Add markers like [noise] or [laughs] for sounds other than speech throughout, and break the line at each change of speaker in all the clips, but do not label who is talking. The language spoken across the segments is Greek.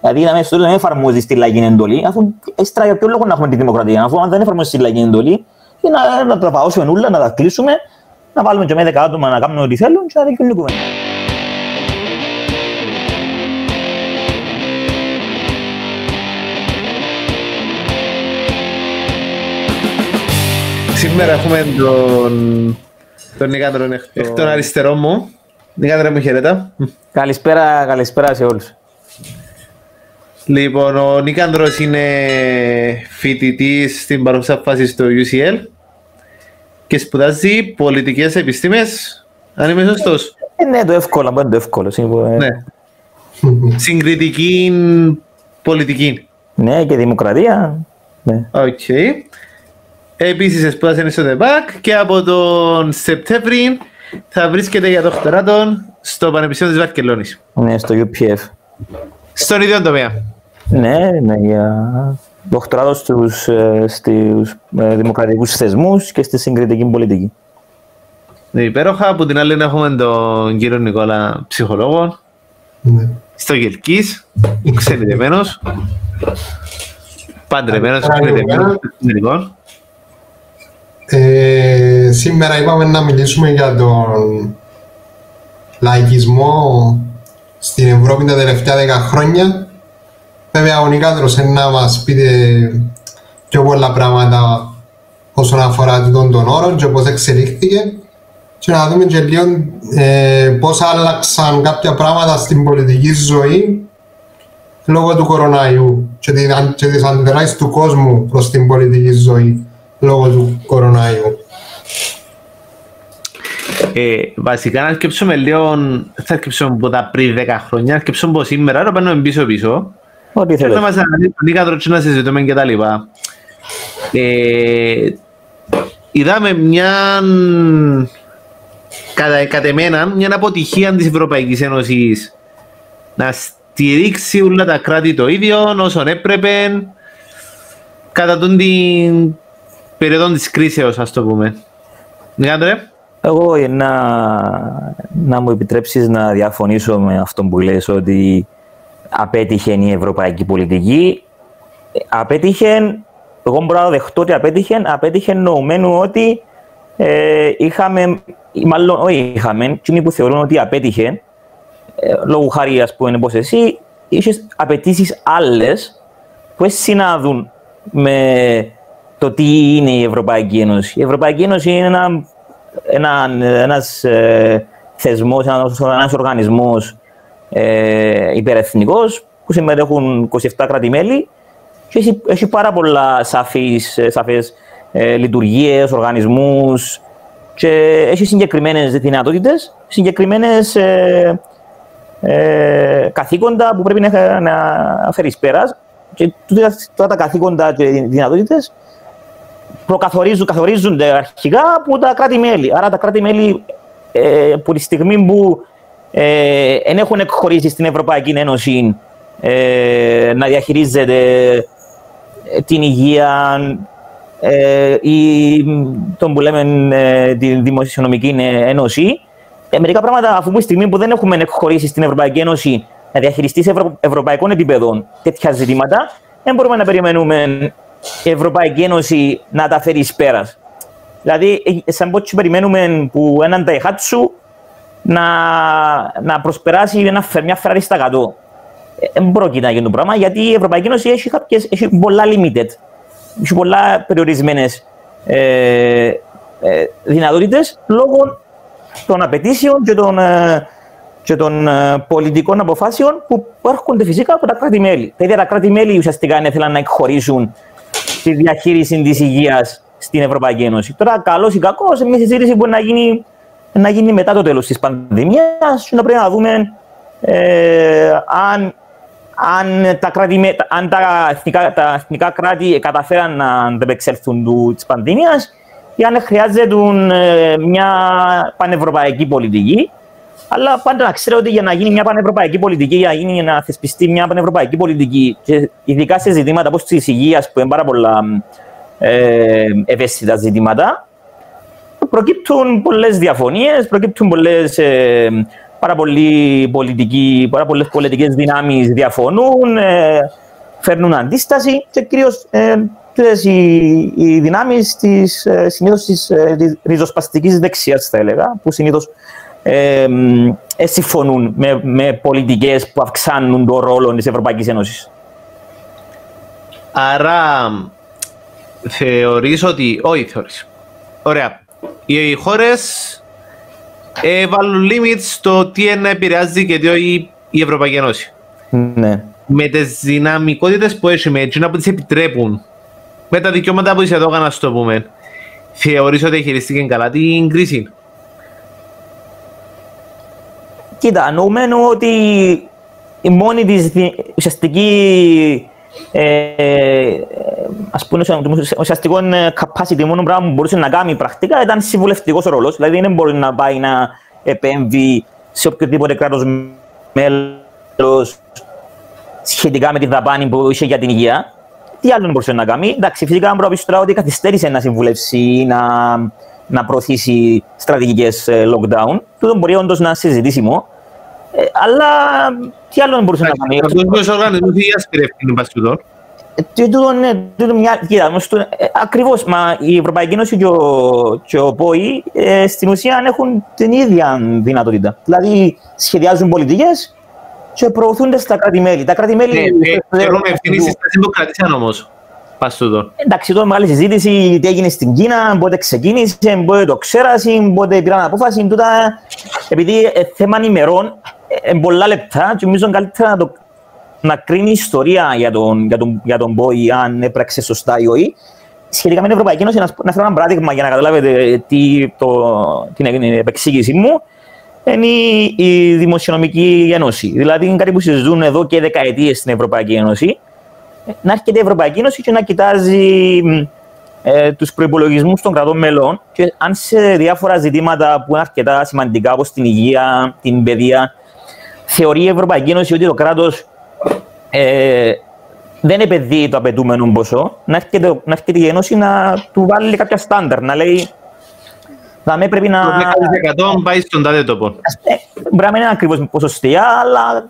Δηλαδή, να στο δεν εφαρμόζεις τη λαϊκή εντολή, αφού έστρα για ποιο λόγο να έχουμε τη δημοκρατία, αφού αν δεν εφαρμόζεις τη λαϊκή εντολή, να, να τα παώσουμε όλα, να τα κλείσουμε, να βάλουμε και με δέκα άτομα να κάνουμε ό,τι θέλουν και να δικαιολογούμε.
Σήμερα έχουμε τον, τον Νικάντρο εκ των αριστερών μου. Νικάντρο μου χαιρέτα.
Καλησπέρα, καλησπέρα σε όλους.
Λοιπόν, ο Νικάνδρος είναι φοιτητής στην παρούσα φάση στο UCL και σπουδάζει πολιτικές επιστήμες, αν είμαι σωστός.
Ε, ναι, το εύκολο, είναι το εύκολο. Ε.
Ναι. Συγκριτική πολιτική.
Ναι, και δημοκρατία. Ναι.
Okay. Επίσης σπούδασε στο ΔΕΠΑΚ και από τον Σεπτέμβρη θα βρίσκεται για δοκτοράτο στο Πανεπιστήμιο της Βαρκελόνης.
Ναι, στο UPF.
Στον ίδιο τομέα.
Ναι, ναι, για δοκτοράτο στους, ε, στους ε, δημοκρατικούς θεσμούς και στη συγκριτική πολιτική.
Ναι, υπέροχα. Από την άλλη έχουμε τον κύριο Νικόλα, ψυχολόγο. Ναι. Στο Γελκής, ξενιδεμένος. Παντρεμένος, ξενιδεμένος.
Ε, σήμερα είπαμε να μιλήσουμε για τον λαϊκισμό στην Ευρώπη τα τελευταία δέκα χρόνια. Βέβαια, ο Νικάνδρος να μας πείτε πιο πολλά πράγματα όσον αφορά τον, τον όρο και πώς εξελίχθηκε και να δούμε και λίγο ε, πώς άλλαξαν κάποια πράγματα στην πολιτική ζωή λόγω του κοροναϊού και, και της αντιδράσεις του κόσμου προς την πολιτική ζωή λόγω του κοροναϊού.
Ε, βασικά να σκέψουμε λίγο, θα σκέψουμε από τα πριν 10 χρόνια, να σκέψουμε από σήμερα, να παίρνουμε πίσω-πίσω. Ό,τι θέλετε. Να μας αναλύσουμε λίγα τρότσι να συζητούμε και τα λοιπά. Ε, είδαμε μια, κατά, κατά εμένα, μια αποτυχία της Ευρωπαϊκής Ένωσης να στηρίξει όλα τα κράτη το ίδιο όσον έπρεπε κατά τον την περίοδο της κρίσεως, ας το πούμε. Νιγάντρε.
Εγώ να, να μου επιτρέψεις να διαφωνήσω με αυτό που λες ότι απέτυχε η ευρωπαϊκή πολιτική. Απέτυχε, εγώ μπορώ να δεχτώ ότι απέτυχε, απέτυχε νοουμένου ότι ε, είχαμε, μάλλον όχι είχαμε, εκείνοι που θεωρούν ότι απέτυχε, ε, λόγω χάρη ας πούμε όπως εσύ, είχες απαιτήσεις άλλες που συνάδουν με το τι είναι η Ευρωπαϊκή Ένωση. Η Ευρωπαϊκή Ένωση είναι ένα, ένα, ένας ε, θεσμός, ένας, ένας οργανισμός ε, υπερεθνικός που συμμετέχουν 27 κράτη-μέλη και έχει, έχει πάρα πολλά σαφείς, ε, σαφές ε, λειτουργίες, οργανισμούς και έχει συγκεκριμένες δυνατότητες, συγκεκριμένες ε, ε, καθήκοντα που πρέπει να, να φέρεις πέρας. Και τώρα τα καθήκοντα και οι δυνατότητες προκαθορίζουν, καθορίζονται αρχικά από τα κράτη-μέλη. Άρα τα κράτη-μέλη ε, από τη στιγμή που ε, δεν έχουν εκχωρήσει στην Ευρωπαϊκή Ένωση ε, να διαχειρίζεται ε, την υγεία ε, ή τον που λέμε ε, τη Δημοσιονομική Ένωση. Ε, μερικά πράγματα, αφού τη στιγμή που δεν έχουμε εκχωρήσει στην Ευρωπαϊκή Ένωση να διαχειριστεί σε ευρω... ευρωπαϊκών επίπεδων τέτοια ζητήματα, δεν μπορούμε να περιμένουμε η Ευρωπαϊκή Ένωση να τα φέρει εις πέρας. Δηλαδή, ε, σαν πότσι περιμένουμε που έναν Ταϊχάτσου να, να προσπεράσει ένα, μια Ferrari στα 100. Δεν πρόκειται να γίνει το πράγμα, γιατί η Ευρωπαϊκή Ένωση έχει, κάποιες, έχει πολλά limited, έχει πολλά περιορισμένες ε, ε, δυνατότητες λόγω των απαιτήσεων και των, ε, και των ε, πολιτικών αποφάσεων που έρχονται φυσικά από τα κράτη-μέλη. Τα ίδια τα κράτη-μέλη ουσιαστικά ήθελαν να εκχωρήσουν τη διαχείριση της υγείας στην Ευρωπαϊκή Ένωση. Τώρα, καλός ή κακός, μια συζήτηση μπορεί να γίνει, να γίνει μετά το τέλος της πανδημίας και να πρέπει να δούμε ε, αν, αν, τα κράτη, αν τα, εθνικά, τα εθνικά κράτη καταφέραν να αντεπεξέλθουν της πανδημίας ή αν χρειάζεται ε, μια πανευρωπαϊκή πολιτική. Αλλά πάντα να ξέρω ότι για να γίνει μια πανευρωπαϊκή πολιτική, για να, γίνει, να θεσπιστεί μια πανευρωπαϊκή πολιτική, και ειδικά σε ζητήματα όπως της υγείας, που είναι πάρα πολλά ε, ευαίσθητα ζητήματα, προκύπτουν πολλές διαφωνίες, προκύπτουν πολλές ε, πάρα, πολλοί πολιτικοί, πάρα πολλές πολιτικές δυνάμεις διαφωνούν, ε, φέρνουν αντίσταση και κυρίως ε, οι, οι δυνάμεις της, ε, συνήθως της ε, ριζοσπαστικής δεξιάς, θα έλεγα, που συνήθως ε, ε, συμφωνούν με, με πολιτικές που αυξάνουν τον ρόλο της Ευρωπαϊκής Ένωσης.
Άρα, θεωρείς ότι... Όχι, θεωρείς. Ωραία. Οι χώρες ε, βάλουν limits στο τι είναι να επηρεάζει και τι όχι η Ευρωπαϊκή Ένωση.
Ναι.
Με τις δυναμικότητες που έχει, με εκείνα που τις επιτρέπουν, με τα δικαιώματα που είσαι εδώ, να το πούμε, θεωρείς ότι χειριστήκε καλά την κρίση;
Κοίτα, νοούμενο ότι η μόνη της ουσιαστική ε, ας πούμε, ουσιαστικό capacity μόνο πράγμα που μπορούσε να κάνει πρακτικά ήταν συμβουλευτικός ρόλος. Δηλαδή δεν μπορεί να πάει να επέμβει σε οποιοδήποτε κράτος μέλος σχετικά με τη δαπάνη που είχε για την υγεία. Τι άλλο μπορούσε να κάνει. Εντάξει, φυσικά μπορώ να πει ότι καθυστέρησε να συμβουλεύσει ή να, να προωθήσει στρατηγικές ε, lockdown. Τούτο μπορεί όντως να είναι συζητήσιμο. Ε, αλλά τι άλλο μπορούσε να κάνει;
Αυτό είναι ο οργανισμός υγεία κρύβει την παστούτο.
Τι τούτο; Είναι, τούτο μια, κοίτα, ε, ακριβώς, μα η Ευρωπαϊκή Ένωση και ο, και ο ΠΟΗ ε, στην ουσία έχουν την ίδια δυνατότητα. Δηλαδή σχεδιάζουν πολιτικές και προωθούνται στα κράτη-μέλη. Τα κράτη-μέλη...
Ναι, έχουν ευθύνη στη στάση που κρατήσαν όμως. Πας τούτο.
Εντάξει, τώρα μεγάλη συζήτηση τι έγινε στην Κίνα, πότε ξεκίνησε, πότε το ξέρασαν, πότε πήραν απόφαση. Τούτα, επειδή ε, θέμα ημερών, ε, πολλά λεπτά και νομίζω καλύτερα να, το, να κρίνει ιστορία για τον, για τον, για τον Μπόι αν έπραξε σωστά ή όχι. Σχετικά με την Ευρωπαϊκή Ένωση, να, να φέρω ένα παράδειγμα για να καταλάβετε τι, το, την επεξήγηση μου είναι η, η Δημοσιονομική Ένωση. Δηλαδή, είναι κάτι που συζητούν εδώ και δεκαετίες στην Ευρωπαϊκή Ένωση. Να έρχεται η Ευρωπαϊκή Ένωση και να κοιτάζει ε, τους προπολογισμού των κρατών μελών και αν σε διάφορα ζητήματα που είναι αρκετά σημαντικά, όπως την υγεία, την παιδεία, θεωρεί η Ευρωπαϊκή Ένωση ότι το κράτος ε, δεν επενδύει το απαιτούμενο ποσό, να έρχεται, να έρχεται η Ένωση να του βάλει κάποια στάνταρ, να λέει
θα πρέπει να... Το 10% πάει στον τάδε τόπο.
Ε, μπορεί να μην είναι ακριβώς ποσοστία, αλλά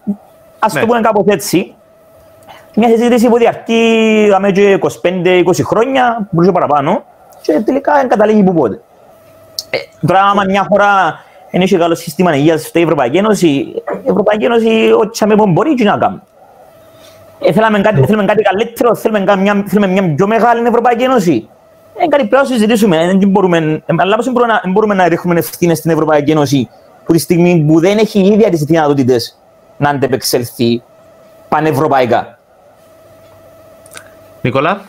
ας ναι. το πούμε κάπως έτσι. Μια συζήτηση που διαρκεί αμέ και 25-20 χρόνια, μπορούσε παραπάνω, και τελικά καταλήγει που πότε. Ε, τώρα, άμα μια χώρα δεν έχει καλό σύστημα υγείας στην Ευρωπαϊκή Ένωση, η Ευρωπαϊκή Ένωση ό,τι θα μπορεί και να κάνει. Ε, θέλαμε κάτι, θέλουμε κάτι καλύτερο, θέλουμε μια, θέλουμε μια πιο μεγάλη Ευρωπαϊκή Ένωση. Είναι κάτι πρέπει να συζητήσουμε. Δεν μπορούμε, αλλά πώς μπορούμε, να, μπορούμε να ρίχνουμε ευθύνες στην Ευρωπαϊκή Ένωση που τη στιγμή που δεν έχει η ίδια τις δυνατότητες να αντεπεξέλθει πανευρωπαϊκά.
Νικόλα.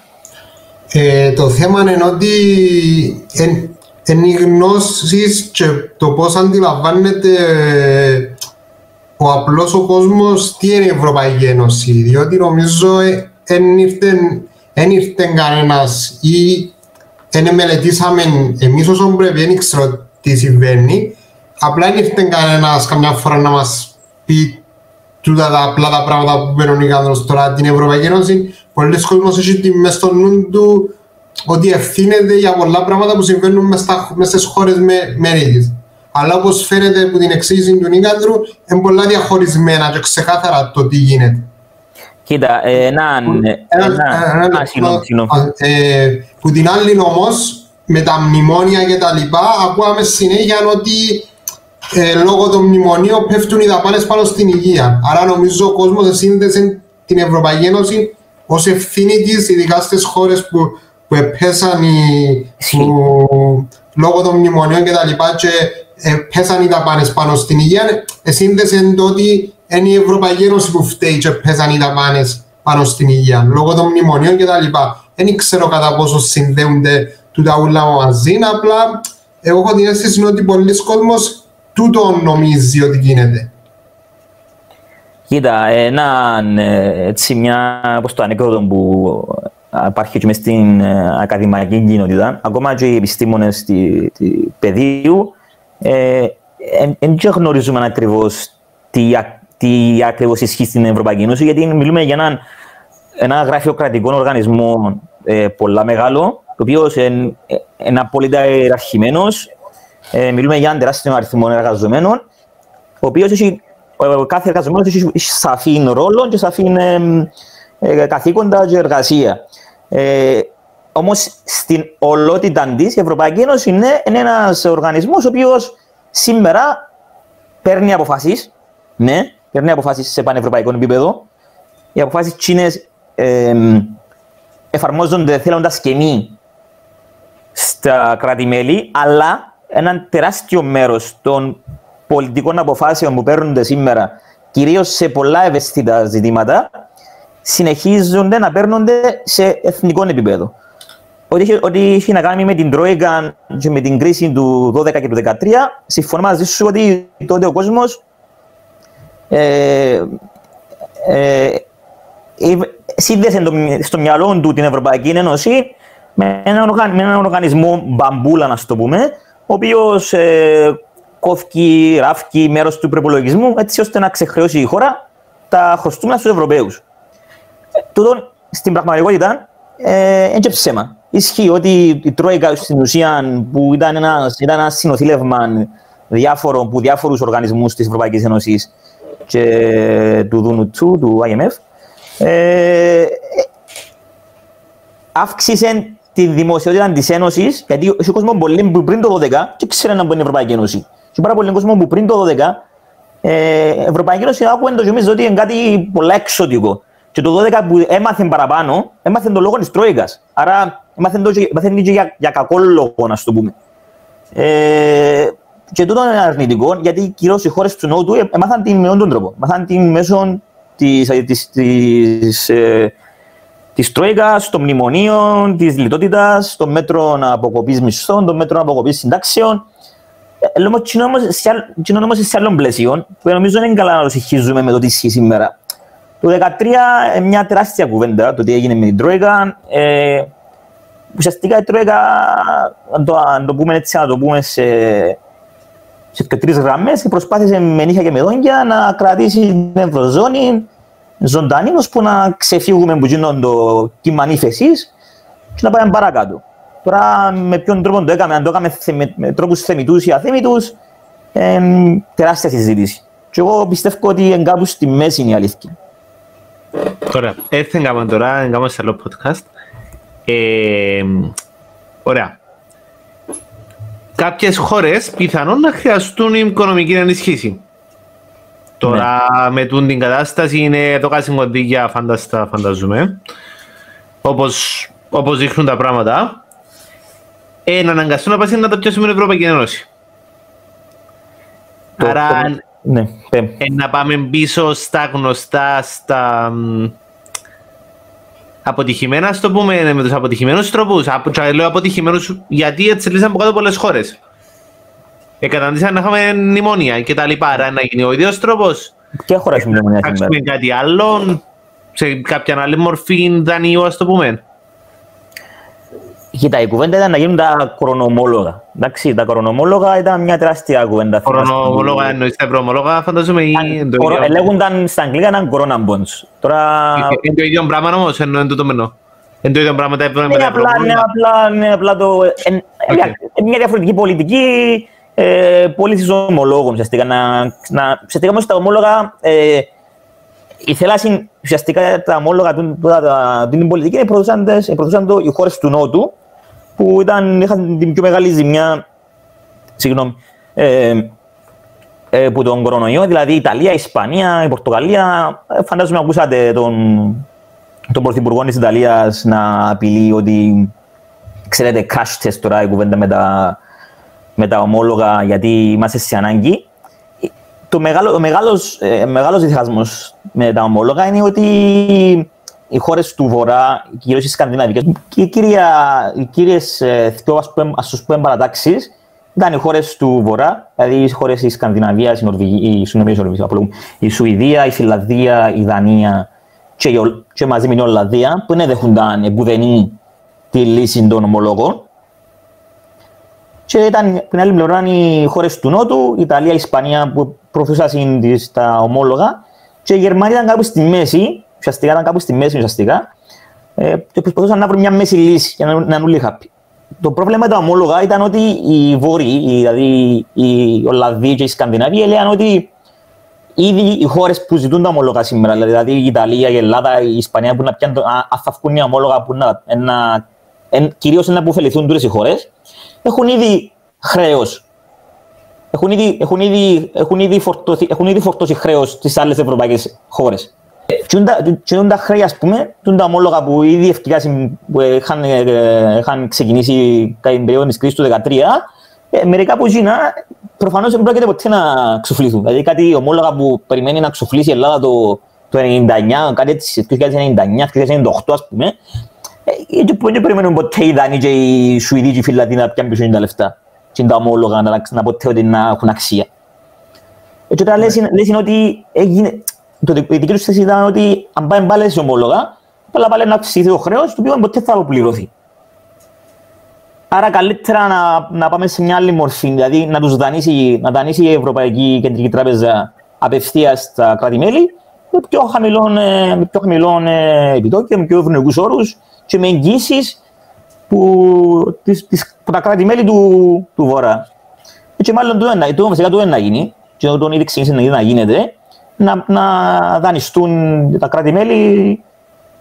Ε, το θέμα είναι ότι εν, εν οι γνώσεις και το πώς αντιλαμβάνεται ο απλός ο κόσμος τι είναι η Ευρωπαϊκή Ένωση. Διότι νομίζω δεν ε, ήρθε, ήρθε κανένας ή δεν μελετήσαμε εμείς όσο πρέπει, δεν ξέρω τι συμβαίνει. Απλά δεν ήρθε κανένας καμιά φορά να μας πει τούτα τα απλά τα πράγματα που παίρνουν οι κάτρος τώρα την Ευρωπαϊκή Ένωση. Πολλοί κόσμος έχει μες στο νου του ότι ευθύνεται για πολλά πράγματα που συμβαίνουν μες, στα, μες στις χώρες με, με Αλλά όπως φαίνεται από την εξήγηση του Νίκανδρου, είναι πολλά διαχωρισμένα και ξεκάθαρα το τι γίνεται.
Κοίτα, έναν...
Που την άλλη όμως, με τα μνημόνια και τα λοιπά, ακούγαμε συνέχεια ότι ε, λόγω των μνημονίων πέφτουν οι δαπάνες πάνω στην υγεία. Άρα νομίζω ο κόσμος σύνδεσε την Ευρωπαϊκή Ένωση ως ευθύνη της, ειδικά στις χώρες που, που επέσαν οι, που, λόγω των μνημονίων και τα λοιπά και ε, πέσαν οι δαπάνες πάνω στην υγεία, ε, σύνδεσε το ότι είναι η Ευρωπαϊκή Ένωση που φταίει και πέσαν οι δαπάνες πάνω στην υγεία, λόγω των μνημονίων κτλ. Δεν ξέρω κατά πόσο συνδέονται τούτα όλα μαζί, απλά εγώ έχω την αίσθηση ότι πολλοί κόσμος τούτο νομίζει ότι γίνεται.
Κοίτα, ένα, έτσι μια, πώς το ανεκδότο που υπάρχει και μες στην ε, ακαδημαϊκή κοινότητα, ακόμα και οι επιστήμονες του πεδίου, δεν ε, γνωρίζουμε ακριβώς τι τι ακριβώς ισχύει στην Ευρωπαϊκή Ένωση, γιατί μιλούμε για έναν, ένα γραφειοκρατικό οργανισμό ε, πολλά μεγάλο, το οποίο είναι, είναι απόλυτα ιεραρχημένος. Ε, μιλούμε για έναν τεράστιο αριθμό εργαζομένων. ο οποίος έχει κάθε εργαζόμενος έχει σαφή ρόλο και σαφή ε, καθήκοντα και εργασία. Ε, Όμως στην ολότητα της, η Ευρωπαϊκή Ένωση είναι, είναι ένας οργανισμός ο οποίος σήμερα παίρνει αποφάσεις. Ναι, παίρνει αποφάσεις σε πανευρωπαϊκό επίπεδο. Οι αποφάσεις Τσίνε ε, εφαρμόζονται θέλοντας και μη στα κράτη-μέλη, αλλά ένα τεράστιο μέρος των πολιτικών αποφάσεων που παίρνονται σήμερα, κυρίως σε πολλά ευαίσθητα ζητήματα, συνεχίζονται να παίρνονται σε εθνικό επίπεδο. Ό,τι είχε, ό,τι είχε να κάνει με την Τρόικα και με την κρίση του 2012 και του 2013, συμφωνώ μαζί σου ότι τότε ο κόσμος ε, ε, σύνδεσε στο μυαλό του την Ευρωπαϊκή Ένωση με έναν, με έναν οργανισμό μπαμπούλα, να το πούμε, ο οποίος ε, κόφει, ράφκει μέρος του προπολογισμού έτσι ώστε να ξεχρεώσει η χώρα τα χρωστούμενα στους Ευρωπαίους. Ε, τούτο στην πραγματικότητα ε, είναι και ψέμα. Ισχύει ότι η Τρόικα στην ουσία που ήταν ένας, ήταν ένας συνοθήλευμα διάφορων, που διάφορους οργανισμούς της Ευρωπαϊκής Ένωσης και του Δούνου του IMF, ε, αύξησε τη δημοσιότητα της Ένωσης, γιατί ο κόσμος πολύ που πριν το 12 και ξέρει να μπορεί η Ευρωπαϊκή Ένωση. Και πάρα πολύ κόσμο που πριν το 12 ε, η Ευρωπαϊκή Ένωση άκουε το νομίζω ότι είναι κάτι πολύ εξωτικό. Και το 12 που έμαθε παραπάνω, έμαθε το λόγο της Τρόικας. Άρα έμαθε το, έμαθε το για, για κακό λόγο, να το πούμε. Ε, και τούτο είναι αρνητικό, γιατί κυρίως οι χώρες του Νότου έμαθαν την με τον τρόπο. Έμαθαν την μέσω τη της, της, ε, της Τρόικας, των μνημονίων, της λιτότητας, των μέτρων αποκοπής μισθών, των μέτρων αποκοπής συντάξεων. Ε, Λέμε ότι είναι όμως σε άλλων πλαισίων, που νομίζω είναι καλά να το συγχύζουμε με το τι ισχύει σήμερα. Το 2013 είναι μια τεράστια κουβέντα, το τι έγινε με την Τρόικα. Ε, ουσιαστικά η Τρόικα, αν το, αν το πούμε έτσι, να το πούμε σε, σε τρεις γραμμές, προσπάθησε με νύχια και με δόντια να κρατήσει την Ευρωζώνη ζωντανή, ώστε να ξεφύγουμε από εκείνον το κύμα ύφεσης και να πάμε παρακάτω. Τώρα με ποιον τρόπο το έκαμε, αν το έκαμε με, με τρόπους θεμητούς ή αθέμητους, ε, τεράστια συζήτηση. Και εγώ πιστεύω ότι είναι κάπους στη μέση είναι η αλήθεια.
Τώρα, έρθει κάπου τώρα, έκαμε σε άλλο podcast. Ε, ωραία. Κάποιες χώρες πιθανόν να χρειαστούν οικονομική ενισχύση. Τώρα ναι. με τούν την κατάσταση είναι το κάσιμο δίκαια φανταστά φανταζούμε. Όπως, όπως δείχνουν τα πράγματα. Ε, να αναγκαστούν να πάσει να τα πιάσουμε στην Ευρωπαϊκή Ένωση. Το, Άρα, το, ναι, ε, να πάμε πίσω στα γνωστά, στα αποτυχημένα, στο πούμε, με τους αποτυχημένους τρόπους. Λέω αποτυχημένους γιατί έτσι λύσαν από κάτω πολλές χώρες. Εκαταντήσαν να είχαμε μνημόνια και τα λοιπά. Άρα να γίνει ο ίδιος τρόπος.
Ποια χώρα έχει μνημόνια
σήμερα; Να κάτι άλλο, σε κάποια άλλη μορφή δανείου, ας το πούμε.
Κοίτα, η κουβέντα ήταν να γίνουν τα κρονομόλογα. Εντάξει, τα κρονομόλογα ήταν μια τεράστια κουβέντα.
Κρονομόλογα εννοείς τα ευρωομόλογα, φαντάζομαι ή...
Λέγονταν στα αγγλικά έναν corona bonds. Τώρα...
Είναι το ίδιο πράγμα όμως, εννοώ το τομενό. Είναι το ίδιο πράγμα τα
ευρωομόλογα. Είναι απλά, είναι απλά το... Μια διαφορετική πολιτική, ε, πώληση ομολόγων ουσιαστικά. Να, να, ουσιαστικά όμως τα ομόλογα, ε, η θέλαση ουσιαστικά τα ομόλογα την πολιτική προδούσαν το οι χώρες του Νότου που ήταν, είχαν την πιο μεγάλη ζημιά συγγνώμη, ε, ε, που τον κορονοϊό, δηλαδή η Ιταλία, η Ισπανία, η Πορτογαλία. Ε, φαντάζομαι ακούσατε τον, τον Πρωθυπουργό της Ιταλίας να απειλεί ότι ξέρετε cash test τώρα η κουβέντα με τα με τα ομόλογα γιατί είμαστε σε ανάγκη. Το μεγάλο, ο μεγάλος, ε, μεγάλος διχασμός με τα ομόλογα είναι ότι οι χώρες του Βορρά, κυρίως οι Σκανδιναβικές, και οι, κύρια, οι κύριες ε, ας τους πούμε παρατάξεις, ήταν οι χώρες του Βορρά, δηλαδή οι χώρες της Σκανδιναβίας, η, Νορβηγία, η, η Σουηδία, η Φιλανδία, η Δανία και, και μαζί με την Ολλανδία, που δεν δέχονταν εμπουδενή τη λύση των ομολόγων. Και ήταν την άλλη πλευρά οι χώρες του Νότου, η Ιταλία, η Ισπανία που προωθούσαν τα ομόλογα και η Γερμανία ήταν κάπου στη μέση, ουσιαστικά ήταν κάπου στη μέση ουσιαστικά ε, και προσπαθούσαν να βρουν μια μέση λύση για να, να είναι happy. Το πρόβλημα με τα ομόλογα ήταν ότι οι Βόρειοι, δηλαδή οι Ολλανδοί και οι Σκανδιναβοί, έλεγαν ότι ήδη οι χώρες που ζητούν τα ομόλογα σήμερα, δηλαδή η Ιταλία, η Ελλάδα, η Ισπανία, που να πιάνουν, αν θα βγουν οι ομόλογα που να, να, κυρίως να αποφεληθούν τούτες οι χώρες, έχουν ήδη χρέος. Έχουν ήδη, έχουν ήδη, έχουν ήδη, φορτώσει, έχουν ήδη φορτώσει χρέος στις άλλες ευρωπαϊκές χώρες. Και είναι τα χρέη, ας πούμε, είναι τα ομόλογα που ήδη που είχαν, ε, είχαν ξεκινήσει κατά την περίοδο της κρίσης του 2013, ε, μερικά που γίνα, προφανώς δεν πρόκειται ποτέ να ξοφληθούν. Δηλαδή κάτι ομόλογα που περιμένει να ξοφλήσει η Ελλάδα το, το 1999, κάτι έτσι, 2099, 2098 ας πούμε, ε, δεν περιμένουν ποτέ οι Δανείοι και οι Σουηδοί και οι Φιλανδοί να πιάνουν πίσω τα λεφτά και τα ομόλογα να, να ποτέ ότι να έχουν αξία. Και τώρα λες, λες είναι ότι έγινε, το, η δική τους θέση ήταν ότι αν πάει πάλι σε ομόλογα, πάλι πάλι να αυξηθεί το χρέος, το οποίο ποτέ θα αποπληρωθεί. Άρα καλύτερα να, να πάμε σε μια άλλη μορφή, δηλαδή να τους δανείσει, να δανείσει η Ευρωπαϊκή Κεντρική Τράπεζα απευθείας στα κράτη-μέλη με πιο χαμηλών, ε, με πιο χαμηλών ε, επιτόκια, με πιο ευνοϊκούς όρους και με εγγύσεις που, τις, τις, που τα κράτη-μέλη του, του Βορρά. Και μάλλον το, το, βασικά το δεν να γίνει, και τον ήδη ξεκίνησε να γίνεται, να, να δανειστούν τα κράτη-μέλη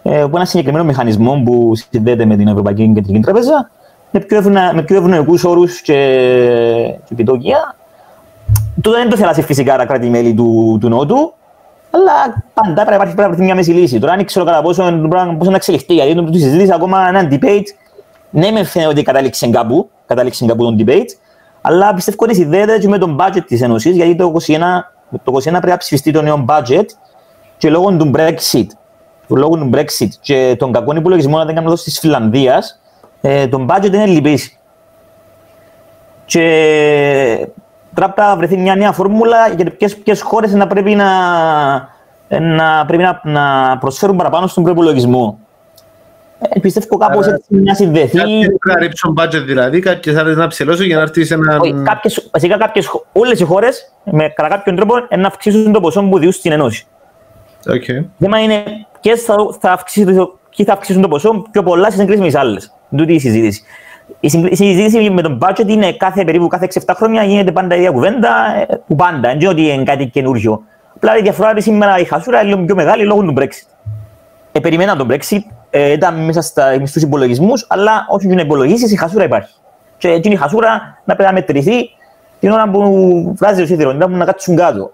ε, από ένα συγκεκριμένο μηχανισμό που συνδέεται με την Ευρωπαϊκή Κεντρική Τράπεζα με πιο, ευνα, με πιο ευνοϊκούς όρους και, και επιτόκια. Τούτο δεν το θέλασε φυσικά τα κράτη-μέλη του, του Νότου, αλλά πάντα πρέπει να υπάρχει, πρέπει να μια μέση λύση. Τώρα δεν ξέρω κατά πόσο, πόσο να εξελιχθεί, γιατί το συζήτησα ακόμα ένα debate. Ναι, με φαίνεται ότι κατάληξε κάπου, κατάληξε κάπου τον debate, αλλά πιστεύω ότι συνδέεται και με τον budget της Ένωσης, γιατί το 2021 το 2021 πρέπει να ψηφιστεί το νέο budget και λόγω του Brexit, λόγω του Brexit και των κακών υπολογισμών, αν δεν κάνω της Φιλανδίας, ε, το budget είναι λυπής. Και τώρα θα βρεθεί μια νέα φόρμουλα για ποιες, ποιες χώρες να πρέπει να, να, πρέπει να, να προσφέρουν παραπάνω στον προπολογισμό. Ε, πιστεύω κάπως έτσι να συνδεθεί.
Κάποιες να ρίψουν budget δηλαδή, κάποιες άλλες να ψηλώσουν για να έρθει σε έναν...
Όχι, κάποιες, βασικά κάποιες, όλες οι χώρες με κατά κάποιον τρόπο να αυξήσουν το ποσό που διούν στην Ενώση.
Okay.
θέμα είναι ποιες θα, θα, αυξήσουν, ποιοι θα αυξήσουν το ποσό πιο πολλά σε σύγκριση με τις άλλες. Τούτη η συζήτηση. Η συζήτηση με τον budget είναι κάθε περίπου κάθε 6-7 χρόνια γίνεται πάντα η ίδια κουβέντα, ε, που πάντα, δεν ότι είναι κάτι καινούριο. Απλά η διαφορά είναι σήμερα η χασούρα είναι λίγο πιο μεγάλη λόγω του Brexit. Ε, περιμένα τον Brexit, ε, ήταν μέσα στα, στους υπολογισμούς, αλλά όχι να υπολογίσεις, η χασούρα υπάρχει. Και έτσι η χασούρα να πρέπει να μετρηθεί την ώρα που βγάζει ο σίδηρο, την ώρα που να κάτσουν κάτω.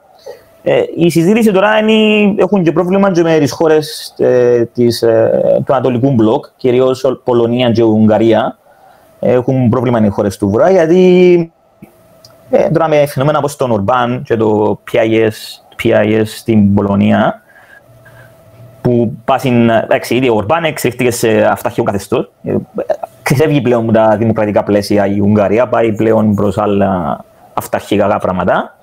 Ε, η συζήτηση τώρα είναι, έχουν και πρόβλημα και με τις χώρες ε, της, ε, του Ανατολικού Μπλοκ, κυρίως Πολωνία και Ουγγαρία. Έχουν πρόβλημα οι χώρες του Βορρά, γιατί ε, τώρα με φαινόμενα όπως τον Ορμπάν και το PIS, PIS στην Πολωνία, που πάσουν, εντάξει, ήδη ο Ορμπάν εξελίχθηκε σε αυταρχικό καθεστώς. Ε, ξεφεύγει πλέον από τα δημοκρατικά πλαίσια η Ουγγαρία, πάει πλέον προς άλλα αυταρχικά πράγματα.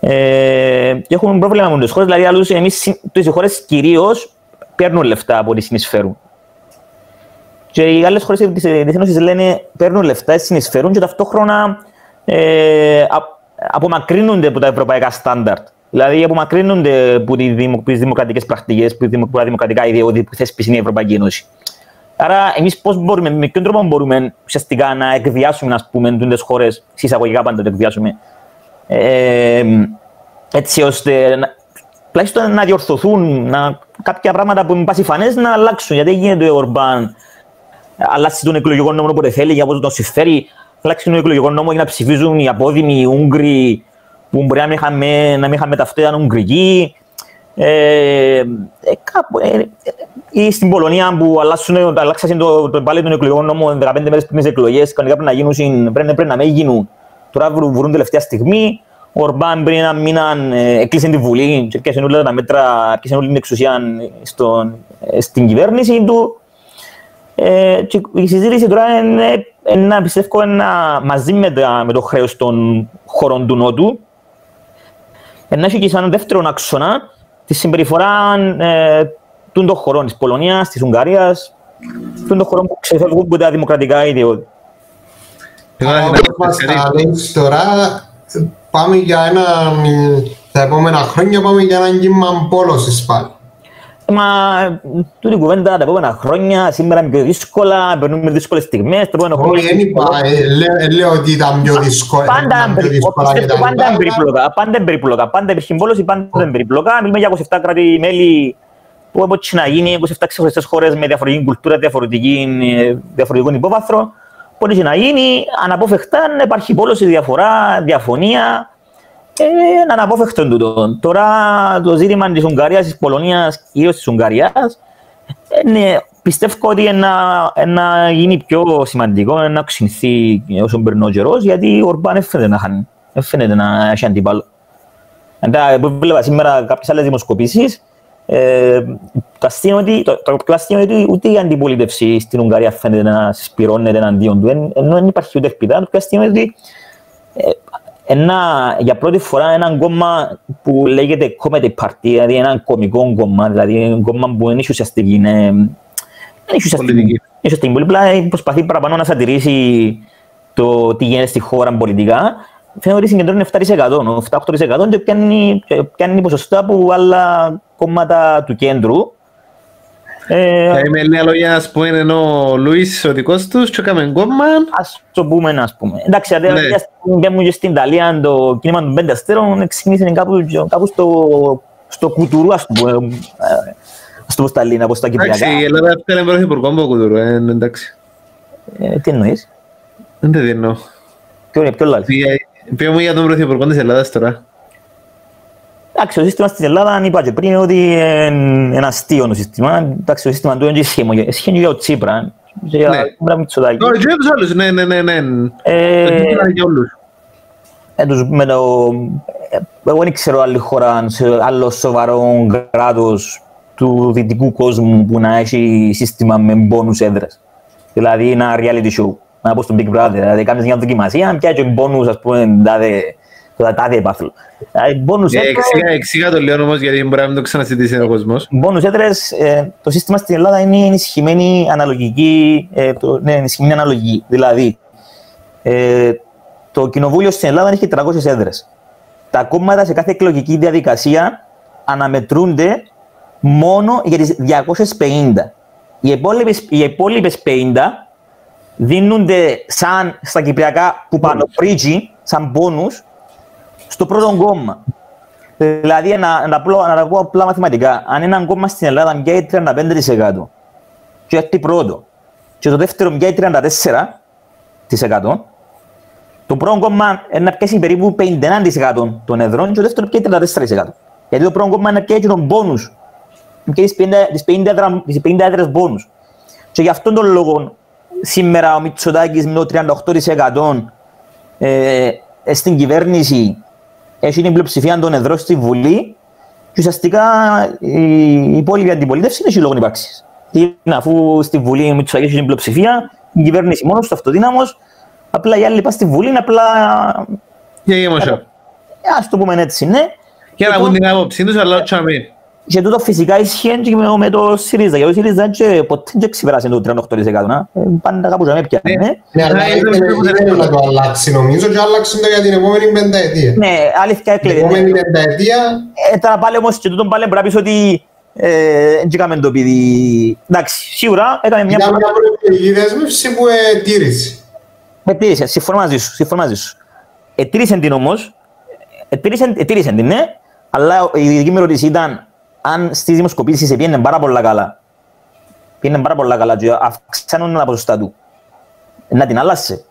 Ε, και έχουν πρόβλημα με τις χώρες, δηλαδή άλλους, εμείς τις χώρες κυρίως παίρνουν λεφτά από ό,τι συνεισφέρουν. Και οι άλλες χώρες της Ένωσης λένε παίρνουν λεφτά, συνεισφέρουν και ταυτόχρονα ε, απομακρύνονται από τα ευρωπαϊκά στάνταρτ. Δηλαδή απομακρύνονται από τι δημοκρατικές πρακτικές, από τα δημοκρατικά ιδεώδη που θέσπισε η Ευρωπαϊκή Ένωση. Άρα, εμείς πώς μπορούμε, με ποιον τρόπο μπορούμε ουσιαστικά να εκβιάσουμε, ας πούμε, τι χώρες, συσσαγωγικά πάντα το εκβιάσουμε, ε, έτσι ώστε να, τουλάχιστον να διορθωθούν, να, κάποια πράγματα που είναι πασιφανές να αλλάξουν. Γιατί γίνεται ο Ορμπάν, αλλάξει τον εκλογικό νόμο όποτε θέλει, για να τον συμφέρει, αλλάξει τον εκλογικό νόμο για να ψηφίζουν οι απόδημοι, οι Ούγγροι, που μπορεί να μην είχαμε, να μην είχαμε ταυτότητα Ουγγρική. Ε, ε, κάπου, ε, ή στην Πολωνία που αλλάξουν, αλλάξαν το, το πάλι τον εκλογικό νόμο 15 μέρες πριν τις εκλογές, κανονικά πρέπει να γίνουν, πρέπει, πρέπει να μην γίνουν. Τώρα βρουν τελευταία στιγμή. Ο Ορμπάν πριν ένα μήνα ε, έκλεισε τη Βουλή και έπιασε όλα τα μέτρα, έπιασε όλη την εξουσία στον, ε, στην κυβέρνηση του. Ε, και η συζήτηση τώρα είναι, είναι πιστεύω, είναι, μαζί με, με το χρέος των χωρών του Νότου, να έχει και σαν δεύτερο άξονα τη συμπεριφορά ε, των χωρών της Πολωνίας, της Ουγγαρίας, των χωρών που ξεφεύγουν από τα δημοκρατικά ιδεώδη.
Όπως τα λέεις τώρα, πάμε για ένα, τα επόμενα χρόνια πάμε για έναν κύμα πόλωσης πάλι.
Μα τούτη κουβέντα τα επόμενα χρόνια, σήμερα είναι πιο δύσκολα, περνούμε δύσκολες στιγμές, το επόμενο χρόνο...
Όχι, δεν είπα, ε, λέω- ε, λέω ότι ήταν πιο δύσκολο.
Πάντα,
ήταν πιο
περι-
δύσκολα και
πιστεύω,
τα
πάντα
λοιπά,
είναι περίπλοκα, πάντα είναι περίπλοκα, πάντα υπήρχε πόλωση, πάντα είναι περίπλοκα. Μιλούμε για 27 κράτη-μέλη που από έτσι να γίνει, 27 ξεχωριστές χώρες με διαφορετική κουλτούρα, διαφορετική, ε, διαφορετικό υπόβαθρο. Μπορεί να γίνει, αναπόφευκτα να υπάρχει πόλωση, διαφορά, διαφωνία. Ε, είναι αναπόφευκτο τούτο. Τώρα το ζήτημα της Ουγγαρίας, της Πολωνίας, κυρίως της Ουγγαρίας, ε, ναι, πιστεύω ότι να, να γίνει πιο σημαντικό, να οξυνθεί όσο περνάει ο καιρός, γιατί ο Ορμπάν δεν φαίνεται να χάνει, δεν φαίνεται να έχει αντίπαλο. Εντά, που βλέπα σήμερα κάποιες άλλες δημοσκοπήσεις, ε, το αστείο είναι ότι, το, το πιο αστείο είναι ότι ούτε η αντιπολίτευση στην Ουγγαρία φαίνεται να συσπηρώνεται εναντίον του, εν- ενώ δεν υπάρχει ούτε ελπίδα. Το πιο αστείο είναι ότι ε, ένα, για πρώτη φορά ένα κόμμα που λέγεται Comedy Party, δηλαδή ένα κομικό κόμμα, δηλαδή ένα κόμμα που είναι ουσιαστική, είναι, είναι ουσιαστική,
Πολιτική.
είναι ουσιαστική, πολύ απλά προσπαθεί παραπάνω να σατηρήσει το τι γίνεται στη χώρα πολιτικά, φαίνεται ότι συγκεντρώνει 7%, 7-8% και πιάνει, και πιάνει ποσοστά από άλλα κόμματα του κέντρου. Ε,
Θα είμαι λίγα λόγια να πούμε ενώ ο Λουίς ο δικός τους και έκαμε κόμμα.
Ας το πούμε, ας πούμε. Εντάξει,
Ναι.
ναι. για μου και στην Ιταλία το κίνημα των πέντε αστέρων ξεκίνησε κάπου, κάπου στο, στο κουτουρού, ας το πούμε. ε, Ας το πω στα Ελλήνα, πώς τα
Εντάξει,
κυπριακά.
η Ελλάδα έφτανε πρωθυπουργό από Κουτουρού, ε, εντάξει.
Ε, τι εννοείς,
Δεν το εννοώ.
ποιο είναι, ποιο λάθος.
Πει μου για τον πρωθυπουργό της Ελλάδας τώρα.
Εντάξει, το σύστημας στην Ελλάδας, αν είπα και πριν, ότι είναι ένα αστείο το σύστημα. Εντάξει, το σύστημα του είναι και σχέμο. Σχέμο για ο Τσίπρα. Για
Ναι.
για Μητσοτάκη.
Όχι, και για τους άλλους, ναι, ναι, ναι, ναι.
Ε,
Το σύστημα είναι για όλους.
Ε, τους- με το, ε, εγώ δεν ξέρω άλλη χώρα, σε άλλο σοβαρό κράτος του δυτικού κόσμου που να έχει σύστημα με μπόνους έδρες. Δηλαδή ένα reality show, να πω στο Big Brother, δηλαδή κάνεις μια δοκιμασία, πια και μπόνους, ας πούμε, τάδε, το τάδε επάθλο. Δηλαδή μπόνους
Ε,
έδρες,
εξήγα- Εξήγα το λίγο όμως γιατί μπορεί να μην το ξανασυντήσει ο κόσμος.
μπόνους έδρες, ε, το σύστημα στην Ελλάδα είναι ενισχυμένη αναλογική, ε, το, ναι, ενισχυμένη αναλογική. Δηλαδή, ε, το κοινοβούλιο στην Ελλάδα έχει 300 έδρες. Τα κόμματα σε κάθε εκλογική διαδικασία αναμετρούνται μόνο για τις 250. Οι υπόλοιπες, οι υπόλοιπες 50 δίνονται σαν στα κυπριακά που πάνω πρίτσι, σαν πόνους, στο πρώτο κόμμα. Δηλαδή, να, να, απλό- να τα πω απλά μαθηματικά, αν ένα κόμμα στην Ελλάδα πιάει 35% και έρθει πρώτο και το δεύτερο πιάει 34%, το πρώτο κόμμα είναι να πιάσει περίπου 51% των εδρών και το δεύτερο πιάει 34%. Γιατί το πρώτο κόμμα είναι να πιάσει και τον πόνους. Πιάει τις 50 τις 50 έδρα- τις 50 έδρες πόνους. Και γι' αυτόν τον λόγο σήμερα ο Μητσοτάκης με το 38% ε, ε, στην κυβέρνηση έχει την πλειοψηφία των εδρών στη Βουλή και ουσιαστικά η η υπόλοιπη αντιπολίτευση δεν έχει λόγο ύπαρξης. Τι είναι, αφού στη Βουλή ο Μητσοτάκης έχει την πλειοψηφία, η κυβέρνηση μόνος του αυτοδύναμος, απλά οι άλλοι πάνε στη Βουλή είναι απλά,
Για γεμοσό.
ε, ας το πούμε έτσι, ναι.
Για να
Και
πούν
το-
την άποψή τους, αλλά όχι αμήν.
Και τούτο φυσικά ισχύει και με, με το ΣΥΡΙΖΑ, γιατί ο ΣΥΡΙΖΑ και ποτέ δεν ξεπεράσει το 38%. να. Ε, Πάντα κάπου να με πιάνε.
Ναι.
Ναι, αλλά
Ναι,
δεν
ήταν πιο
δεν να το αλλάξει νομίζω και άλλαξε το για την επόμενη πενταετία.
Ναι, αλήθεια
Την
έκλαιγε.
επόμενη πενταετία
Ε, τώρα πάλι όμως και τούτον πάλι πρέπει να πεις ότι ε, δεν έκαμε το επειδή... Εντάξει, σίγουρα έκαμε μια...
ήταν μια προεκλογική δέσμευση που ε, τήρησε.
Ετήρησε, συμφωνώ μαζί σου, συμφωνώ μαζί σου. Ετήρησε την όμως, ετήρησε, ετήρησε την, ναι, αλλά η δική μου ερώτηση ήταν αν στις δημοσκοπήσεις πήγαινε πάρα πολλά καλά, πήγαινε πάρα πολλά καλά και αυξάνουν τα ποσοστά του, να την άλλασε.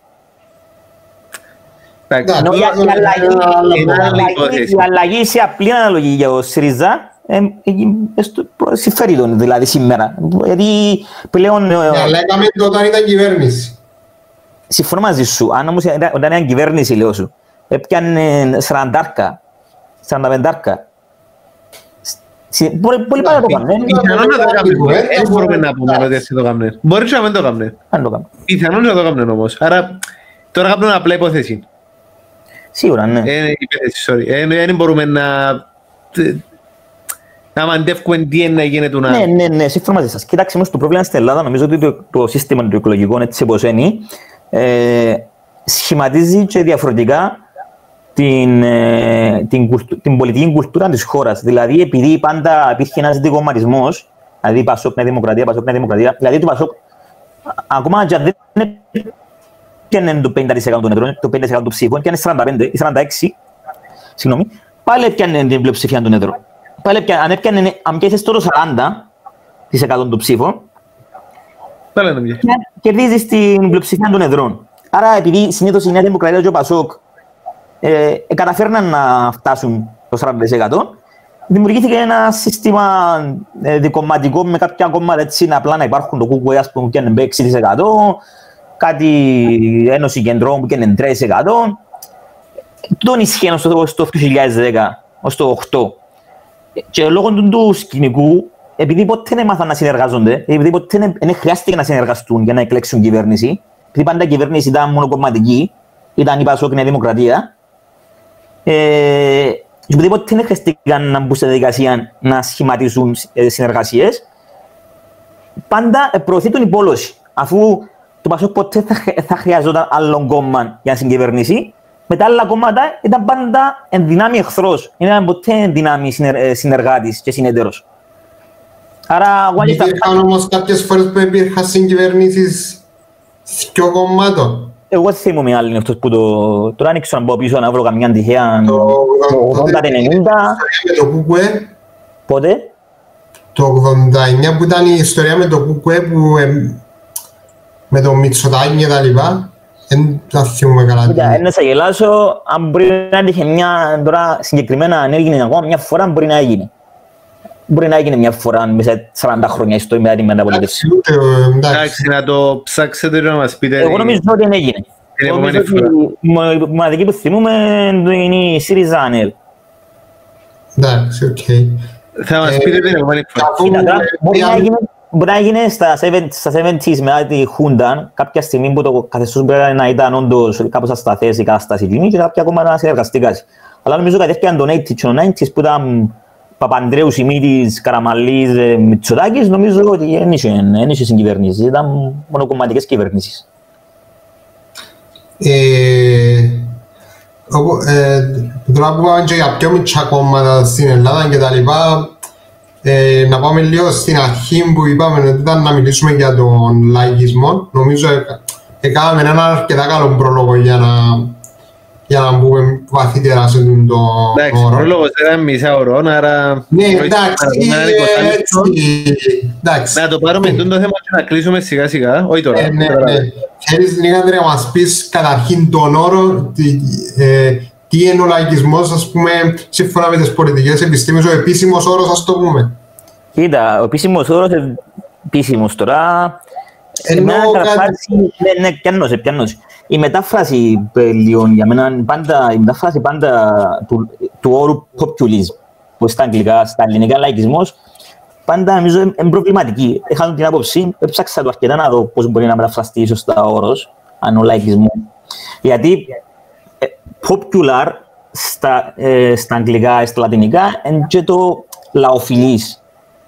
Εντάξει.
Ναι,
Ενώ η- η
είναι
αλλαγή-
ένα άλλο
η
πράγμα.
αλλαγή-
υπόθεση.
η αλλαγή σε απλή αναλογή για το ΣΥΡΙΖΑ ε, ε, στο- συμφέρει τον δηλαδή σήμερα. Γιατί πλέον ε,
Ναι, αλλά έκαμε το όταν ήταν κυβέρνηση.
συμφωνώ μαζί σου. Αν όμως ήταν- όταν ήταν κυβέρνηση, λέω σου, έπιανε 40, 45. Συ- Μπορεί πολύ πάρα να το κάνουν. ε,
Πιθανόν να το κάνουν.
κουβέντα,
Δεν μπορούμε να
μπορεί-
πούμε ότι έτσι το κάνουν. Μπορεί και να μην το κάνουν.
Αν το κάνουν.
Πιθανόν να το κάνουν όμως. Άρα τώρα κάνουν απλά υπόθεση.
Σίγουρα, ναι.
Ε, υπόθεση, sorry. Ε, Δεν μπορούμε να... Να μαντεύουμε τι είναι να γίνεται να...
Ναι, ναι, ναι, σύμφωνα μαζί σας. Κοιτάξτε, όμως το πρόβλημα στην Ελλάδα, νομίζω ότι το, το σύστημα του εκλογικού, έτσι όπως είναι, ε, σχηματίζει και διαφορετικά την, ε, την, κουλτου- την πολιτική κουλτούρα της χώρας. Δηλαδή, επειδή πάντα υπήρχε ένας δικομματισμός, δηλαδή Πασόκ, Νέα Δημοκρατία, Πασόκ, Νέα Δημοκρατία, δηλαδή το Πασόκ, ακόμα και αν δεν έπιανε το 50% των εδρών, το 50% των ψήφων, έπιανε 45 ή 46, συγγνώμη, πάλι έπιανε την πλειοψηφία των εδρών. Πάλι έπιανε, αν έπιανε, αν πιέσεις τώρα 40% των ψήφων,
Πάλι είναι μια.
κερδίζεις την πλειοψηφία των εδρών. Άρα, επειδή συνήθως η Νέα Δημοκρατία και ο Πασόκ ε, ε, καταφέρναν να φτάσουν το 40%, δημιουργήθηκε ένα σύστημα ε, δικομματικό με κάποια κόμματα έτσι να απλά να υπάρχουν το ΚΚΕ, ας πούμε, που έκανε 6%, κάτι Ένωση Κεντρών που έκανε 3%. Τον ισχύει στο, στο 2010, ως το 8. Και λόγω του, του σκηνικού, επειδή ποτέ δεν έμαθαν να συνεργάζονται, επειδή ποτέ δεν, δεν χρειάστηκε να συνεργαστούν για να εκλέξουν κυβέρνηση, επειδή πάντα η κυβέρνηση ήταν μονοκομματική, ήταν η Πασόκ Νέα Δημοκρατία, ε, και επειδή ποτέ δεν χρειάστηκαν να μπουν στη διαδικασία να σχηματίσουν ε, συνεργασίες, πάντα ε, προωθεί την υπόλωση. Αφού το Πασόκ ποτέ θα, χρ- θα χρειαζόταν άλλο κόμμα για να συγκυβερνήσει, με τα άλλα κόμματα ήταν πάντα εν δυνάμει εχθρός. Δεν ήταν ποτέ εν δυνάμει συνεργ, ε, συνεργάτης και συνεταίρος. Άρα, εγώ μάλιστα,
Υπήρχαν όμως κάποιες φορές που υπήρχαν συγκυβερνήσεις δυο κομμάτων.
Εγώ δεν θυμούμαι άλλη αυτός που το... Τώρα δεν ξέρω αν πω πίσω να βρω καμιά τυχαία...
Το
Το 80-90,
με το ΚΚΕ,
πότε.
το 89 που ήταν η ιστορία με το ΚΚΕ που ε, με το Μητσοτάκη και τα λοιπά. Δεν τα θυμούμαι καλά.
Κοίτα,
τι.
ένα θα γελάσω, αν μπορεί να έτυχε μια, τώρα συγκεκριμένα αν έγινε ακόμα μια φορά, μπορεί να έγινε. Μπορεί να έγινε μια φορά μέσα σε 40 χρόνια στο μετά την μεταπολίτευση.
Εντάξει, ούτε, ε, εντάξει.
Εντάξει, να το ψάξετε και να μας πείτε.
Εγώ νομίζω ότι δεν έγινε.
Την
Εγώ
επόμενη
νομίζω ότι η μο- η μοναδική που θυμούμε είναι η ΣΥΡΙΖΑ ΑΝΕΛ.
Εντάξει, οκ.
Θα μας πείτε την επόμενη φορά.
Αφού,
Κοίτα, τώρα,
ε,
Μπορεί να
μια-
γίνει, μπορεί να γίνει στα 70 στα 70s μετά τη Χούντα, κάποια στιγμή που το καθεστώς μπορεί να ήταν όντως κάπως ασταθές η κατάσταση εκείνη και κάποια ακόμα να συνεργαστήκαν. Αλλά νομίζω κατεύθυναν τον 80s και τον 90s που ήταν Παπανδρέου, Σιμίτης, Καραμαλής, ε, Μητσοτάκης, νομίζω ότι δεν είχε, δεν είχε συγκυβερνήσεις, ήταν μονοκομματικές κυβερνήσεις.
Ε, όπου- ε, Τώρα που πάμε και για πιο μικρά κόμματα στην Ελλάδα και τα λοιπά, ε, να πάμε λίγο στην αρχή που είπαμε ότι ήταν να μιλήσουμε για τον λαϊκισμό. Νομίζω εκα- έκαναμε έναν αρκετά καλό πρόλογο για να, για να μπούμε βαθύτερα σε αυτόν τον
Εντάξει, ο
όρο.
πρόλογος ήταν μισά ωρό, άρα...
Ναι,
βοηθάμε
εντάξει,
να δούμε έναν
ε,
20 λεπτό.
έτσι, εντάξει.
Να το πάρουμε αυτό το θέμα και να κλείσουμε σιγά σιγά, όχι τώρα.
Ε, ναι,
τώρα.
ναι. Θέλεις Νίκανδρε να μας πεις καταρχήν τον όρο, τι, ε, τι είναι ο λαϊκισμός, ας πούμε, σύμφωνα με τις πολιτικές επιστήμες, ο επίσημος όρος, ας το πούμε.
Κοίτα, ο επίσημος όρος, ε, επίσημος τώρα,
Ενώ
Εμένα
κάτι-
καταρχάς, ναι, ναι, πιάνω σε, πιάνω σε. Η μετάφραση ε, λίγο για μένα είναι πάντα, η μετάφραση πάντα του, του όρου populism, που στα αγγλικά, στα ελληνικά λαϊκισμός, πάντα νομίζω είναι προβληματική. Είχα την άποψη, έψαξα το αρκετά να δω πώς μπορεί να μεταφραστεί σωστά ο όρος, αν ο λαϊκισμός. Γιατί ε, popular στα, ε, στα αγγλικά, στα λατινικά, είναι και το λαοφιλής.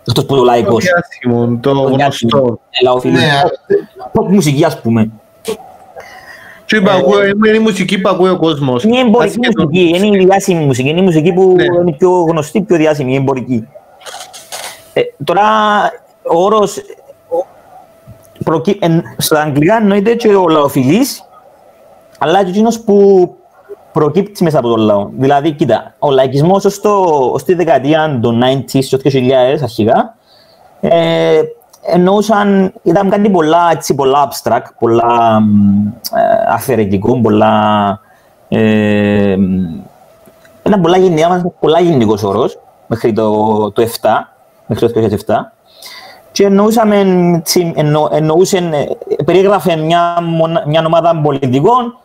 Αυτός που είναι ο
Το
λαϊκός.
διάσημο, το
Το
γνωστό.
διάσημο. Ε, λαοφιλής.
Ναι,
Pop μουσική, ας πούμε.
Και είπα, ακούω- είναι η μουσική που ακούει ο κόσμος.
Είναι εμπορική
Ασχέτως-
μουσική, είναι η διάσημη μουσική. Είναι η μουσική που
Ναι.
είναι πιο γνωστή, πιο διάσημη, η εμπορική. Ε, τώρα, ο όρος προκύ... εν, στα αγγλικά εννοείται και ο λαοφιλής, αλλά και εκείνος που προκύπτει μέσα από τον λαό. Δηλαδή, κοίτα, ο λαϊκισμός ως, το, ως τη δεκαετία των 90s, το 2000 αρχικά, ε, εννοούσαν, ήταν κάτι πολλά, έτσι, πολλά abstract, πολλά μ, ε, αφαιρετικό, πολλά... Ε, μ, ένα πολλά, γενικά, πολλά γενικός όρος, μέχρι το, το 7, μέχρι το 2007. Και εννοούσαμε, έτσι, εννο, εννοούσε, ε, περίγραφε μια, μονα- μια ομάδα πολιτικών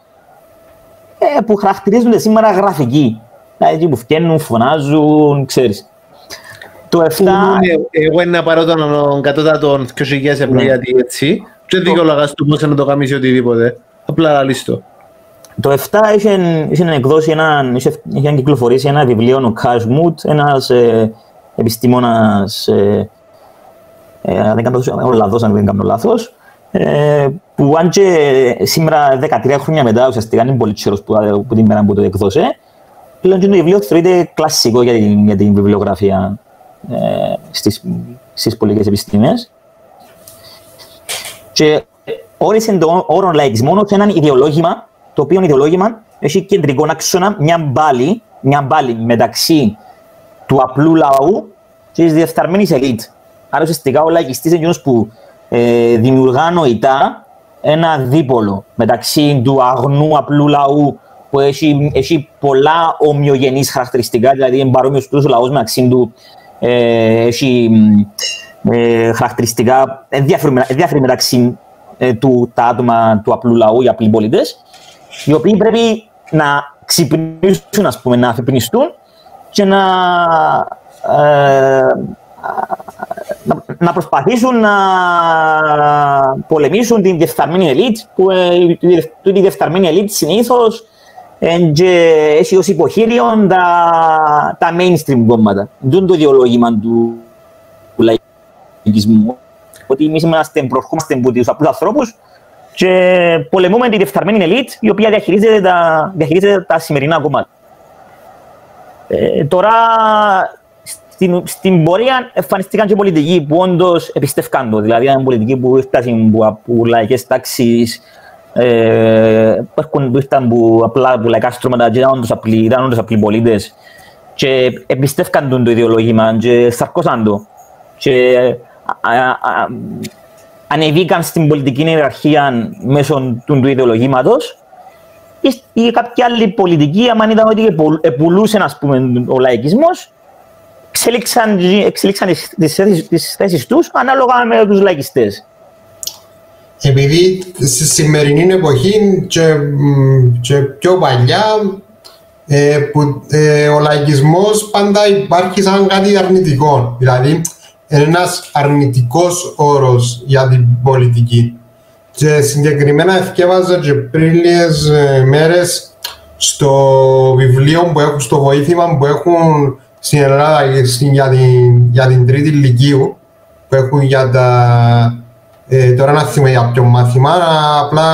ε, που χαρακτηρίζονται σήμερα γραφικοί. Δηλαδή, εκεί που φτιάχνουν, φωνάζουν, ξέρεις. Το 7...
Ε, Εγώ είναι να πάρω τον κατώτατο 2.000 ευρώ
Ναι.
γιατί έτσι. Και δεν δικαιολογάς του πώς να το κάνεις οτιδήποτε. Απλά λύστο.
Το 7 είχε, είχε εκδώσει ένα, είχε, είχε κυκλοφορήσει ένα βιβλίο ο Καρς Μουτ, ένας ε, επιστήμονας, ε, ε, αν δεν κάνω λάθος, ο λαθός, αν δεν κάνω λάθος, ε, που αν και σήμερα 13 χρόνια μετά ουσιαστικά είναι πολύ τσέρος που, που την μέρα που το εκδώσε, πλέον το βιβλίο θεωρείται κλασικό για την, για την βιβλιογραφία ε, στις, στις πολιτικές επιστήμες. Και όρισε τον όρο λαϊκισμός ως έναν ιδεολόγημα, το οποίο ιδεολόγημα έχει κεντρικό άξονα μια μπάλη, μια μπάλη μεταξύ του απλού λαού και της διεφθαρμένης ελίτ. Άρα ουσιαστικά ο λαϊκιστής είναι που ε, δημιουργά νοητά ένα δίπολο μεταξύ του αγνού απλού λαού που έχει, έχει πολλά ομοιογενείς χαρακτηριστικά, δηλαδή είναι παρόμοιος τους λαούς μεταξύ του, ε, έχει ε, χαρακτηριστικά διάφοροι μεταξύ ε, του τα άτομα του απλού λαού, οι απλοί πολίτες, οι οποίοι πρέπει να ξυπνήσουν, ας πούμε, να αφυπνιστούν και να, ε, να προσπαθήσουν να πολεμήσουν την διεφθαρμένη ελίτ, που ε, η διεφθαρμένη ελίτ συνήθως και έχει ως υποχείριο τα, τα mainstream κόμματα. Δεν το ιδεολόγημα του, του λαϊκισμού. Ότι εμείς είμαστε, προχώμαστε από τους απλούς ανθρώπους και πολεμούμε τη διεφθαρμένη ελίτ η οποία διαχειρίζεται τα, διαχειρίζεται τα σημερινά κόμματα. Ε, τώρα, στην, στην πορεία εμφανιστήκαν και πολιτικοί που όντως επιστεύκαν το. Δηλαδή, ήταν πολιτικοί που ήρθαν από λαϊκές τάξεις, ε, που ήρθαν από απλά από λαϊκά στρώματα και ήταν όντως απλοί, ήταν όντως απλοί πολίτες και εμπιστεύκαν τον το ιδεολόγημα και σαρκώσαν το. Και α, α, α, ανεβήκαν στην πολιτική ιεραρχία μέσω του ιδεολογήματος ή, ή κάποια άλλη πολιτική, αν ήταν ότι επουλούσε ας πούμε, ο λαϊκισμός, εξέλιξαν, εξέλιξαν τις, θέσεις, τις θέσεις τους ανάλογα με τους λαϊκιστές.
Επειδή στη σημερινή εποχή και, και πιο παλιά ε, που ε, ο λαϊκισμός πάντα υπάρχει σαν κάτι αρνητικό. Δηλαδή, ένας αρνητικός όρος για την πολιτική. Και συγκεκριμένα ευκέβαζα και πριν λίγες ε, μέρες στο βιβλίο που έχουν, στο βοήθημα που έχουν στην Ελλάδα για την, για την τρίτη ηλικίου που έχουν για τα... Ε, τώρα να θυμάμαι για ποιο μάθημα, απλά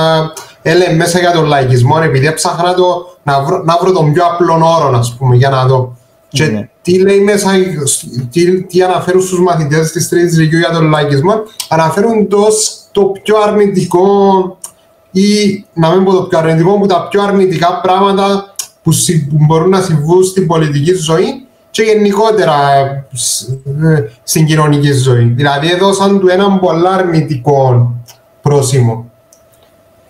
έλεγε μέσα για τον λαϊκισμό, επειδή έψαχνα το, να, βρω, να βρω τον πιο απλό όρο, ας πούμε, για να δω. Και ναι. τι λέει μέσα, τι, τι αναφέρουν στους μαθητές της τρίτης ηλικίου για τον λαϊκισμό, αναφέρουν το, το πιο αρνητικό ή να μην πω το πιο αρνητικό, που τα πιο αρνητικά πράγματα που, που μπορούν να συμβούν στην πολιτική ζωή και γενικότερα ε, στην κοινωνική ζωή. Δηλαδή έδωσαν του έναν πολύ αρνητικό πρόσημο.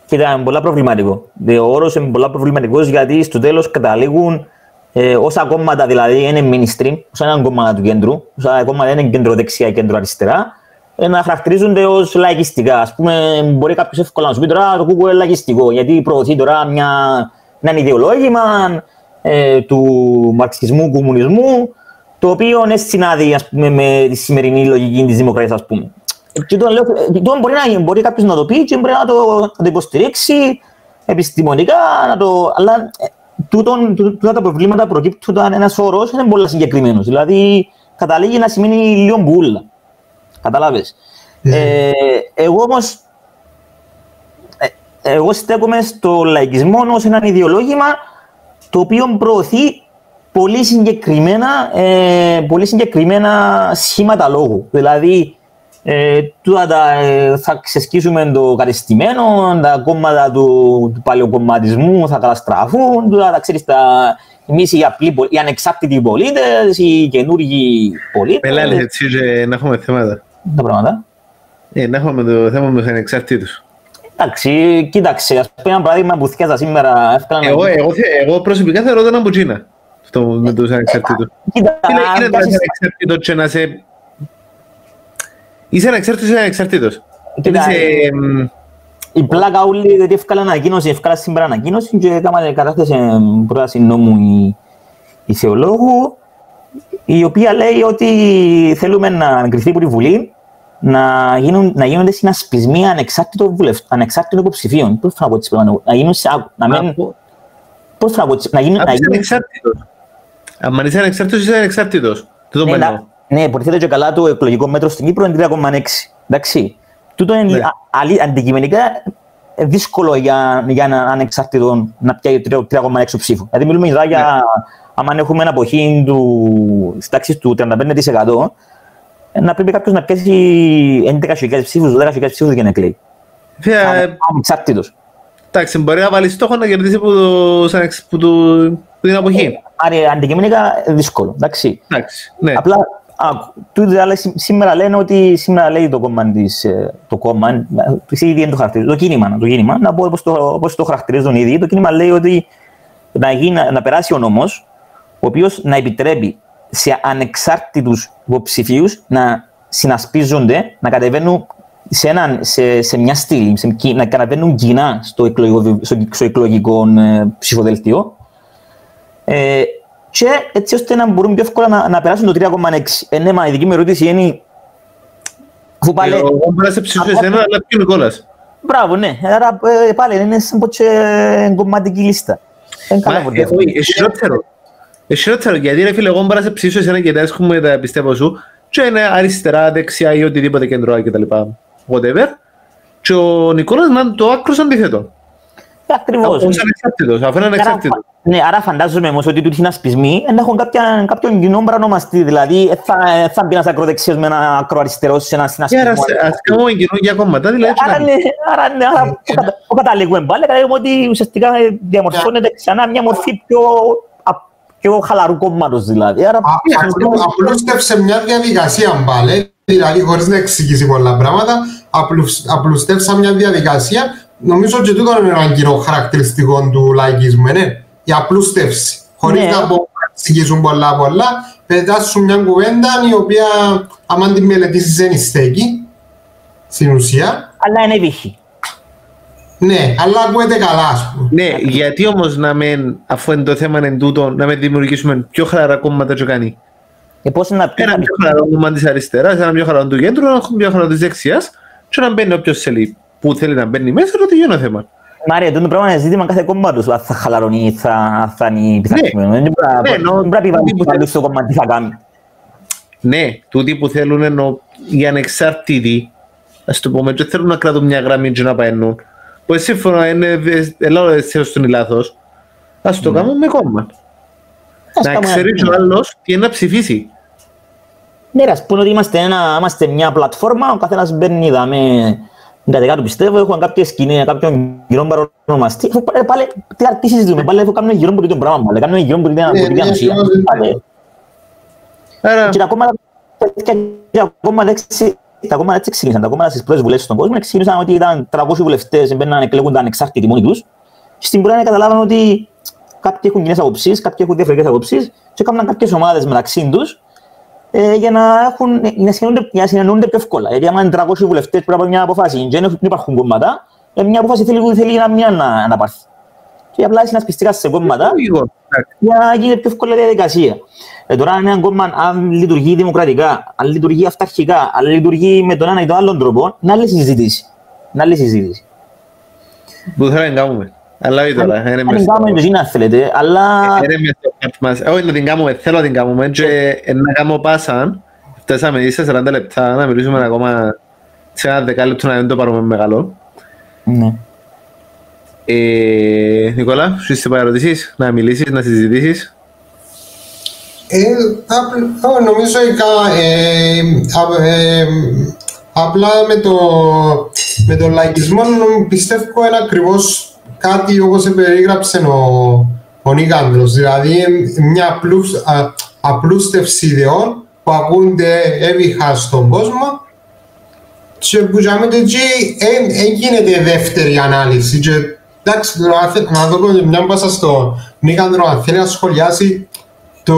Κοίτα, είναι πολύ προβληματικό. Ο όρος είναι πολύ προβληματικός γιατί στο τέλος καταλήγουν ε, όσα κόμματα δηλαδή είναι mainstream, όσα είναι κόμματα του κέντρου, όσα κόμματα είναι κέντρο δεξιά, κέντρο αριστερά, ε, να χαρακτηρίζονται ως λαϊκιστικά. Α πούμε, μπορεί κάποιος εύκολα να σου πει τώρα το κούκου είναι λαϊκιστικό, γιατί προωθεί τώρα μια, ένα ιδεολόγημα, ε, του μαρξισμού, κομμουνισμού, το οποίο είναι συνάδει ας πούμε, με τη σημερινή λογική της δημοκρατίας, ας πούμε. Και το, λέω, το μπορεί, να, μπορεί κάποιος να το πει και μπορεί να το, να το υποστηρίξει επιστημονικά, να το, αλλά ε, τούτον, τούτα τα προβλήματα προκύπτουν όταν ένας όρος είναι πολύ συγκεκριμένος. Δηλαδή, καταλήγει να σημαίνει λίγο μπουλα. Κατάλαβε. Mm. Ε, εγώ όμως. Ε, εγώ στέκομαι στο λαϊκισμό ως ένα ιδεολόγημα το οποίο προωθεί πολύ συγκεκριμένα, ε, πολύ συγκεκριμένα σχήματα λόγου. Δηλαδή, ε, τα, ε, θα ξεσκίσουμε το κατεστημένο, τα κόμματα του, του παλαιοκομματισμού θα καταστραφούν, τούτα τα ξέρεις, τα, εμείς οι, απλοί, οι ανεξάρτητοι πολίτες, οι καινούργοι πολίτες.
Πελάλες έτσι και να έχουμε θέματα.
Τα πράγματα.
Ε, να έχουμε το θέμα με τους ανεξάρτητους.
Εντάξει, κοίταξε, ας πούμε ένα παράδειγμα που θυκιάζα σήμερα εύκολα
εγώ, εγώ, εγώ προσωπικά θεωρώ ότι ήταν από Κίνα, αυτό με τους ανεξαρτήτους.
Κοίτα,
είναι να είσαι ανεξαρτήτος και να σε... Είσαι ανεξάρτητος ή ανεξαρτήτος.
Κοίτα, η πλάκα όλη γιατί έφκαλα ανακοίνωση, έφκαλα σήμερα ανακοίνωση και έκανα κατάθεση πρόταση νόμου η, η θεολόγου, η οποία λέει ότι θέλουμε να εγκριθεί από τη Βουλή να, γίνουν, να γίνονται συνασπισμοί ανεξάρτητων ανεξάρτητων υποψηφίων. Πώς θα πω έτσι πράγματα, να γίνουν σε να μην... Πώς θα πω έτσι, να γίνουν...
Αν είσαι ανεξάρτητος. Αν είσαι ανεξάρτητος, είσαι ανεξάρτητος. Το ναι, να,
ναι, υποτίθεται και καλά το εκλογικό μέτρο στην Κύπρο είναι 3,6. Εντάξει. Τούτο είναι ναι. αντικειμενικά δύσκολο για, για έναν ανεξάρτητο να πιάει 3,6 ψήφου. Δηλαδή μιλούμε για Αν έχουμε ένα αποχή του, τάξη του 35%, ε, να πρέπει κάποιος να πιάσει 11.000 ψήφους, 12.000 ψήφους για να κλαίει. Ανεξάρτητος.
Εντάξει, μπορεί να βάλει στόχο να κερδίσει που, που, που, την αποχή.
Άρα, αντικειμενικά δύσκολο. Εντάξει.
Εντάξει, ναι.
Απλά τούτε, αλλά σήμερα λένε ότι σήμερα λέει το κόμμα της, ε, το κόμμα, ήδη είναι το χαρακτηρίζει, το κίνημα, το κίνημα, να πω πώς το, πώς το χαρακτηρίζουν ήδη, το κίνημα λέει ότι να, γίνει, να περάσει ο νόμος, ο οποίος να επιτρέπει σε ανεξάρτητους υποψηφίους να συνασπίζονται, να κατεβαίνουν σε, ένα, σε, σε μια στήλη, σε, να κατεβαίνουν κοινά στο εκλογικό, στο εκλογικό ε, ψηφοδελτίο, ε, και έτσι ώστε να μπορούν πιο εύκολα να, να περάσουν το 3,6. Ε, ναι, μα η δική μου ερώτηση είναι...
Αφού πάλι... Εγώ μπορεί να σε ψήσω εσένα, αλλά ποιο Νικόλας.
Μπράβο, ναι. Άρα ε, πάλι είναι σαν πως και κομματική λίστα.
Εσυρότερο, γιατί ρε φίλε, εγώ μπορώ να σε ψήσω εσένα και τα έχουμε τα πιστεύω σου και είναι αριστερά, δεξιά ή οτιδήποτε κέντρο και τα λοιπά. Whatever. Και ο Νικόλας να το άκρος αντίθετο.
Ακριβώς.
Αφού είναι ανεξάρτητος, αφού είναι ανεξάρτητος.
Ναι, άρα φαντάζομαι όμως ότι τούτοι συνασπισμοί να έχουν κάποια, κάποιον κοινό παρανομαστή. Δηλαδή, θα, θα μπει ένας ακροδεξιός με ένα ακροαριστερός σε ένα συνασπισμό.
Άρα, ας κάνουμε κοινό για κόμματα. Δηλαδή,
άρα, ναι, άρα, ναι, άρα ο καταλήγουμε πάλι, καταλήγουμε ότι ουσιαστικά διαμορφώνεται ξανά μια μορφή πιο πιο χαλαρού κόμματος δηλαδή. Άρα...
Απλούστευσε μια διαδικασία πάλι, δηλαδή χωρίς να εξηγήσει πολλά πράγματα, απλούστευσα μια διαδικασία, νομίζω ότι τούτο είναι ένα κοινό χαρακτηριστικό του λαϊκισμού, ναι η απλούστευση. Χωρίς ναι. να εξηγήσουν πολλά πολλά, πετάσουν μια κουβέντα η οποία, άμα την μελετήσεις, δεν στέκει στην ουσία.
Αλλά είναι βύχη.
Ναι, αλλά ακούεται καλά, ας πούμε.
Ναι, γιατί όμως να μεν, αφού είναι το θέμα είναι τούτο, να μην δημιουργήσουμε πιο χαλαρά κόμματα και κάνει;
Και πώς να
ένα πιο χαλαρό κόμμα της αριστεράς, ένα πιο χαλαρό του κέντρου, ένα πιο χαλαρό της δεξιάς, και να μπαίνει όποιος θέλει, που θέλει να μπαίνει μέσα, τότε γίνει θέμα.
Μάρια, το πράγμα είναι ζήτημα κάθε κόμματος, αν θα χαλαρώνει ή θα, θα είναι πειθαρχημένο. Δεν πρέπει να πει πάλι στο κόμμα τι θα κάνει.
Ναι, τούτοι που θέλουν ενώ οι ανεξάρτητοι, ας το πούμε, και θέλουν να κρατούν μια γραμμή και να παίρνουν. Που σύμφωνα είναι, ελάω εσύ ως τον λάθος, ας το κάνουμε με κόμμα. Να ξέρει ο άλλος τι είναι να ψηφίσει.
Ναι, ας πούμε ότι είμαστε μια πλατφόρμα, ο καθένας μπαίνει δάμε Κατά κάτω πιστεύω, έχουν κάποια σκηνή, κάποιον γύρω παρονομαστή. Πάλι, τι συζητούμε, πάλι έχω κάνουμε γύρω από το πράγμα, πάλι κάνουμε γύρω από την ανοσία. Και τα κόμματα, τα κόμματα έτσι ξεκίνησαν, τα κόμματα στις πρώτες βουλές στον κόσμο ξεκίνησαν ότι ήταν 300 βουλευτές, μπαίναν εκλέγονταν ανεξάρτητοι μόνοι τους και στην πορεία καταλάβαν ότι κάποιοι έχουν κοινές αποψεις, κάποιοι έχουν διαφορετικές αποψεις και έκαναν κάποιες ομάδες μεταξύ τους ε, για να, έχουν, να, συνεννοούνται, να συνεννοούνται πιο εύκολα. Γιατί άμα είναι 300 βουλευτές πρέπει να μια αποφάση και δεν υπάρχουν κόμματα, ε, μια αποφάση θέλει, θέλει να μια να, να πάρει. Και απλά συνασπιστήκα σε κόμματα για να γίνει πιο εύκολα διαδικασία. Ε, τώρα αν ένα κόμμα αν λειτουργεί δημοκρατικά, αν λειτουργεί αυταρχικά, αν λειτουργεί με τον ένα ή τον άλλον τρόπο, είναι άλλη συζήτηση. Είναι άλλη συζήτηση.
Που θέλουμε να κάνουμε. Αλλά
τώρα, είναι μέσα. Αν κάνουμε το γίνα θέλετε, αλλά...
Είναι μέσα στο Όχι να την κάνουμε, θέλω να την κάνουμε και να κάνουμε πάσα. Φτάσαμε ήδη σε 40 λεπτά, να μιλήσουμε ακόμα σε ένα δεκάλεπτο να δεν το πάρουμε μεγάλο.
Ναι.
Ε, Νικόλα, σου είσαι παραρωτήσεις, να μιλήσεις, να συζητήσεις;
Ε, νομίζω ε, ε, απλά με το, με τον λαϊκισμό πιστεύω είναι ακριβώς κάτι όπως περίγραψε ο, ο Νίκανδρος, δηλαδή μια απλούς, α, απλούστευση ιδεών που ακούνται έβυχα στον κόσμο και που για μένα εκεί δεν γίνεται δεύτερη ανάλυση και εντάξει τώρα να δω μια πάσα στο Νίκανδρο αν θέλει να σχολιάσει το,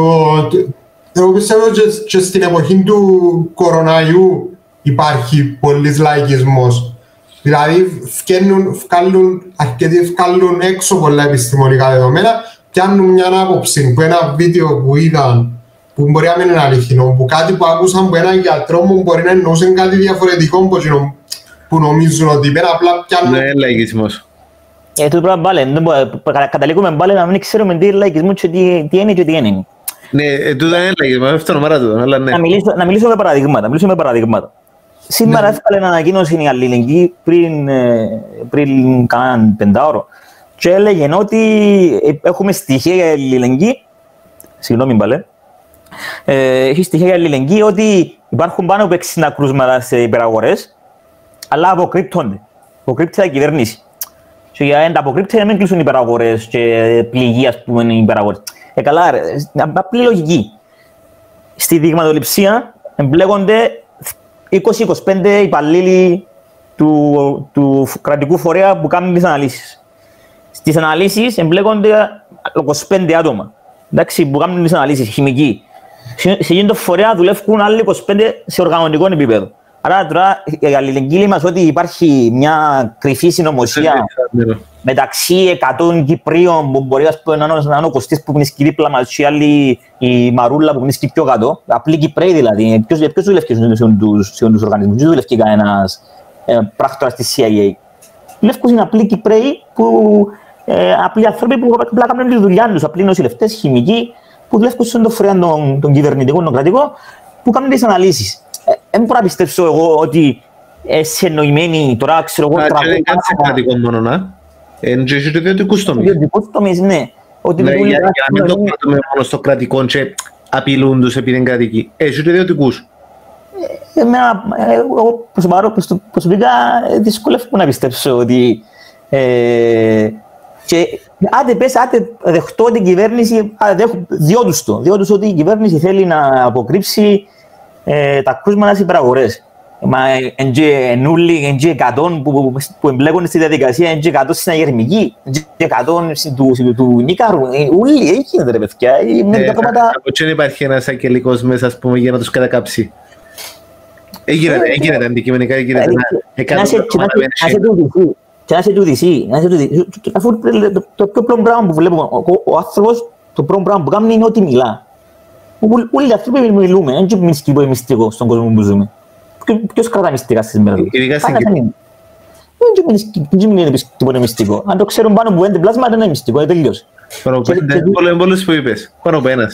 εγώ πιστεύω και, και στην εποχή του κοροναϊού υπάρχει πολύς λαϊκισμός Δηλαδή, βγαίνουν, βγάλουν, αρκετοί βγάλουν έξω πολλά επιστημονικά δεδομένα, πιάνουν μια άποψη που ένα βίντεο που είδαν που μπορεί να μην είναι αληθινό, που κάτι που άκουσαν από έναν γιατρό μου μπορεί να εννοούσε κάτι διαφορετικό από που νομίζουν ότι πέρα απλά πιάνουν...
Ναι, λαϊκισμός.
Ε, το πράγμα πάλι, καταλήγουμε πάλι να μην ξέρουμε τι είναι λαϊκισμό και τι, τι είναι και τι είναι.
Ναι, ε, τούτο είναι λαϊκισμό, αυτό είναι μάρα του, αλλά ναι. Να μιλήσω,
να μιλήσω με παραδείγματα, μιλήσω με παραδείγματα. Σήμερα ναι. έφυγε ανακοίνωση η αλληλεγγύη πριν, ε, πριν κανέναν πεντάωρο και έλεγε ότι έχουμε στοιχεία για αλληλεγγύη συγγνώμη μπαλέ, ε, έχει στοιχεία για αλληλεγγύη ότι υπάρχουν πάνω από 60 κρούσματα σε υπεραγορές, αλλά αποκρύπτονται. Αποκρύπτει η κυβέρνηση. Και για να αποκρύπτει να μην κλείσουν οι υπεραγορές και πληγή, ας πούμε, οι υπεραγορές. Ε, καλά, ρε, απλή λογική. Στη δειγματοληψία εμπλέκονται 20-25 υπαλλήλοι του, του κρατικού φορέα που κάνουν τις αναλύσεις. Στις αναλύσεις εμπλέκονται 25 άτομα εντάξει, που κάνουν τις αναλύσεις, χημικοί. Σε εκείνο το φορέα δουλεύουν άλλοι 25 σε οργανωτικό επίπεδο. Άρα τώρα η αλληλεγγύη μας ότι υπάρχει μια κρυφή συνωμοσία μεταξύ 100 Κυπρίων που μπορεί ας πούμε, να είναι ο Κωστής που βρίσκει δίπλα μας και άλλοι η Μαρούλα που βρίσκει πιο κάτω. Απλοί Κυπρέοι δηλαδή. Ποιος, ποιος δουλεύει σε τους οργανισμούς, ποιος δουλεύει κανένας ε, πράκτορας της CIA. Δουλεύουν είναι απλοί Κυπρέοι που ε, απλοί άνθρωποι που απλά κάνουν τη δουλειά τους, απλοί νοσηλευτές, χημικοί που δουλεύουν στον φορέα των, των κυβερνητικών, των κρατικών, που κάνουν τις αναλύσεις. Δεν μπορώ να πιστέψω εγώ ότι είσαι εννοημένη τώρα, ξέρω εγώ,
τραγούδια. Δεν κάνει κρατικό μόνο, να. Είναι και σε ιδιωτικούς τομείς.
Ιδιωτικούς τομείς, ναι. Ότι
ναι, για, για να μην το κρατούμε μόνο στο κρατικό και απειλούν τους επειδή είναι κρατικοί. Έχει και ιδιωτικούς.
Εμένα, εγώ προσωπικά δυσκολεύομαι να πιστέψω ότι ε, και άντε πες, άντε δεχτώ την κυβέρνηση, διόντους το, διόντους ότι η κυβέρνηση θέλει να αποκρύψει ε, τα κρούσματα στις υπεραγορές. Μα ενούλοι, εντζέ εκατόν που, που εμπλέκονται στη διαδικασία, εντζέ εκατόν στην αγερμική, εντζέ εκατόν του, του Νίκαρου. Ούλοι, έχει γίνεται ρε παιδιά.
Από έτσι δεν υπάρχει ένας αγγελικός μέσα, ας πούμε, για να τους κατακάψει. Έγινε, έγινε αντικειμενικά, έγινε.
Να σε τούτηση, και να σε τούτηση, να σε τούτηση. Αφού το πιο πρώτο πράγμα που βλέπω, ο άνθρωπος, το πρώτο πράγμα που κάνει είναι ότι μιλά. Όλοι οι άνθρωποι μιλούμε, δεν είναι μυστικό ή μυστικό στον κόσμο που ζούμε. Ποιος κρατά μυστικά στις μέρες.
Ειδικά στην
Κύπρο. Δεν είναι τίποτα μυστικό. Αν το ξέρουν πάνω από πέντε πλάσματα είναι μυστικό, είναι τελειώσει.
Πολλές πολλές που είπες, πάνω από ένας.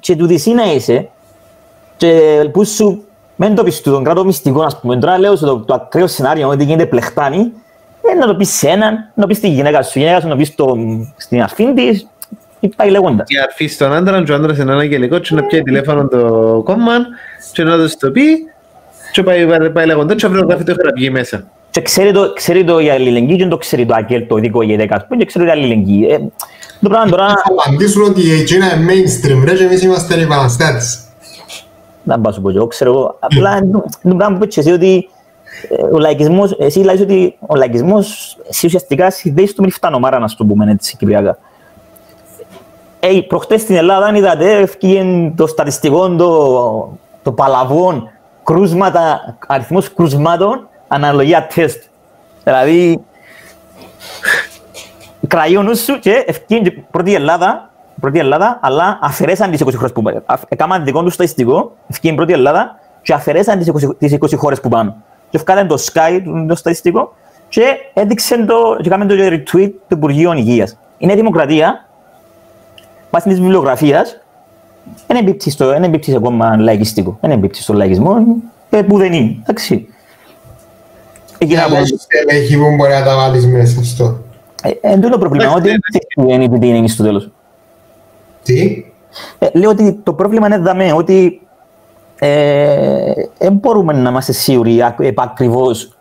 Και του δυσί να είσαι, και που σου μεν το πεις του τον κράτο μυστικό, ας πούμε, τώρα λέω το, το ακραίο σενάριο ότι γίνεται πλεχτάνη, ε, να το πεις σε έναν, να το πεις στη γυναίκα σου, η γυναίκα σου να το πεις το, στην αφήν της, πάει λέγοντας.
Και αρφή στον άντρα, και ο άντρας είναι ένα γελικό και να πιάει τηλέφωνο το κόμμα και να το το πει και πάει, πάει λέγοντας και αύριο γράφει το γραφεί μέσα.
Και ξέρει το, ξέρει το η αλληλεγγύη και το ξέρει το αγγέλ το δικό για δέκα, και ξέρει το αλληλεγγύη. Ε, το πράγμα τώρα...
Θα απαντήσουν ότι η Αιτζίνα είναι mainstream, ρε και εμείς είμαστε οι επαναστάτες.
Να πάω σου πω εγώ, ξέρω εγώ. Απλά το πράγμα που πέτυχε εσύ ότι ο λαϊκισμός, εσύ λες ότι ο λαϊκισμός εσύ ουσιαστικά συνδέεις το με φτανομάρα, να το πούμε έτσι, κυπριακά. Ε, προχτές στην Ελλάδα είδατε, έφυγε το στατιστικό, το, το παλαβόν, κρούσματα, αριθμός κρούσματων, αναλογία τεστ. Δηλαδή, κραγεί ο νους σου και ευκήγε πρώτη Ελλάδα, πρώτη Ελλάδα, αλλά αφαιρέσαν τις 20 χώρες που πάνε. Έκαναν δικό τους στατιστικό, ευκήγε πρώτη Ελλάδα και αφαιρέσαν τις 20, τις 20 χώρες που πάνε. Και ευκάλαν το Sky, το στατιστικό, και έδειξαν το, και έκαναν το retweet του Υπουργείου Υγείας. Είναι δημοκρατία, βάσει της βιβλιογραφίας, δεν εμπίπτεις, στο, δεν εμπίπτεις ακόμα λαϊκιστικό. Δεν εμπίπτεις στο λαϊκισμό, ε, που δεν είναι. Εντάξει.
Εκεί να πω... Στελέχη που μπορεί να τα βάλεις μέσα στο.
Ε, εν το πρόβλημα, ότι δεν είναι τι είναι στο τέλος.
Τι;
Ε, λέω ότι το πρόβλημα είναι δαμέ, ότι δεν ε, μπορούμε να είμαστε σίγουροι επακριβώς.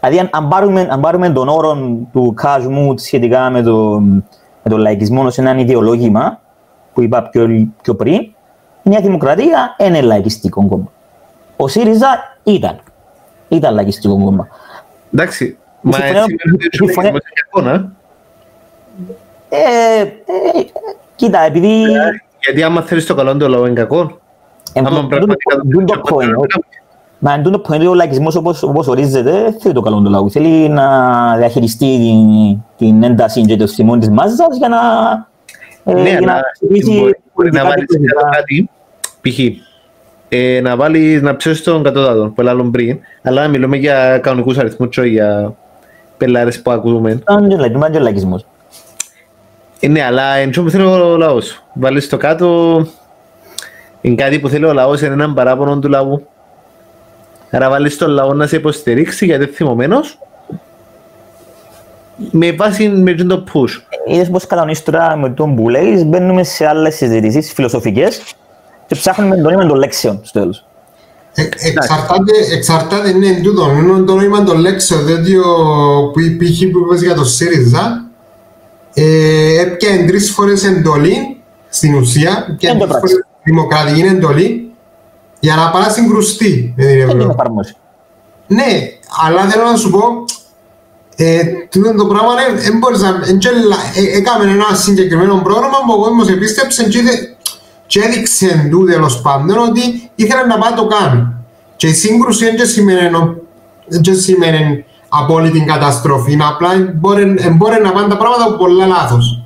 Δηλαδή, αν, αν, πάρουμε, αν πάρουμε τον όρο του Κάσμου σχετικά με τον με τον λαϊκισμό ως ένα ιδεολόγημα που είπα πιο, πιο πριν, η Νέα Δημοκρατία είναι λαϊκιστικό κόμμα. Ο ΣΥΡΙΖΑ ήταν. Ήταν λαϊκιστικό κόμμα.
Εντάξει, μα έτσι είναι εικόνα.
Ε, ε, κοίτα, επειδή...
Γιατί άμα θέλεις το καλό το λόγο είναι κακό.
Άμα πραγματικά το Μα εν τούτο που ο λαϊκισμός όπως, όπως ορίζεται, θέλει το καλό του λαού. Θέλει να διαχειριστεί την, την ένταση και το θυμό της μάζας για να...
Ε, ναι, για να, μπορεί, μπορεί να βάλεις κάτι, π.χ. Ε, να βάλεις, να ψώσεις τον κατώτατο που έλαβαν πριν, αλλά μιλούμε για κανονικούς αριθμούς και για πελάρες που ακούμε.
Είναι και ο λαϊκισμός.
Ε, ναι, αλλά εν που θέλει ο λαός. Βάλεις το κάτω, είναι κάτι που θέλει ο λαός, είναι έναν παράπονο του λαού Άρα βάλεις τον λαό να σε υποστηρίξει γιατί είναι θυμωμένος με βάση με το push.
είδες πώς κατανοείς τώρα με τον που λέεις, μπαίνουμε σε άλλες συζητήσεις φιλοσοφικές και ψάχνουμε το νόημα των λέξεων στο τέλος.
Ε, εξαρτάται, εξαρτάται, ναι, τούτο, είναι το νόημα των λέξεων, διότι ο που υπήρχε που είπες για το ΣΥΡΙΖΑ, ε, έπιανε τρεις φορές εντολή, στην ουσία, έπιανε τρεις φορές δημοκρατική εντολή, για να πάει να συγκρουστεί με την
Δεν την
Ευρώπη.
εφαρμόζεις.
Ναι, αλλά θέλω να σου πω, ε, τούτο το πράγμα δεν δεν μπορείς να... εν και λα- ε, Έκαμε ένα συγκεκριμένο πρόγραμμα που ο κόσμος επίστεψε και, είδε- και έδειξε του τέλος πάντων ότι ήθελε να πάει να το κάνει. Και η σύγκρουση δεν και σημαίνει, νο- δεν και σημαίνει απόλυτη καταστροφή, είναι απλά μπορεί, ε, μπορεί να πάνε τα πράγματα πολλά λάθος.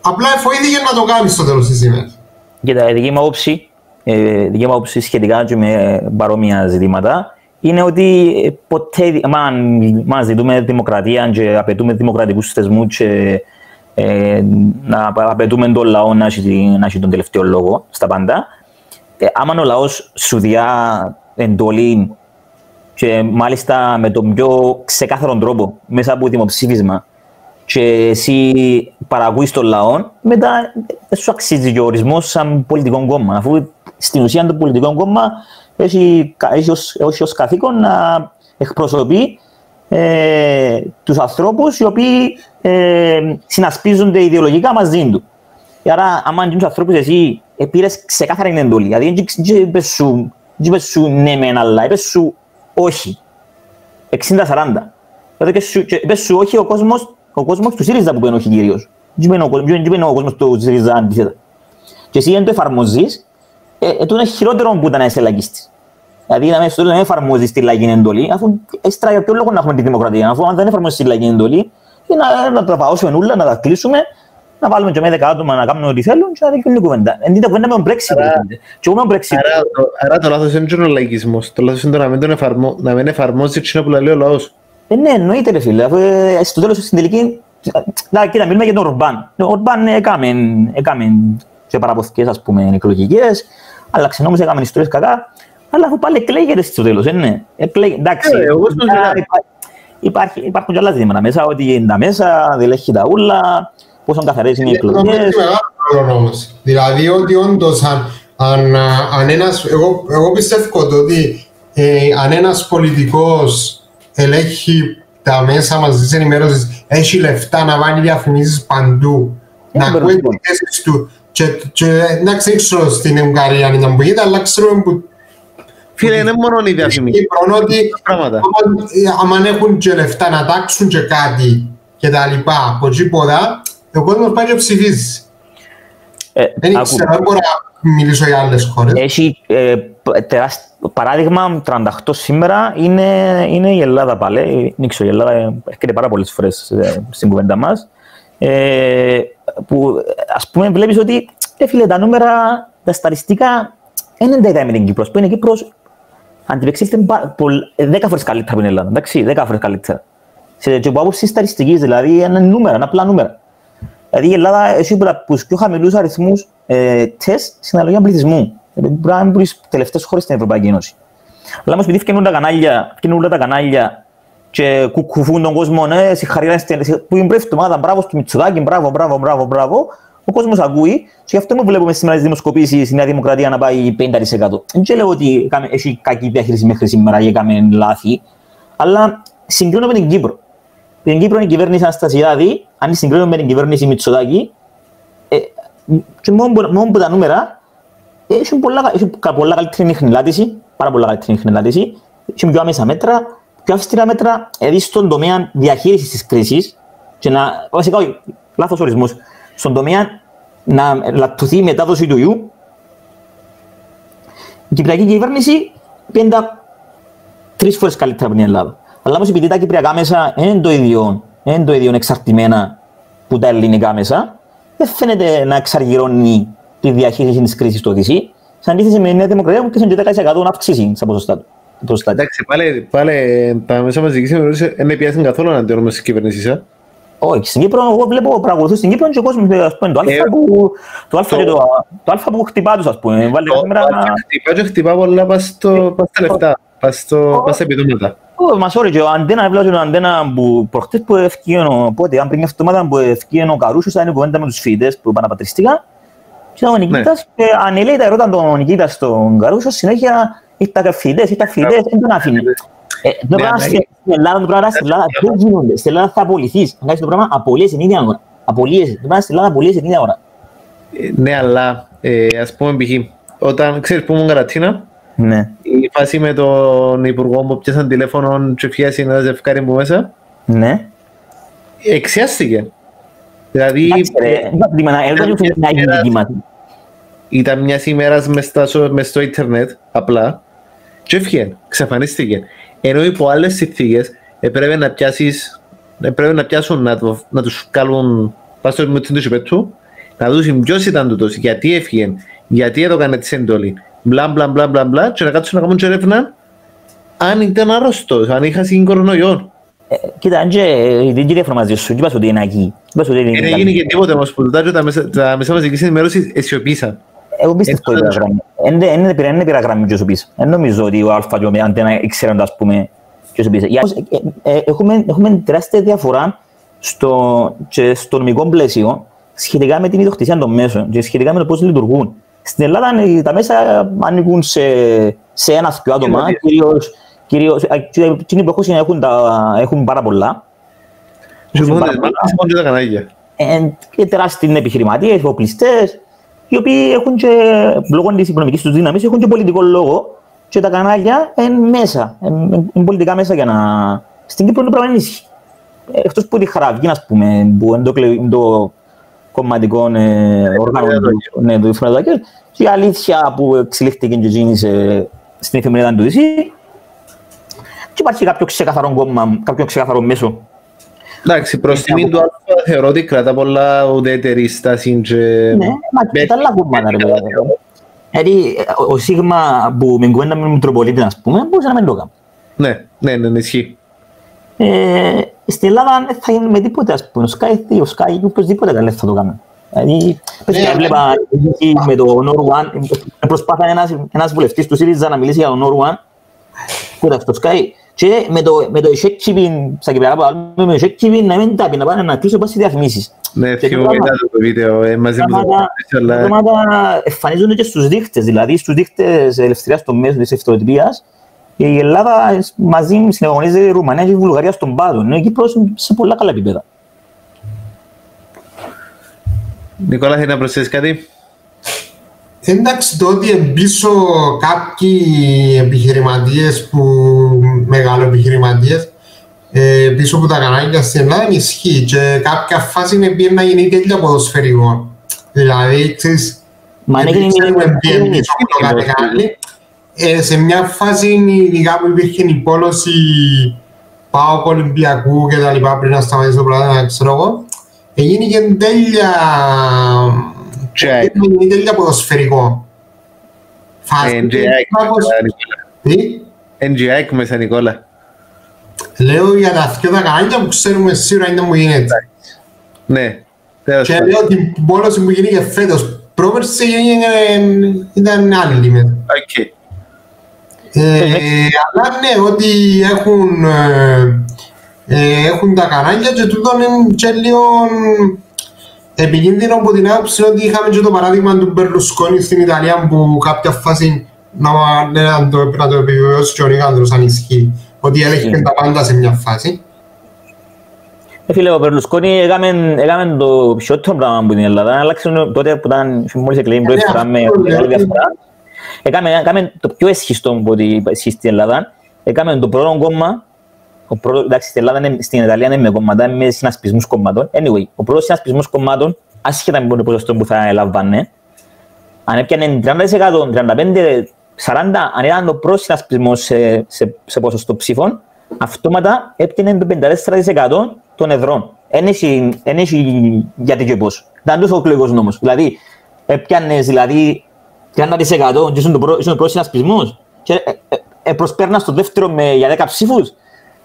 Απλά εφοήθηκε να το κάνεις στο τέλος της ημέρας.
Κοίτα, η δική μου άποψη, ε, δική μου άποψη σχετικά και με παρόμοια ζητήματα είναι ότι ε, ποτέ, αν μας ζητούμε δημοκρατία και απαιτούμε δημοκρατικούς θεσμούς και ε, να απαιτούμε τον λαό να έχει, τη- να έχει τον τελευταίο λόγο στα πάντα, ε, άμα ο λαός σου διά εντολή και μάλιστα με τον πιο ξεκάθαρο τρόπο μέσα από δημοψήφισμα και εσύ παραγωγείς τον λαό, μετά δεν σου αξίζει και ο ορισμός σαν πολιτικό κόμμα. Αφού στην ουσία το πολιτικό κόμμα έχει, έχει, ως, έχει ως καθήκον να εκπροσωπεί ε, τους ανθρώπους οι οποίοι ε, συνασπίζονται ιδεολογικά μαζί του. Άρα, άμα τους ανθρώπους εσύ ε, πήρες ξεκάθαρα την εντολή, δηλαδή δεν δεν είπες σου, δεν είπες σου ναι μεν αλλά, είπες σου όχι. 60-40. Δηλαδή και σου, και είπες σου όχι ο κόσμος, ο κόσμος του ΣΥΡΙΖΑ που πένει όχι κυρίως. Δεν είπε ο κόσμος- δεν είπε ο κόσμος του ΣΥΡΙΖΑ αντίθετα. Και εσύ αν το εφαρμόζεις, ε, ε, τούτο είναι χειρότερο που ήταν να είσαι λαϊκίστης. Δηλαδή να μην στο τέλος να μην εφαρμόζεις τη λαϊκή εντολή, αφού έστρα για ποιο λόγο να έχουμε τη δημοκρατία, αφού αν δεν εφαρμόζεις τη λαϊκή εντολή, ή να, να τα παώσουμε όλα, να τα κλείσουμε, να βάλουμε και με δέκα άτομα να κάνουν ό,τι θέλουν και να δείχνουν την κουβέντα. Εν την κουβέντα με τον Brexit.
Άρα-
γίνεται. Και εγώ με τον Brexit.
Άρα, το- άρα το λάθος δεν είναι ο λαϊκισμός. Το λάθος είναι το να μην, τον εφαρμο... να μην εφαρμόζει εκείνο που λέει ο λαός.
Ε, ναι, εννοείται ρε φίλε, αφού ε, στο τέλος στην τελική... Να, κοίτα, μιλούμε για τον Ορμπάν. Ο Ορμπάν έκαμε, έκαμε και παραποθηκές, ας πούμε, εκλογικές, αλλά ξενόμως έκαμε ιστορίες κακά, αλλά αφού πάλι εκλέγεται στο τέλος, ε, ναι. Εκλέγε, εντάξει,
Ε, εγώ στον
μετά
ζητάω.
υπά- υπάρχει, υπάρχουν και άλλα ζητήματα μέσα, ότι είναι τα μέσα, δεν έχει τα ούλα, πόσο καθαρές είναι οι
Νομίζω ότι
εκλογές.
μεγάλο ρόλο όμως. Δηλαδή ότι όντως αν, αν, α, αν ένας, εγώ, εγώ πιστεύω το ότι ε, αν ένας πολιτικός ελέγχει τα μέσα μαζικής ενημέρωσης, έχει λεφτά να βάλει διαφημίσεις παντού,
Ε,
να
μπορεί
ακούει
να
τις θέσεις του και, και εντάξει δεν ξέρω στην Ουγγαρία αν ήταν που γίνεται, αλλά ξέρουμε που
Φίλε, είναι μόνο οι
στην
διαφημίσεις.
Κύπρο ότι
Πράγματα.
άμα- άμα έχουν και λεφτά να τάξουν και κάτι και τα λοιπά από τίποτα, ο κόσμος πάει και ψηφίζει.
Ε,
Δεν
άκου.
ξέρω, δεν μπορώ να μιλήσω για άλλες χώρες.
Έχει ε, π- τεράσ- παράδειγμα 38 σήμερα είναι, είναι η Ελλάδα πάλι. Δεν ξέρω, η Ελλάδα ε, έρχεται πάρα πολλές φορές ε, στην κουβέντα μας. Ε, που ας πούμε βλέπεις ότι ε, φίλε, τα νούμερα, τα σταριστικά δεν είναι τα ίδια με την Κύπρος. Ας πούμε, η Κύπρος αντιπεξήλθε πα- πολλ- ε, 10 φορές καλύτερα από την Ελλάδα. Εντάξει, 10 φορές καλύτερα. Σε και από άποψη σταριστικής, δηλαδή είναι νούμερα, είναι απλά νούμερα. Δηλαδή η Ελλάδα έχει από τους πιο χαμηλούς αριθμούς ε, τεστ στην αναλογία πληθυσμού. Δηλαδή, Μπορεί να είναι από τι τελευταίες χώρες στην Ευρωπαϊκή Ένωση. Αλλά όμως επειδή φτιάχνουν τα κανάλια, φτιάχνουν όλα τα κανάλια και κουκουφούν τον κόσμο, ναι, συγχαρητήρια στην που είναι πρώτη εβδομάδα, μπράβο στο Μητσουδάκι, μπράβο, μπράβο, μπράβο, μπράβο. Ο κόσμος ακούει και γι' αυτό μου βλέπουμε σήμερα τι δημοσκοπήσεις η Νέα Δημοκρατία να πάει 50%. Δεν λέω ότι έκαμε- έχει κακή διαχείριση μέχρι σήμερα ή έκαμε λάθη, αλλά συγκρίνω με την Κύπρο. Την Κύπρο είναι η κυβέρνηση Αναστασιάδη, αν τη συγκρίνουμε με την κυβέρνηση Μητσοτάκη, ε, και μόνο, που- μόνο που τα νούμερα, ε, έχουν πολλά, έχουν κα- πολλά καλύτερη ιχνηλάτηση, πάρα πολλά καλύτερη ιχνηλάτηση, έχουν πιο άμεσα μέτρα, πιο αυστηρά μέτρα, δηλαδή στον τομέα διαχείρισης της κρίσης, και να, βασικά, όχι, λάθος ορισμός, στον τομέα να λαττωθεί η μετάδοση του ιού, η Κυπριακή κυβέρνηση πέντα τρεις φορές καλύτερα από την Ελλάδα. Αλλά όμως επειδή τα κυπριακά μέσα δεν είναι το ίδιο, δεν είναι το ίδιο εξαρτημένα που τα ελληνικά μέσα, δεν φαίνεται να εξαργυρώνει τη διαχείριση της κρίσης στο ΟΔΙΣΥ, σε αντίθεση με η Νέα Δημοκρατία που και 10% αύξηση στα ποσοστά του. Ποσοστά του.
Εντάξει, πάλι, πάλι τα μέσα μαζικής ενημέρωσης δεν πιάσουν καθόλου αντίον της κυβέρνησης. ε.
Όχι, στην Κύπρο, εγώ βλέπω, παρακολουθώ στην Κύπρο και ο κόσμος, ας πούμε, το
Ε,
αλφα που, το αλφα
το-
και το, το αλφα που χτυπά τους, ας πούμε, βάλε
Το-
κάμερα
το
να...
Χτυπά και χτυπά πολλά πας στο- πας στα λεφτά, πας στο- πας στα επιδόματα.
Ω, Μας sorry, και ο Αντένα, έβλεπα και ο Αντένα που προχτές που ευκήγε ο, πότε, αν πριν μια εβδομάδα που ευκήγε ο Καρούσος, ήταν η κουβέντα με τους φοιτητές που επαναπατριστήκαν. Και ήταν ο Νικήτας και ανελέει τα ερώτα τον Νικήτα στον Καρούσο, συνέχεια ήταν φοιτητές, ήταν φοιτητές, δεν τον άφηνε. Ε, Το πράγμα
ναι.
στην Ελλάδα, το πράγμα στην Ελλάδα δεν γίνονται. Στην Ελλάδα θα απολυθείς. Αν κάνεις το πράγμα, απολύεσαι την ίδια ώρα. Απολύεσαι. Το πράγμα στην Ελλάδα απολύεσαι την ίδια ώρα.
Ε, Ναι, αλλά ε, ας πούμε π.χ. όταν ξέρεις που ήμουν καρατίνα,
Ναι.
η φάση με τον υπουργό που πιάσαν τηλέφωνο και φιάσει ένα ζευκάρι που μέσα,
Ναι.
εξιάστηκε. Δηλαδή,
Εντάξει, ρε, δεν θα πούμε να- εγώ δεν θέλω να γίνει δική μας.
ήταν μιας ημέρας μες, στα σο- μες στο ίντερνετ, απλά, και έφυγε, ξαφανίστηκε. Ενώ υπό άλλες συνθήκες έπρεπε να πιάσεις, έπρεπε να πιάσουν, να, το, να τους κάνουν, πας στο μυαλό του πέτου, να δούσουν ποιος ήταν τούτος, γιατί έφυγε, γιατί έδωκαν τη εντολή, μπλα μπλα μπλα μπλα μπλα, και να κάτσουν να κάνουν και έρευνα αν ήταν άρρωστος, αν είχα σύν κορονοϊό.
Ε, Κοίτα, αν και ε, δεν κύριε μαζί σου, τι είπα ότι είναι εκεί. Είπα ότι είναι
Δεν
εκεί.
έγινε και τίποτε όμως που τα, τα, μέσα, τα μέσα μαζικής ενημέρωσης αισιοποίησαν.
Εγώ πιστεύω
Ε,
ότι είναι γραμμή. Εν δεν- εν δεν πήρα- εν δεν πήρα γραμμή και όσο πεις. Εν νομίζω ότι ο Αλφα και ο Αντένα ήξεραν, ας πούμε, και όσο πεις. Για- ε, ε, Έχουμε, έχουμε τεράστια διαφορά στο, και στο νομικό πλαίσιο σχετικά με την ιδιοκτησία των μέσων και σχετικά με το πώς λειτουργούν. Στην Ελλάδα ε, τα μέσα ανήκουν σε, σε ένα δυο άτομα,
Κοινωνίες.
κυρίως, κυρίως, ε, και εκείνοι που έχουν, έχουν, τα, έχουν πάρα πολλά.
Και
Έχουν
μόνο
πάρα
τις
πολλά.
μάχες, μόνο και τα κανάλια.
Ε, και τεράστιοι επιχειρηματίες, εφοπλιστέ, οι οποίοι έχουν και λόγω τη οικονομική τους δύναμης έχουν και πολιτικό λόγο και τα κανάλια είναι μέσα. Είναι πολιτικά μέσα για να. Στην Κύπρο είναι πράγμα δεν ισχύει. Εκτός που τη χαραβική, ας πούμε, που είναι το, κλε- είναι το κομματικό ε, όργανο του, ναι, του Φροντάκερ, και η αλήθεια που εξελίχθηκε και γίνησε στην εφημερίδα του ΔΥΣΥ. Και υπάρχει κάποιο ξεκαθαρό κόμμα, κάποιο ξεκαθαρό μέσο
Εντάξει, προς τιμήν του Αλφα θεωρώ ότι κρατά πολλά ουδέτερη στάση και...
Ναι, μα και τα άλλα κομμάτια, ρε παιδιά. Δηλαδή, ο Σίγμα που με κουβέντα με τον Μητροπολίτη, ας πούμε, μπορούσε να μην το κάνει.
Ναι, ναι, ναι, ναι, ισχύει.
Ε, στην Ελλάδα δεν θα γίνει με τίποτε, ας πούμε. Ο Sky 3, ο Sky ή οποιοςδήποτε δεν θα το κάνει. Δηλαδή, πες,
Ναι,
έβλεπα εκεί με το Nor One, προσπάθα ένας, ένας βουλευτής του ΣΥΡΙΖΑ να μιλήσει για το Nor One, κοίτα στο Sky, και με το, με το check-keeping, στα κυπριακά που άλλουμε, με το check-keeping να μην τα πεις, να πάνε να κλείσω πάση διαφημίσεις.
Ναι,
Και
θυμώ
το
μετά
πράγμα-
το βίντεο, ε, μαζί με το
πράγματα-
αλλά...
πράγματα εμφανίζονται και στους δείχτες, δηλαδή στους δείχτες ελευθερίας των μέσων της ευθεροτυπίας. Η Ελλάδα μαζί συναγωνίζεται η Ρουμανία και η Βουλγαρία στον πάτο, ενώ η Κύπρος είναι σε πολλά καλά επίπεδα.
Νικόλα, θέλεις να προσθέσεις κάτι;
Εντάξει, το ότι πίσω κάποιοι επιχειρηματίες που μεγαλοεπιχειρηματίες ε, πίσω από τα κανάλια στην Ελλάδα ισχύει και κάποια φάση είναι πήγε να γίνει τέλεια ποδοσφαιρικό. Δηλαδή, ξέρεις,
Μα αν
επειδή
έγινε
ξέρουμε
η-
πήγε πίσω από το κάθε κανάλι, ε, σε μια φάση ειδικά που υπήρχε η πόλωση πάω Ολυμπιακού και τα λοιπά πριν να σταματήσει το πράγμα, ξέρω εγώ, έγινε και τέλεια
Και
έγινε τέλεια ποδοσφαιρικό. Φάση,
NGI
κάπως- Τι;
NGI μέσα, Νικόλα.
Λέω για τα δυο τα κανάλια που ξέρουμε σίγουρα είναι μου γίνεται.
Ναι, τέλος
Και
πάντων.
λέω ότι η πόλωση που γίνει και φέτος πρόπερση έγινε- ήταν άλλη λίμνη.
Οκ.
Ε, αλλά ναι, ότι έχουν, ε, ε, έχουν τα κανάλια και τούτο είναι και λίγο επικίνδυνο από την άποψη ότι είχαμε και το παράδειγμα του Μπερλουσκόνη στην Ιταλία που κάποια φάση να, ναι, να, το, να το επιβεβαιώσει και ο Νίκανδρος αν ισχύει ότι έλεγχε τα πάντα σε μια φάση.
Ε, φίλε, ο Περλουσκόνη έκαμε, έκαμε το πιότερο πράγμα που την Ελλάδα. Άλλαξε τότε που ήταν μόλις εκλεγεί πρώτη
Ναι,
φορά με
αυτό λέω.
μεγάλη διαφορά. Έκαμε, έκαμε το πιο εσχιστό που ότι ισχύει στην Ελλάδα. Έκαμε το πρώτο κόμμα. Ο πρώτος, εντάξει, στην Ελλάδα, είναι, στην Ιταλία είναι με κόμματα, είναι με συνασπισμούς κομμάτων. Anyway, ο πρώτος συνασπισμός κομμάτων, άσχετα με το ποσοστό που θα έλαβανε, αν έπιανε 30%, 35%, 40%, αν ήταν το πρώτος συνασπισμός σε, σε, σε ποσοστό ψήφων, αυτόματα έπιανε το 54% των εδρών. Εν έχει, εν έχει γιατί και πώς. Ήταν τόσο ο εκλογικός νόμος. Δηλαδή, έπιανες δηλαδή 30% και ήσουν το πρω- ήσουν ο πρώτος συνασπισμός και ε, ε, ε, προσπέρνας το δεύτερο με, για 10 ψήφους,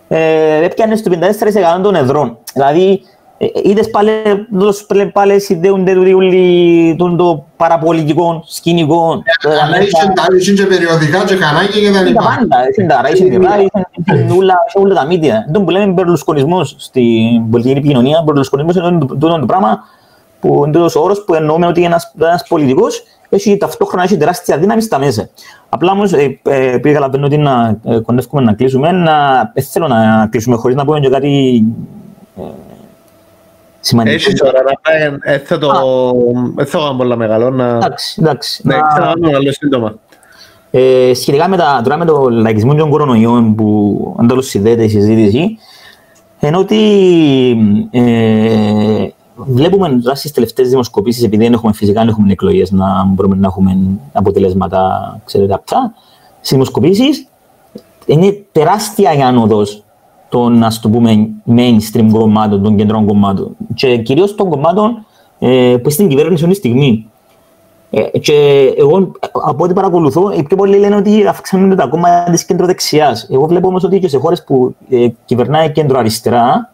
ε, έπιανες το 54% των εδρών. Δηλαδή, Ε, είδες πάλι, τους πάλι- πάλι συνδέονται τούτοι όλοι τον το παραπολιτικό σκηνικό.
Ε, Αλλά είχε τα- είχε και περιοδικά και κανάλια και τα
Είναι τα
λοιπά.
πάντα, είναι τα ράι, είναι τα ράι, είναι όλα είναι όλα τα μύτια. Τον που λέμε μπερλουσκονισμός στην πολιτική επικοινωνία, μπερλουσκονισμός είναι το- τούτο το πράγμα που είναι τούτος ο όρος που εννοούμε ότι ένας, ένας πολιτικός έχει ταυτόχρονα έχει τεράστια δύναμη στα μέσα. Απλά όμως, ε, ε, επειδή καταλαβαίνω ότι να ε, κοντεύουμε να κλείσουμε, να, ε, θέλω να κλείσουμε χωρίς να πούμε και κάτι ε, σημαντικό.
Έχεις ώρα να πάει, ε, θα το... ε, θα κάνω πολλά μεγαλό να...
Εντάξει, εντάξει.
Ναι,
να-
θα κάνω άλλο σύντομα.
Ε, σχετικά με, τα, τώρα με το λαϊκισμό των κορονοϊών που αντάλλως συνδέεται η συζήτηση, ενώ ότι ε, βλέπουμε τώρα στις τελευταίες δημοσκοπήσεις, επειδή δεν έχουμε φυσικά δεν έχουμε εκλογές να μπορούμε να έχουμε αποτελέσματα, ξέρετε, αυτά, στις δημοσκοπήσεις είναι τεράστια η άνοδος των, ας το πούμε, mainstream κομμάτων, των κεντρών κομμάτων και κυρίως των κομμάτων ε, που στην κυβέρνηση αυτή τη στιγμή. Ε, και εγώ από ό,τι παρακολουθώ, οι πιο πολλοί λένε ότι αυξάνονται τα κόμματα της κεντροδεξιάς. Εγώ βλέπω όμως ότι και σε χώρες που ε, κυβερνάει κέντρο-αριστερά,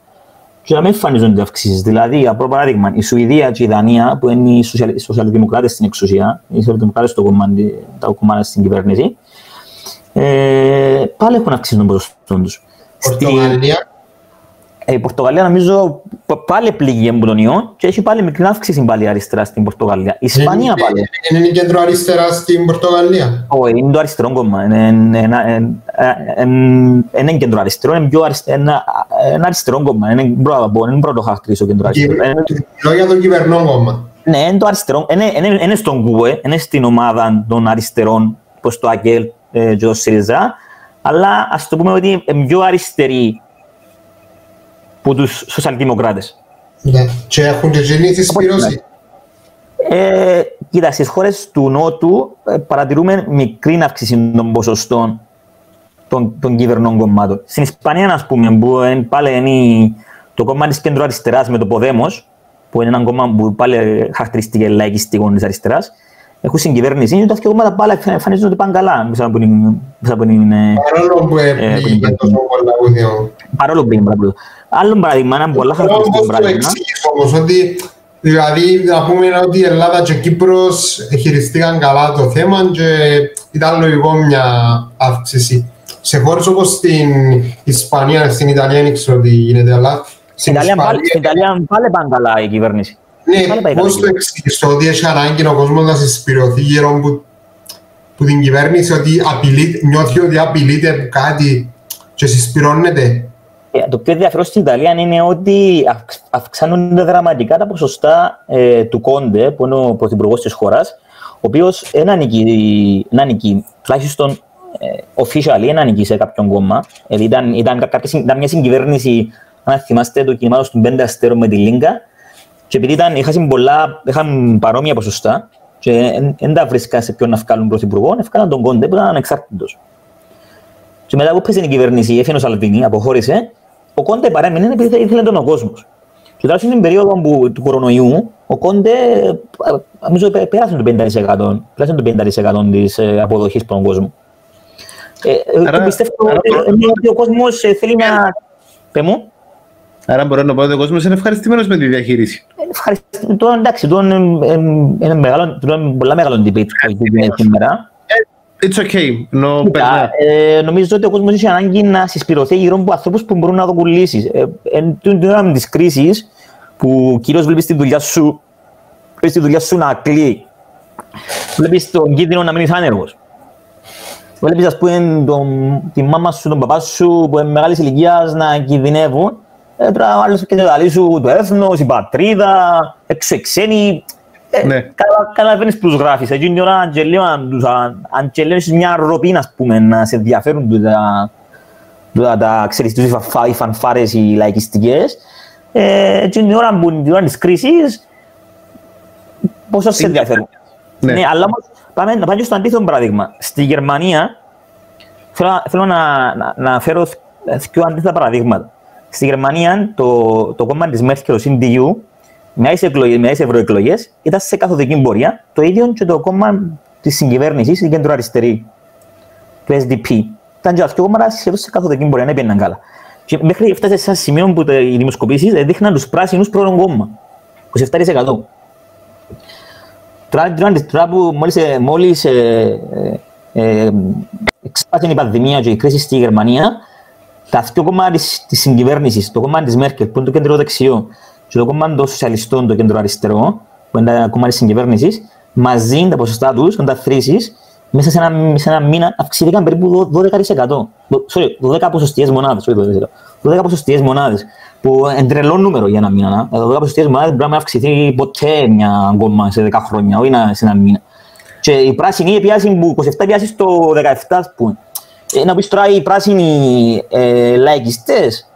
και να μην εμφανίζονται αυξήσεις. Δηλαδή, από παράδειγμα, η Σουηδία και η Δανία, που είναι οι σοσιαλ- οι σοσιαλδημοκράτες στην εξουσία, οι σοσιαλδημοκράτες στο κομμάτι, τα κομμάτια στην κυβέρνηση, ε, πάλι έχουν αυξήσει τον ποσοστό τους.
Πορτογαλία.
Η Πορτογαλία νομίζω π- πάλι πληγεί από τον ιό και έχει πάλι μικρή αύξηση πάλι αριστερά στην Πορτογαλία. Η Ισπανία πάλι.
Είναι- Είναι η κέντρο αριστερά στην Πορτογαλία.
Όχι, είναι το αριστερό κόμμα. Είναι, είναι, ένα- είναι, είναι, είναι κέντρο αριστερό, είναι πιο αριστερό, ένα, ένα αριστερό κόμμα. Είναι πρώτο, από- είναι πρώτο χαρακτηρίσω κέντρο αριστερό. Είναι-
Μιλώ για το κυβερνό κόμμα.
Ναι, είναι το αριστερό. Είναι, είναι, είναι στον ΚΟΕ, είναι στην ομάδα των αριστερών, όπως το ΑΚΕΛ ε, και το ΣΥΡΙΖΑ, αλλά ας το πούμε ότι είναι πιο αριστεροί που τους σοσιαλδημοκράτες.
Ναι. Και έχουν και εκείνη τη σπήρωση.
Ε, κοίτα, στις χώρες του Νότου ε, παρατηρούμε μικρή αύξηση των ποσοστών των, των κυβερνών κομμάτων. Στην Ισπανία, ας πούμε, που είναι, πάλι είναι το κόμμα της κέντρου αριστεράς με το Ποδέμος, που είναι ένα κόμμα που πάλι χαρακτηριστική λαϊκιστικό της αριστεράς, έχουν συγκυβέρνηση και τα δύο κόμματα πάλι εμφανίζονται πάνε καλά, μέσα από την, μέσα από την, ε,
Παρόλο που
Ε,
πήγε
που-
τόσο πολλά ούδιο.
παρόλο που είναι πράγμα. Άλλο παράδειγμα, ένα πολλά
Πώς
χαρακτηριστικό
το
παράδειγμα.
εξηγείς όμως, ότι δηλαδή να πούμε ότι η Ελλάδα και η Κύπρος χειριστήκαν καλά το θέμα και ήταν λογικό μια αύξηση. Σε χώρες όπως στην Ισπανία, στην Ιταλία δεν ξέρω τι γίνεται, αλλά
Στην
στην
Ιταλία πάλι-
Ισπανία
στην Ιταλία πάλι πάνε καλά η κυβέρνηση. Πάλι
ναι,
πάει
πώς
καλά.
το εξηγείς το ότι έχει ανάγκη ο κόσμος να συσπηρωθεί γύρω που, που την κυβέρνηση ότι απειλεί, νιώθει ότι απειλείται από κάτι και συσπηρώνεται;
Ε, Το πιο ενδιαφέρον στην Ιταλία είναι ότι αυξ- αυξάνονται δραματικά τα ποσοστά ε, του Κόντε, που είναι ο πρωθυπουργός της χώρας, ο οποίος δεν ανήκει, δεν ανήκει, τουλάχιστον ε, officially, δεν ανήκει σε κάποιον κόμμα. Δηλαδή ήταν, ήταν, κάποια, συν- ήταν μια συγκυβέρνηση, αν θυμάστε, το κινημάτο των πέντε αστέρων με τη Λίγκα. Και επειδή ήταν, είχαν, πολλά, είχαν παρόμοια ποσοστά, και δεν τα βρίσκαν σε ποιον να βγάλουν πρωθυπουργό, ευκάλαν τον Κόντε που ήταν ανεξάρτητος. Και μετά που πέσε η κυβέρνηση, έφυγε ο Σαλβίνη, αποχώρησε, ο Κόντε παρέμεινε επειδή ήθελε τον ο κόσμος. Και τώρα στην περίοδο που, του κορονοϊού, ο Κόντε ε, νομίζω πέ- πέρασε το 50%, πέρασε το 50% της ε, αποδοχής από τον κόσμο. Ε, ε,
Άρα-
πιστεύω
άρα-
ότι, ότι ο κόσμος ε, θέλει να... Πε μου.
Άρα μπορώ να πω ότι ο κόσμος είναι ευχαριστημένος με τη διαχείριση.
Ε, Ευχαριστώ. Τώρα εντάξει, τώρα είναι, ε, είναι, μεγάλο, τώρα είναι πολλά μεγάλο debate που γίνεται σήμερα.
It's okay. No,
Κοίτα,
περνά.
ε, νομίζω ότι ο κόσμος έχει ανάγκη να συσπηρωθεί γύρω από ανθρώπους που μπορούν να δουν λύσει. Ε, εν την ώρα τη κρίση, που κυρίω βλέπεις τη δουλειά σου, βλέπεις τη δουλειά σου να κλείει, βλέπεις τον κίνδυνο να μείνεις άνεργος. Βλέπεις, ας πούμε, τον, τη μάμα σου, τον παπά σου που είναι μεγάλης ηλικίας να κινδυνεύουν. Ε, τώρα ο άλλο και τα λέει σου το έθνο, η πατρίδα, έξω οι ξένοι. Ε,
Ναι.
Καλά, καταλαβαίνεις που τους γράφεις. Εκείνη την ώρα αν και λέω, αν τους- αν- αν και λέω έχεις μια ροπή, ας πούμε, να σε ενδιαφέρουν τούτα, τούτα τα, ξέρεις, τους οι φα- οι φανφάρες, οι λαϊκιστικές. Ε, εκείνη την ώρα που την ώρα της κρίσης, πόσο σε ενδιαφέρουν.
Ναι.
Ναι, αλλά όμως, πάμε να πάμε και στο αντίθετο παράδειγμα. Στη Γερμανία, θέλω, θέλω να, να, να φέρω δύο αντίθετα παραδείγματα. Στη Γερμανία, το, το κόμμα της Μέρκελ, το CDU, με άλλες εκλογές, με άλλες ευρωεκλογές, ήταν σε καθοδική πορεία. Το ίδιο και το κόμμα της συγκυβέρνησης, η κέντρο αριστερή, το SDP. Ήταν και τα δύο κόμματα σχεδόν σε καθοδική πορεία, δεν πήγαιναν καλά. Και μέχρι έφτασε σε ένα σημείο που τα- οι δημοσκοπήσεις έδειχναν τους πράσινους πρώτον κόμμα. 27%. Τώρα, τώρα, τώρα που μόλις, ε, μόλις ε, ε, ε, εξάπασε η πανδημία και η κρίση στη Γερμανία, τα δύο κόμματα της, της συγκυβέρνησης, το κόμμα της Μέρκελ, που είναι το κέντρο δεξιό, και το κόμμα των σοσιαλιστών, το κέντρο αριστερό, που είναι τα κόμματα της συγκυβέρνησης, μαζί τα ποσοστά τους, αν τα θρήσεις, μέσα σε ένα, σε ένα μήνα αυξήθηκαν περίπου 12%. Δο- Sorry, 12 ποσοστιαίες μονάδες, όχι 12%. 12 ποσοστιαίες μονάδες, που είναι τρελό νούμερο για ένα μήνα. να. 12 ποσοστιαίες μονάδες πρέπει να μην αυξηθεί ποτέ μια κόμμα σε 10 χρόνια, όχι να- σε ένα μήνα. Και οι πράσινοι πιάσουν που 27 πιάσεις στο 17, ας πούμε. Ε, να πεις τώρα οι πράσινοι ε, λαϊκιστές.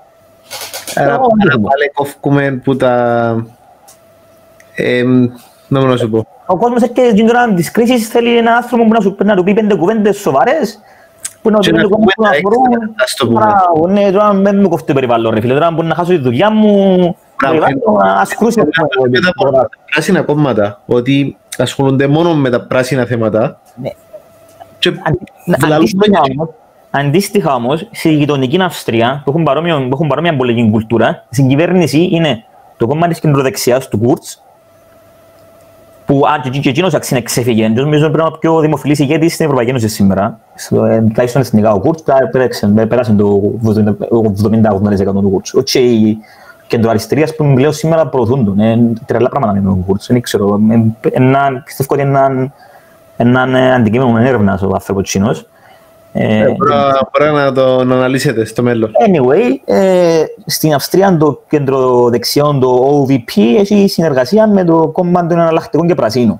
Άρα
Ω,
άρα
ναι.
πάλι κόφκουμε που τα... Ε, να μου να σου πω.
Ο κόσμος έρχεται στην ώρα της κρίσης θέλει ένα άνθρωπο που να, σου, να του πει πέντε κουβέντες σοβαρές που να
Και
του πει
να
πέντε κουβέντες που να
κουβέντα
αφορούν.
έξτρα, ας το πούμε.
Μπράβο, Ναι, τώρα μην με κοφτεί το περιβάλλον ρε φίλε, τώρα μπορεί να χάσω τη δουλειά μου, το
Μπράβο,
περιβάλλον, ας κρούσει ας πούμε,
Με τα
το- το-
πράσινα κόμματα, ότι ασχολούνται μόνο με τα πράσινα θέματα
Ναι.
και
Αντι-
βλαλούμε
Αντίστοιχα
και-
όμως, αντίστοιχα όμως, στη γειτονική Αυστρία, που έχουν παρόμοιο, που έχουν παρόμοια πολιτική κουλτούρα, στην κυβέρνηση είναι το κόμμα της κεντροδεξιάς του Κούρτς, που αν και, και εκείνος αξίνε ξέφυγε, και νομίζω πρέπει να είναι ο πιο δημοφιλής ηγέτης στην Ευρωπαϊκή Ένωση σήμερα, στο, ε, τουλάχιστον εθνικά ο Κούρτς, τώρα πέρασε, πέρασε το 70-80% του Κούρτς. Όχι οι κεντροαριστερίες που πλέον σήμερα προωθούν τον, ε, τρελά πράγματα με τον Κούρτς, δεν ξέρω, ε, ε, ένα- πιστεύω ότι είναι έναν- έναν ε, αντικείμενο έρευνας ο άνθρωπος εκείνος. Ε,
Ε, μπορεί να- μπορεί να το να αναλύσετε στο μέλλον.
Anyway, ε, στην Αυστρία το κέντρο δεξιών, το OVP, έχει συνεργασία με το κόμμα των εναλλακτικών και πρασίνων.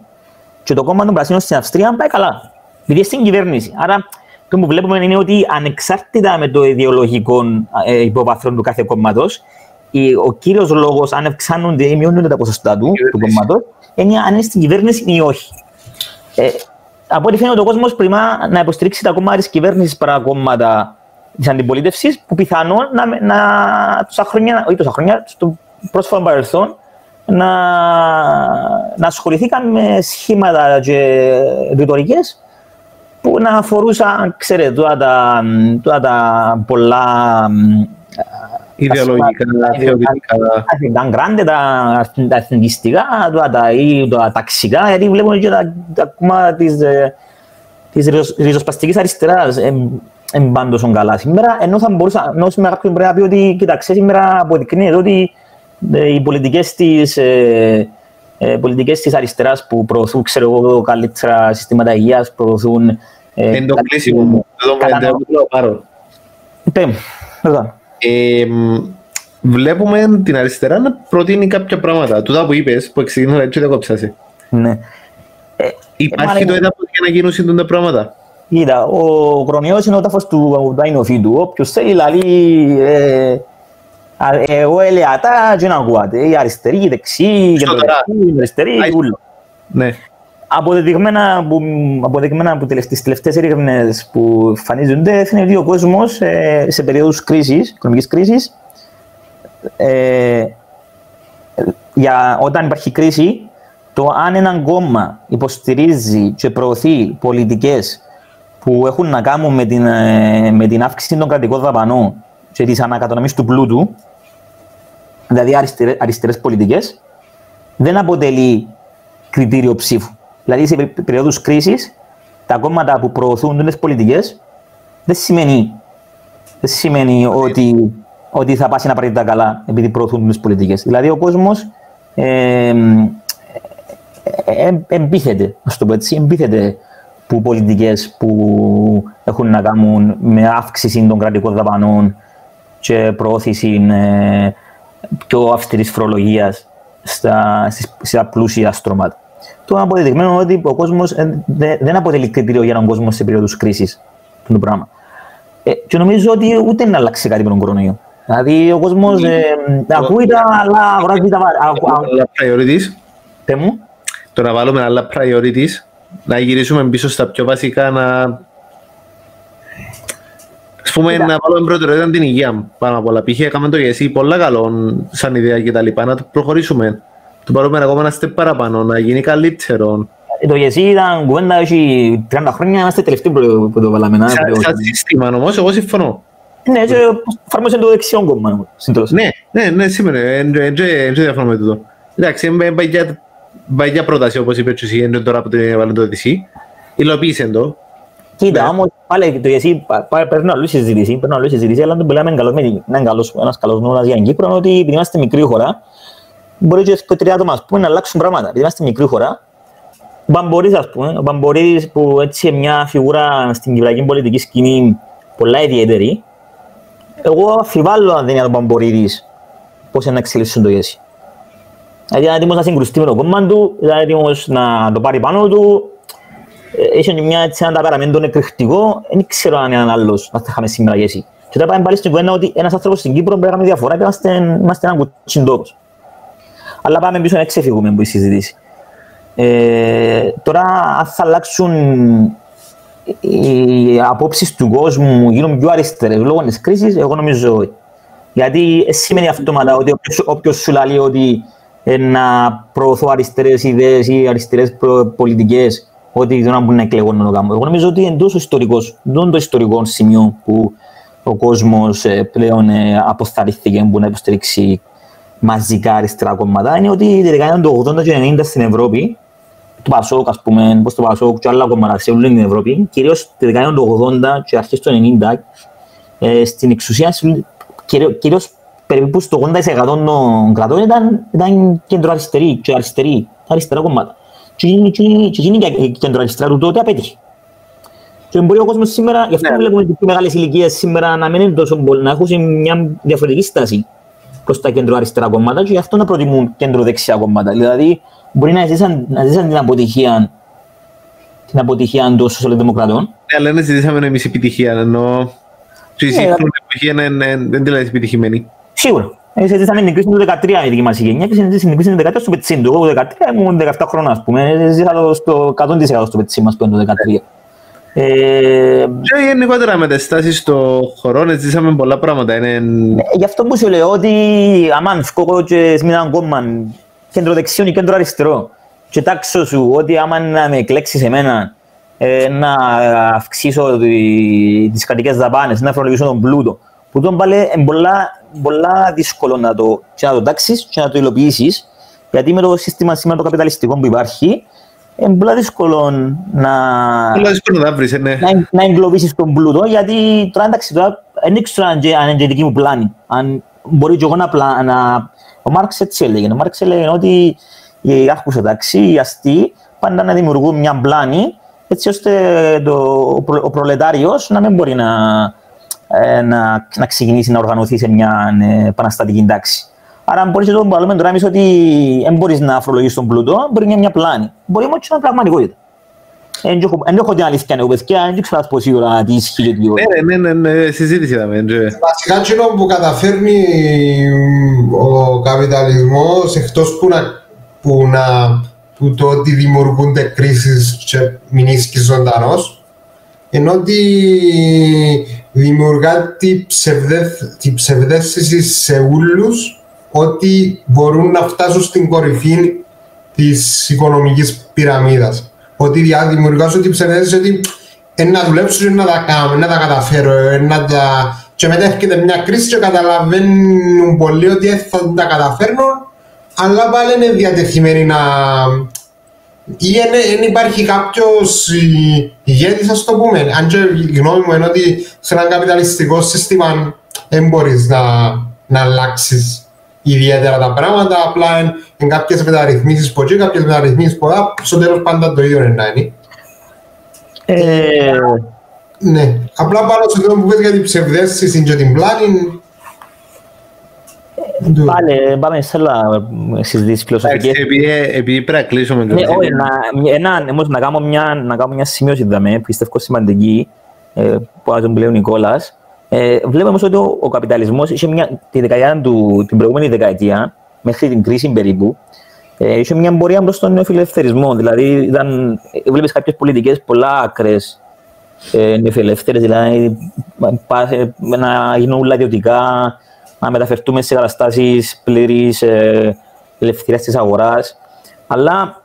Και το κόμμα των πρασίνων στην Αυστρία πάει καλά. Επειδή είναι στην κυβέρνηση. Άρα, το που βλέπουμε είναι ότι ανεξάρτητα με το ιδεολογικό ε, υποβάθρο του κάθε κόμματος, ο κύριος λόγος αν αυξάνονται ή μειώνονται τα ποσοστά του, του
Κυβέρνηση.
κόμματος, είναι αν είναι στην κυβέρνηση ή όχι. Ε, από ό,τι φαίνεται, ο κόσμος πριμά να υποστηρίξει τα κόμματα τη κυβέρνηση παρά κόμματα της αντιπολίτευσης, που πιθανόν να, να τόσα χρόνια, όχι τόσα χρόνια, στο πρόσφατο παρελθόν, να, να ασχοληθήκαν με σχήματα και ρητορικές που να αφορούσαν, ξέρετε, τώρα τα, τώρα τα πολλά μ,
Ιδεολογικά, θεωρητικά.
τα γκράντε, τα, τα εθνικιστικά, τα, τα, ή τα ταξικά, γιατί βλέπουμε και τα, τα κομμάτια της, ε, της ριζο- ριζοσπαστικής αριστεράς εν πάνε τόσο καλά σήμερα, ενώ θα μπορούσα, ενώ σήμερα κάποιον πρέπει να πει ότι, κοιτάξτε, σήμερα αποδεικνύεται ότι ε, οι πολιτικές της, ε, ε, πολιτικές της αριστεράς που προωθούν, ξέρω εγώ, καλύτερα συστήματα υγείας, προωθούν... ε,
Είναι το κλείσιμο μου. Εδώ με
κατανοώ.
το λέω πάρω.
Πέ μου, εδώ.
Ε, μ, βλέπουμε την αριστερά να προτείνει κάποια πράγματα. Τούτα που είπες, που εξηγήνω έτσι δεν κόψασαι.
Ναι.
Υπάρχει
μάλλον-
το έδαφος για να γίνουν σύντομα πράγματα.
Κοίτα, ο Κρονιός είναι ο τάφος του Νταϊνοφίτου. Όποιος θέλει, δηλαδή, ε, α- εγώ ελεατά και να ακούατε. Οι αριστεροί, οι δεξιοί, οι
Στο
κεντροδεξιοί, οι αριστεροί,
Άι.
ούλο.
Ναι.
Αποδεδειγμένα που, αποδεδειγμένα που τελευ- τις τελευταίες έρευνες που εμφανίζονται, φαίνεται ότι ο κόσμος ε, σε περίοδους κρίσης, οικονομικής κρίσης, ε, για, όταν υπάρχει κρίση, το αν ένα κόμμα υποστηρίζει και προωθεί πολιτικές που έχουν να κάνουν με την, ε, με την αύξηση των κρατικών δαπανών και της ανακατανομής του πλούτου, δηλαδή αριστερές, αριστερές πολιτικές, δεν αποτελεί κριτήριο ψήφου. Δηλαδή σε περι- περίοδους κρίσης, τα κόμματα που προωθούν τις πολιτικές δεν σημαίνει, δεν σημαίνει ότι, ότι θα πάσει να πάρει τα καλά επειδή προωθούν τις πολιτικές. Δηλαδή ο κόσμος ε, ε, ε, εμπίθεται, ας το πω έτσι, εμπίθεται που πολιτικές που έχουν να κάνουν με αύξηση των κρατικών δαπανών και προώθηση ε, πιο αυστηρής φορολογίας στα, στις, στα πλούσια στρώματα. Το είναι αποδεδειγμένο ότι ο κόσμος ε, δε- δεν αποτελεί κριτήριο για έναν κόσμο σε περίοδους κρίσης. Αυτό το πράγμα. Ε, και νομίζω ότι ούτε να αλλάξει κάτι με τον κορονοϊό. Δηλαδή ο κόσμος ε, ακούει τα, αλλά αγοράζει τα... α- α-
Άλλα priorities.
Πέ μου.
Το να βάλουμε άλλα priorities. Να γυρίσουμε πίσω στα πιο βασικά να... Ας πούμε,
Κοίτα.
να βάλουμε προτεραιότητα την υγεία πάνω απ' όλα. Π.χ. έκαμε το γεσί πολλά καλό σαν ιδέα και τα λοιπά. Να το προχωρήσουμε. Το πάρουμε ακόμα ένα step παραπάνω, να γίνει καλύτερο.
Το γεσί ήταν κουβέντα έχει 30 χρόνια, είμαστε τελευταίοι που που το βάλαμε. να,
Σαν
που το-
σαν σύστημα όμως, εγώ συμφωνώ.
Ναι, και εφαρμόσε το δεξιό κόμμα, στην τέλος.
Ναι, ναι, ναι, σήμερα, δεν διαφωνώ με τούτο. Εντάξει, είναι παγιά- παγιά πρόταση, όπως είπε και εσύ, είναι τώρα που την έβαλε το DC. Υλοποίησε το.
Κοίτα,
Ναι.
όμως πάλι το εσύ πα- πα- παίρνω αλλού συζήτηση, παίρνω αλλού συζήτηση, αλλά το λέμε καλός, με- έναν καλός, ένας καλός νόμος για την Κύπρο, είναι ότι επειδή είμαστε μικρή χώρα, μπορεί και και τρία άτομα, ας πούμε, να αλλάξουν πράγματα. Επειδή είμαστε μικρή χώρα, ο Μπαμπορής, ας πούμε, ο Μπαμπορής που έτσι είναι μια φιγούρα στην κυπριακή πολιτική σκηνή πολλά ιδιαίτερη, εγώ αφιβάλλω αν δεν είναι ο Μπαμπορίδης πώς είναι να εξελίσσουν το ΙΕΣΥ. Δηλαδή είναι έτοιμος να συγκρουστεί με το κόμμα του, είναι έτοιμος να το πάρει πάνω του, ε, έχει μια έτσι ένα ταπεραμέντο εκρηκτικό, δεν ξέρω αν είναι έναν άλλος να θα είχαμε σήμερα ΙΕΣΥ. Και τώρα πάμε πάλι στην κουβέντα ότι ένας άνθρωπος στην Κύπρο πρέπει να κάνει διαφορά και είμαστε, είμαστε έναν κουτσιν τόπος. Αλλά πάμε πίσω να ξεφύγουμε από τη συζήτηση. Ε, τώρα, αν θα αλλάξουν οι απόψεις του κόσμου, γίνουν πιο αριστερές λόγω της κρίσης, εγώ νομίζω όχι. Γιατί ε, σημαίνει αυτόματα ότι όποιος, όποιος σου λέει ότι ε, να προωθώ αριστερές ιδέες ή αριστερές προ- πολιτικές, ότι δεν μπορούν να εκλεγούν να το κάνουν. Εγώ νομίζω ότι εντός ο ιστορικός, δεν είναι το ιστορικό σημείο που ο κόσμος ε, πλέον ε, αποθαρρύνθηκε που να υποστηρίξει μαζικά αριστερά κόμματα, είναι ότι η δεκαετία του 80 και 90 στην Ευρώπη, του Πασόκ, ας πούμε, πως το Πασόκ και άλλα κόμματα σε όλη την Ευρώπη, κυρίως τη δεκαετία του 80 και αρχές του 90, ε, στην εξουσία, συ- κυρίω- κυρίως περίπου στο 80% των κρατών ήταν, ήταν κεντροαριστεροί και αριστεροί, αριστερά κομμάτα. Και εκείνη- εκείνη- και εκείνη η κεντροαριστερά του τότε απέτυχε. Και μπορεί ο κόσμος σήμερα, γι' αυτό
Ναι.
βλέπουμε ότι οι πιο μεγάλες ηλικίες σήμερα να μην είναι τόσο πολύ, να έχουν μια διαφορετική στάση προς τα κεντροαριστερά κόμματα και γι' αυτό να προτιμούν κεντροδεξιά κόμματα. Δηλαδή, μπορεί να ζήσαν, να ζήσαν την αποτυχία την αποτυχία των σοσιαλδημοκρατών
Ναι, αλλά δεν ζητήσαμε εμείς επιτυχία, ενώ και η
Ναι,
σύγχρονη εποχή είναι- είναι- δεν τη λέει επιτυχημένη.
Σίγουρα. Ε, Συζητήσαμε την κρίση του 13 η δική μας η γενιά και συζητήσαμε την κρίση του 13 στο πετσίν του. Εγώ το 13 ήμουν 17 χρόνια, ας πούμε. Ε, Ζήσα το στο 100% στο πετσίν μας που είναι το 13. Ε,
Και γενικότερα με τις στάσεις των χωρών ζήσαμε πολλά πράγματα. Είναι...
Ε, Γι' αυτό που σου λέω ότι άμα βγω και σε έναν κόμμα κεντροδεξιό ή κέντρο αριστερό και τάξω σου ότι άμα να με εκλέξεις εμένα ε, να αυξήσω τη- τις κρατικές δαπάνες, να φορολογήσω τον πλούτο που τον πάλι είναι πολλά, πολλά δύσκολο να το, και να το τάξεις και να το υλοποιήσεις γιατί με το σύστημα σήμερα το καπιταλιστικό που υπάρχει είναι πολλά δύσκολο να,
Πολλά δύσκολο να βρεις, ναι.
να, να εγκλωβίσεις τον πλούτο, γιατί τώρα εντάξει, τώρα δεν ξέρω αν, και- αν είναι και δική μου πλάνη. Αν μπορεί και εγώ να, πλα, να... Ο Μάρξ έτσι έλεγε. Ο Μάρξ έλεγε ότι οι άρχουσα τάξη, οι αστεί, πάντα να δημιουργούν μια πλάνη, έτσι ώστε το, ο, προ, ο προλετάριος να μην μπορεί να, ε, να, να ξεκινήσει να οργανωθεί σε μια ε, επαναστατική τάξη. Άρα, αν μπορείς να το πούμε τώρα, εμείς ότι δεν μπορείς να φορολογήσεις τον πλούτο, μπορεί να είναι μια πλάνη. Μπορεί όμως και να είναι πραγματικότητα. Δεν έχω- δεν έχω την αλήθεια να παιδιά, δεν ξέρω πω σίγουρα τι ισχύει και τι όχι.
Ναι, ναι, ναι, ναι, συζήτηση είδαμε. και-
Βασικά εκείνο που καταφέρνει ο καπιταλισμός εκτός που να, που να που το ότι δημιουργούνται κρίσεις και μην ίσκεις ζωντανός ενώ ότι δημιουργά τη, ψευδέθ, τη ψευδέστηση σε όλους ότι μπορούν να φτάσουν στην κορυφή της οικονομικής πυραμίδας. Ότι δια- δημιουργάς σου την ψευδέστηση ότι ε, να δουλέψω και να τα κάνω, να τα καταφέρω, ε, να τα... Και μετά έρχεται μια κρίση και καταλαβαίνουν πολλοί ότι ε, θα τα καταφέρνουν, αλλά πάλι είναι διατεθειμένοι να... ή δεν υπάρχει κάποιος ε, ηγέτης, ας το πούμε. Αν και η γνώμη μου είναι ότι σε ένα καπιταλιστικό σύστημα δεν μπορείς να, να αλλάξεις ιδιαίτερα τα πράγματα, απλά είναι, είναι κάποιες μεταρρυθμίσεις που εκεί, κάποιες μεταρρυθμίσεις που εδώ, στο τέλος πάντα το ίδιο είναι να είναι.
Ε,
Ναι, απλά πάνω σε αυτό που πες για την ψευδέστηση και την πλάνη. το-
Πάλι πάμε σε άλλα ε, συζητήσεις
Εντάξει,
φιλοσοφικές.
επειδή- επειδή πρέπει να κλείσουμε.
Ναι, όχι, να, ένα, όμως, να, κάνω μια, να κάνω μια σημείωση δαμε, πιστεύω σημαντική, ε, που άζον πλέον ο Νικόλας. Ε, βλέπουμε όμως ότι ο, ο καπιταλισμός είχε μια, τη δεκαετία του, την προηγούμενη δεκαετία, μέχρι την κρίση περίπου, ε, είχε μια πορεία προς τον νεοφιλελευθερισμό. Δηλαδή, ήταν, ε, βλέπεις κάποιες πολιτικές πολλά άκρες ε, νεοφιλελεύθερες, δηλαδή πά- ε, να γίνουν όλα ιδιωτικά, να μεταφερθούμε σε καταστάσεις πλήρης ε, ελευθερίας της αγοράς. Αλλά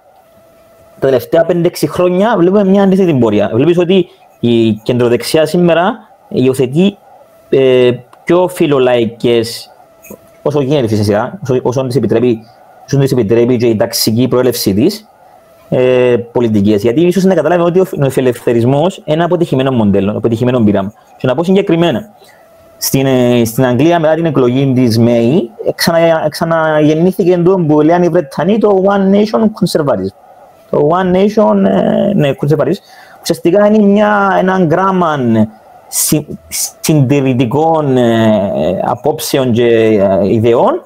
τα τελευταία 5-6 χρόνια βλέπουμε μια αντίθετη πορεία. Βλέπεις ότι η κεντροδεξιά σήμερα υιοθετεί ε, πιο φιλολαϊκές όσο γίνεται φυσικά, όσο, όσο της επιτρέπει, όσο της επιτρέπει και η ταξική προέλευσή της, ε, πολιτικές. Γιατί ίσως να καταλάβει ότι ο φιλελευθερισμός είναι ένα αποτυχημένο μοντέλο, ένα αποτυχημένο πείραμα. Και να πω συγκεκριμένα, στην, ε, στην Αγγλία μετά την εκλογή της ΜΕΗ ξανα, ξαναγεννήθηκε το που λένε οι Βρετανοί το One Nation Conservatism. Το One Nation ε, ναι, Conservatism ουσιαστικά είναι μια, ένα γράμμα συ, συντηρητικών ε, απόψεων και ε, ιδεών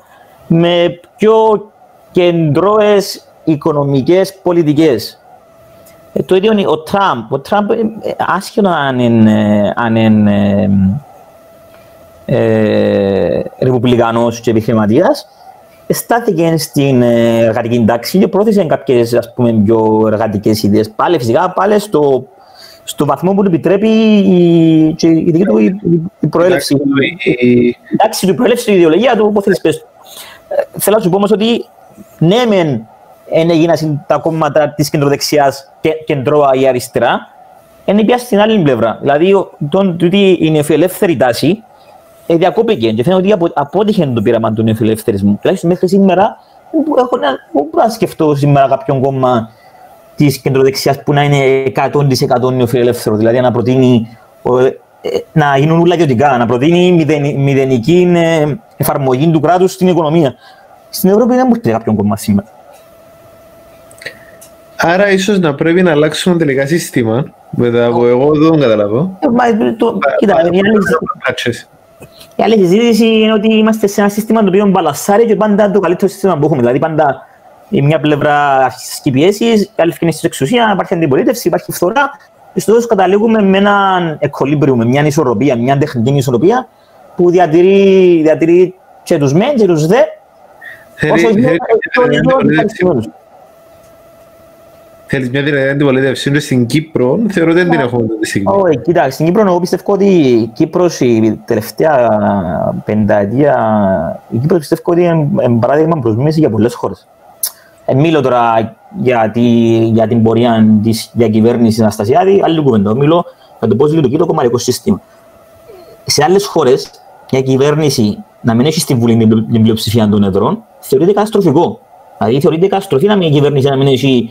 με πιο κεντρώες οικονομικές πολιτικές. Ε, το ίδιο είναι ο Τραμπ. Ο Τραμπ, ε, άσχετο αν είναι, αν είναι ε, ρεπουμπλικανός και επιχειρηματίας, στάθηκε στην εργατική τάξη και πρόθεσε κάποιες ας πούμε, πιο εργατικές ιδέες. Πάλι φυσικά, πάλι στο, στο βαθμό που του επιτρέπει η, και η δική του η, η προέλευση. Η τάξη του, η προέλευση, η ιδεολογία του, όπως θέλεις πες. Θέλω να σου πω όμως ότι ναι μεν έγιναν τα κόμματα της κεντροδεξιάς και κεντρώα ή αριστερά, είναι πια στην άλλη πλευρά. Δηλαδή, τούτη η νεοφιλελεύθερη τάση ε, διακόπηκε και φαίνεται ότι απότυχε το πείραμα του νεοφιλελευθερισμού. Τουλάχιστον μέχρι σήμερα δεν μπορώ να σκεφτώ σήμερα κάποιον κόμμα της κεντροδεξιάς που να είναι 100% νεοφιλελεύθερος. Δηλαδή να προτείνει ε, να γίνουν όλα ιδιωτικά, να προτείνει μηδενική ε, εφαρμογή του κράτους στην οικονομία. Στην Ευρώπη δεν μπορεί κάποιον κόμμα σήμερα.
Άρα ίσως να πρέπει να αλλάξουμε τελικά σύστημα. Μετά από εγώ δεν καταλαβαίνω. Κοίτα,
η άλλη συζήτηση είναι ότι είμαστε σε ένα σύστημα το οποίο μπαλασσάρει και πάντα το καλύτερο σύστημα που έχουμε. Δηλαδή, πάντα η μια πλευρά ασκεί πιέσει, η άλλη φτιάχνει στην εξουσία, υπάρχει αντιπολίτευση, υπάρχει φθορά. Και στο τέλο καταλήγουμε με έναν εκχολύμπριο, με μια ισορροπία, μια τεχνική ισορροπία που διατηρεί, διατηρεί και τους μεν και τους δε. Όσο γίνεται
Θέλεις μια δυνατή αντιπολίτευση στην Κύπρο, θεωρώ ότι δεν την έχουμε
αυτή τη στιγμή. Όχι, κοίτα, στην Κύπρο εγώ πιστεύω ότι η Κύπρος η τελευταία πενταετία, η Κύπρος πιστεύω ότι είναι παράδειγμα προς μίμηση για πολλές χώρες. Ε, μιλώ τώρα για, τη, για την πορεία της διακυβέρνησης Αναστασιάδη, άλλη κουβέντα. Μιλώ για το πώς λειτουργεί το κομματικό σύστημα. Σε άλλες χώρες, μια κυβέρνηση να μην έχει στη Βουλή την πλειοψηφία των εδρών, θεωρείται καταστροφικό. Δηλαδή θεωρείται καταστροφή να μια κυβέρνηση να μην έχει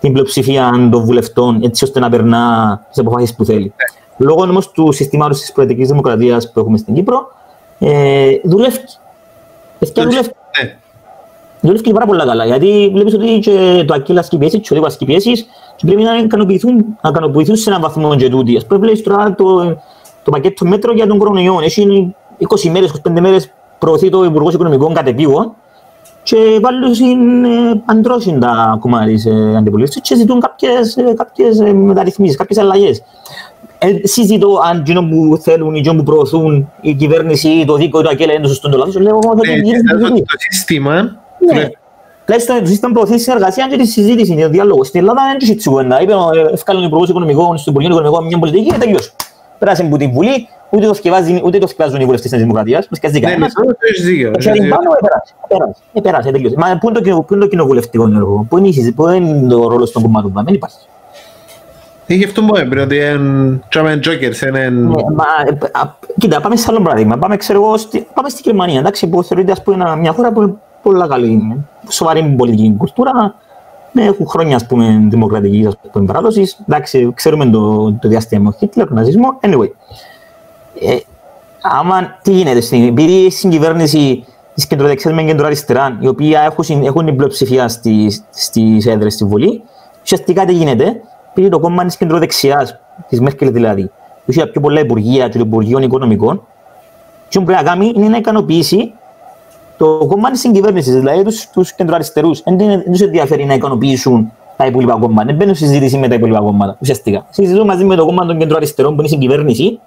την πλειοψηφία των βουλευτών έτσι ώστε να περνά τις αποφάσεις που θέλει. Λόγω όμως του συστήματος της προεδρικής δημοκρατίας που έχουμε στην Κύπρο, ε, δουλεύει. Παιδιά δουλεύει. Ναι. Δουλεύει πάρα πολύ καλά. Γιατί βλέπεις ότι και το Ακύλα ασκεί πιέσει, και ο Δίκο ασκεί πιέσει, και πρέπει να ικανοποιηθούν, να ικανοποιηθούν σε έναν βαθμό και τούτοι. Α πούμε, βλέπεις τώρα το, το πακέτο μέτρο για τον κορονοϊό. Έχει 20 μέρες, 25 μέρες προωθεί το Υπουργός Οικονομικών κατεπίγον και πάλι είναι αντρώσιν τα κομμάτια της ε, αντιπολίτευσης και ζητούν κάποιες, ε, κάποιες ε, μεταρρυθμίσεις, κάποιες αλλαγές. Ε, συζητώ αν εκείνο που θέλουν ή εκείνο που προωθούν η κυβέρνηση ή το δίκαιο ή το ακέλα είναι το σωστό το λάθος, λέω ότι
είναι το σύστημα...
Τουλάχιστον το σύστημα προωθεί συνεργασία και τη συζήτηση, το διάλογο. Στην Ελλάδα δεν έχει έτσι κουβέντα. Είπε ο Ευκάλλον Υπουργός Οικονομικών, στο Υπουργείο Οικονομικών, μια πολιτική και τελειώσει. Πέρασε από την Βουλή, ούτε το σκευάζουν, ούτε το σκευάζουν οι βουλευτές της Δημοκρατίας, που σκευάζει κανένας. Ναι, ναι, επέρασε, επέρασε, τελείωσε. Μα πού είναι το κοινοβουλευτικό έργο, πού είναι το ρόλο των κομμάτων, δεν υπάρχει.
Είχε αυτό που έπρεπε, ότι είναι τζόκερς, είναι...
Κοίτα, πάμε σε άλλο παράδειγμα. Πάμε, ξέρω εγώ, πάμε στη Γερμανία, εντάξει, που θεωρείται ας πούμε μια χώρα που είναι πολύ καλή, σοβαρή πολιτική κουλτούρα, ναι, έχουν χρόνια ας πούμε, δημοκρατικής ας πούμε, παράδοσης. Εντάξει, ξέρουμε το, το διάστημα του Χίτλερ, τον ναζισμό. Anyway, ε, άμα τι γίνεται, στην, επειδή στην κυβέρνηση της κεντροδεξιάς με κεντροαριστερά, οι οποίοι έχουν, έχουν την πλειοψηφία στι στις έδρες στη Βουλή, ουσιαστικά τι γίνεται, επειδή το κόμμα της κεντροδεξιάς, της Μέρκελ δηλαδή, που είχε πιο πολλά υπουργεία και Υπουργείων Οικονομικών, τι πρέπει να κάνει είναι να ικανοποιήσει το κόμμα της συγκυβέρνησης, δηλαδή τους κεντροαριστερούς. Δεν τους ενδιαφέρει να ικανοποιήσουν τα υπόλοιπα κόμματα. Δεν μπαίνουν στη συζήτηση με τα υπόλοιπα κόμματα. Ουσιαστικά. Συζητούν μαζί με το κόμμα των κεντροαριστερών που είναι στην κυβέρνηση.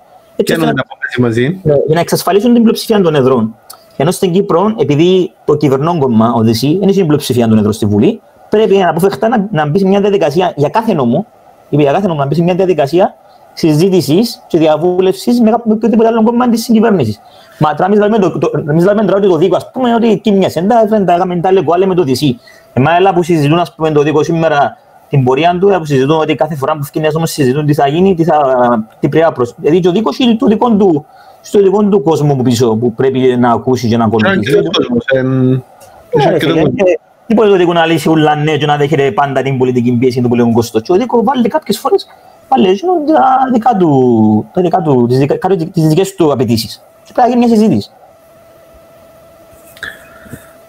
Και να, μαζί.
Ναι, για να εξασφαλίσουν την πλειοψηφία των εδρών. Ενώ στην Κύπρο, επειδή το κυβερνών κόμμα, ο ΔΣ, δεν έχει την πλειοψηφία των εδρών στη Βουλή, πρέπει αποφευχτά να, να μπει σε μια διαδικασία για κάθε νόμο, για κάθε νόμο να μπει σε μια διαδικασία συζήτησης και διαβούλευσης με οποιοδήποτε άλλο κόμμα της συγκυβέρνησης. Μα τώρα εμείς λέμε τώρα ότι το δίκο, ας πούμε, ότι κοίμιασε, δεν τα έκαμε τα λεκό, με το δυσί. Εμάς έλα που συζητούν, ας πούμε, το δίκο σήμερα, την πορεία του, που συζητούν ότι κάθε φορά που φύγει όμως συζητούν τι θα γίνει, τι, θα, τι πρέπει να προσ... Δηλαδή το δίκος είναι το δικό του στο δικό του κόσμο που πίσω που πρέπει να ακούσει και να ακολουθήσει. Τι μπορεί το δικό να λύσει ούλα ναι και να δέχεται πάντα την πολιτική πίεση του πολιτικού κόστος. Και ο δικό βάλει κάποιες φορές βάλει τα δικά του, τα δικά του, τις, δικα, τις δικές του απαιτήσεις. Και πρέπει να γίνει μια συζήτηση.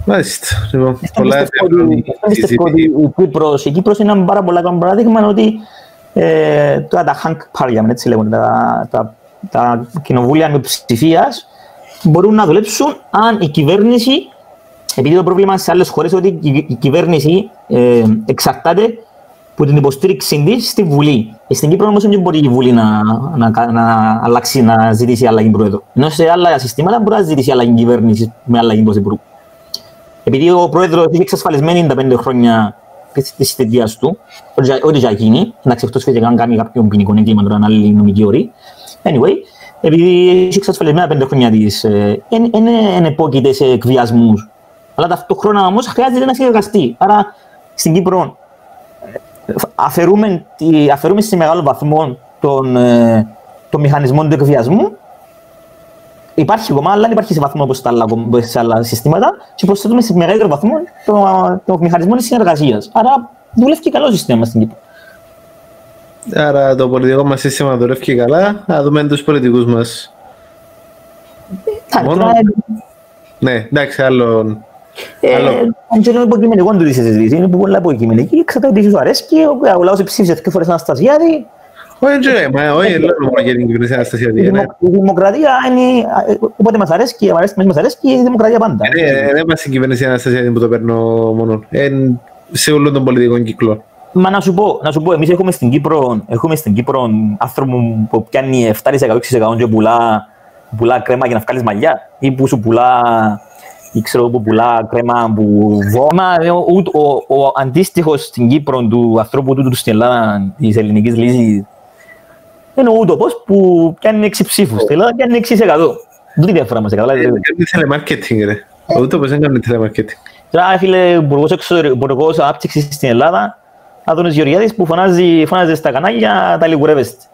Μάλιστα. Λοιπόν,
πολλά πιστεύω ότι η Κύπρος, η Κύπρος είναι ένα πάρα πολύ καλό παράδειγμα ότι ε, τώρα τα Hank Parliament, έτσι λέγονται, τα, τα, τα κοινοβούλια με ψηφίας μπορούν να δουλέψουν αν η κυβέρνηση, επειδή το πρόβλημα σε άλλες χώρες ότι η κυβέρνηση ε, εξαρτάται από την υποστήριξη της στη Βουλή. Ε, στην Κύπρο όμω δεν μπορεί η Βουλή να, να, να, αλλάξει, να ζητήσει αλλαγή πρόεδρο. Ενώ σε άλλα συστήματα μπορεί να ζητήσει αλλαγή κυβέρνησης με αλλαγή πρωθυπουργού. Επειδή ο πρόεδρος έχει εξασφαλισμένη τα πέντε χρόνια της θητείας του, ό,τι για γίνει, εντάξει, εκτό φυσικά αν κάνει κάποιον ποινικό εγκλήμα, τώρα άλλη νομική όρη. Anyway, επειδή έχει εξασφαλισμένα πέντε χρόνια της, δεν επόκειται σε εκβιασμούς. Αλλά ταυτόχρονα όμως χρειάζεται να συνεργαστεί. Άρα στην Κύπρο αφαιρούμε, αφαιρούμε σε μεγάλο βαθμό τον, ε, τον μηχανισμό του εκβιασμού. Υπάρχει κομμάτι, αλλά δεν υπάρχει σε βαθμό όπως στα άλλα, σε άλλα συστήματα. Και προσθέτουμε σε μεγαλύτερο βαθμό το, το μηχανισμό της συνεργασίας. Άρα δουλεύει και καλό σύστημα στην Κύπρο.
Άρα το πολιτικό μας σύστημα δουλεύει καλά. Να δούμε τους πολιτικούς μας. Μόνο... Ναι, εντάξει, άλλο
αν και είναι υποκειμενικό του τη συζήτηση, είναι πολύ υποκειμενική, εξαρτάται τι σου αρέσει ο λαός ψήφισε και φορές Αναστασιάδη.
Όχι, μα όχι, λέω για την κυβέρνηση Αναστασιάδη.
Η δημοκρατία είναι, όποτε μας αρέσει και μας αρέσει και η δημοκρατία πάντα.
Δεν μας η κυβέρνηση Αναστασιάδη που το παίρνω μόνο, σε όλο τον πολιτικό κύκλο.
Μα να σου πω, να σου πω, εμείς έχουμε στην Κύπρο, έχουμε στην Κύπρο άνθρωπο που πιάνει 7-6% και πουλά, πουλά κρέμα για να βγάλεις μαλλιά ή που σου πουλά ή ξέρω που πουλά κρέμα που βόμα. Ο, ο, ο αντίστοιχος στην Κύπρο του ανθρώπου τούτου στην Ελλάδα της ελληνικής λύσης είναι ο ούτωπο που πιάνει 6 ψήφους. Στην Ελλάδα πιάνει 6%. Δεν τη διαφορά μα.
Κάνει τηλεμάρκετινγκ, ρε. Ο ούτωπο δεν κάνει τηλεμάρκετινγκ.
Τώρα, φίλε, υπουργός ανάπτυξη στην Ελλάδα, Άδωνος Γεωργιάδης που φωνάζει, φωνάζει στα κανάλια, τα λιγουρεύεστε ε,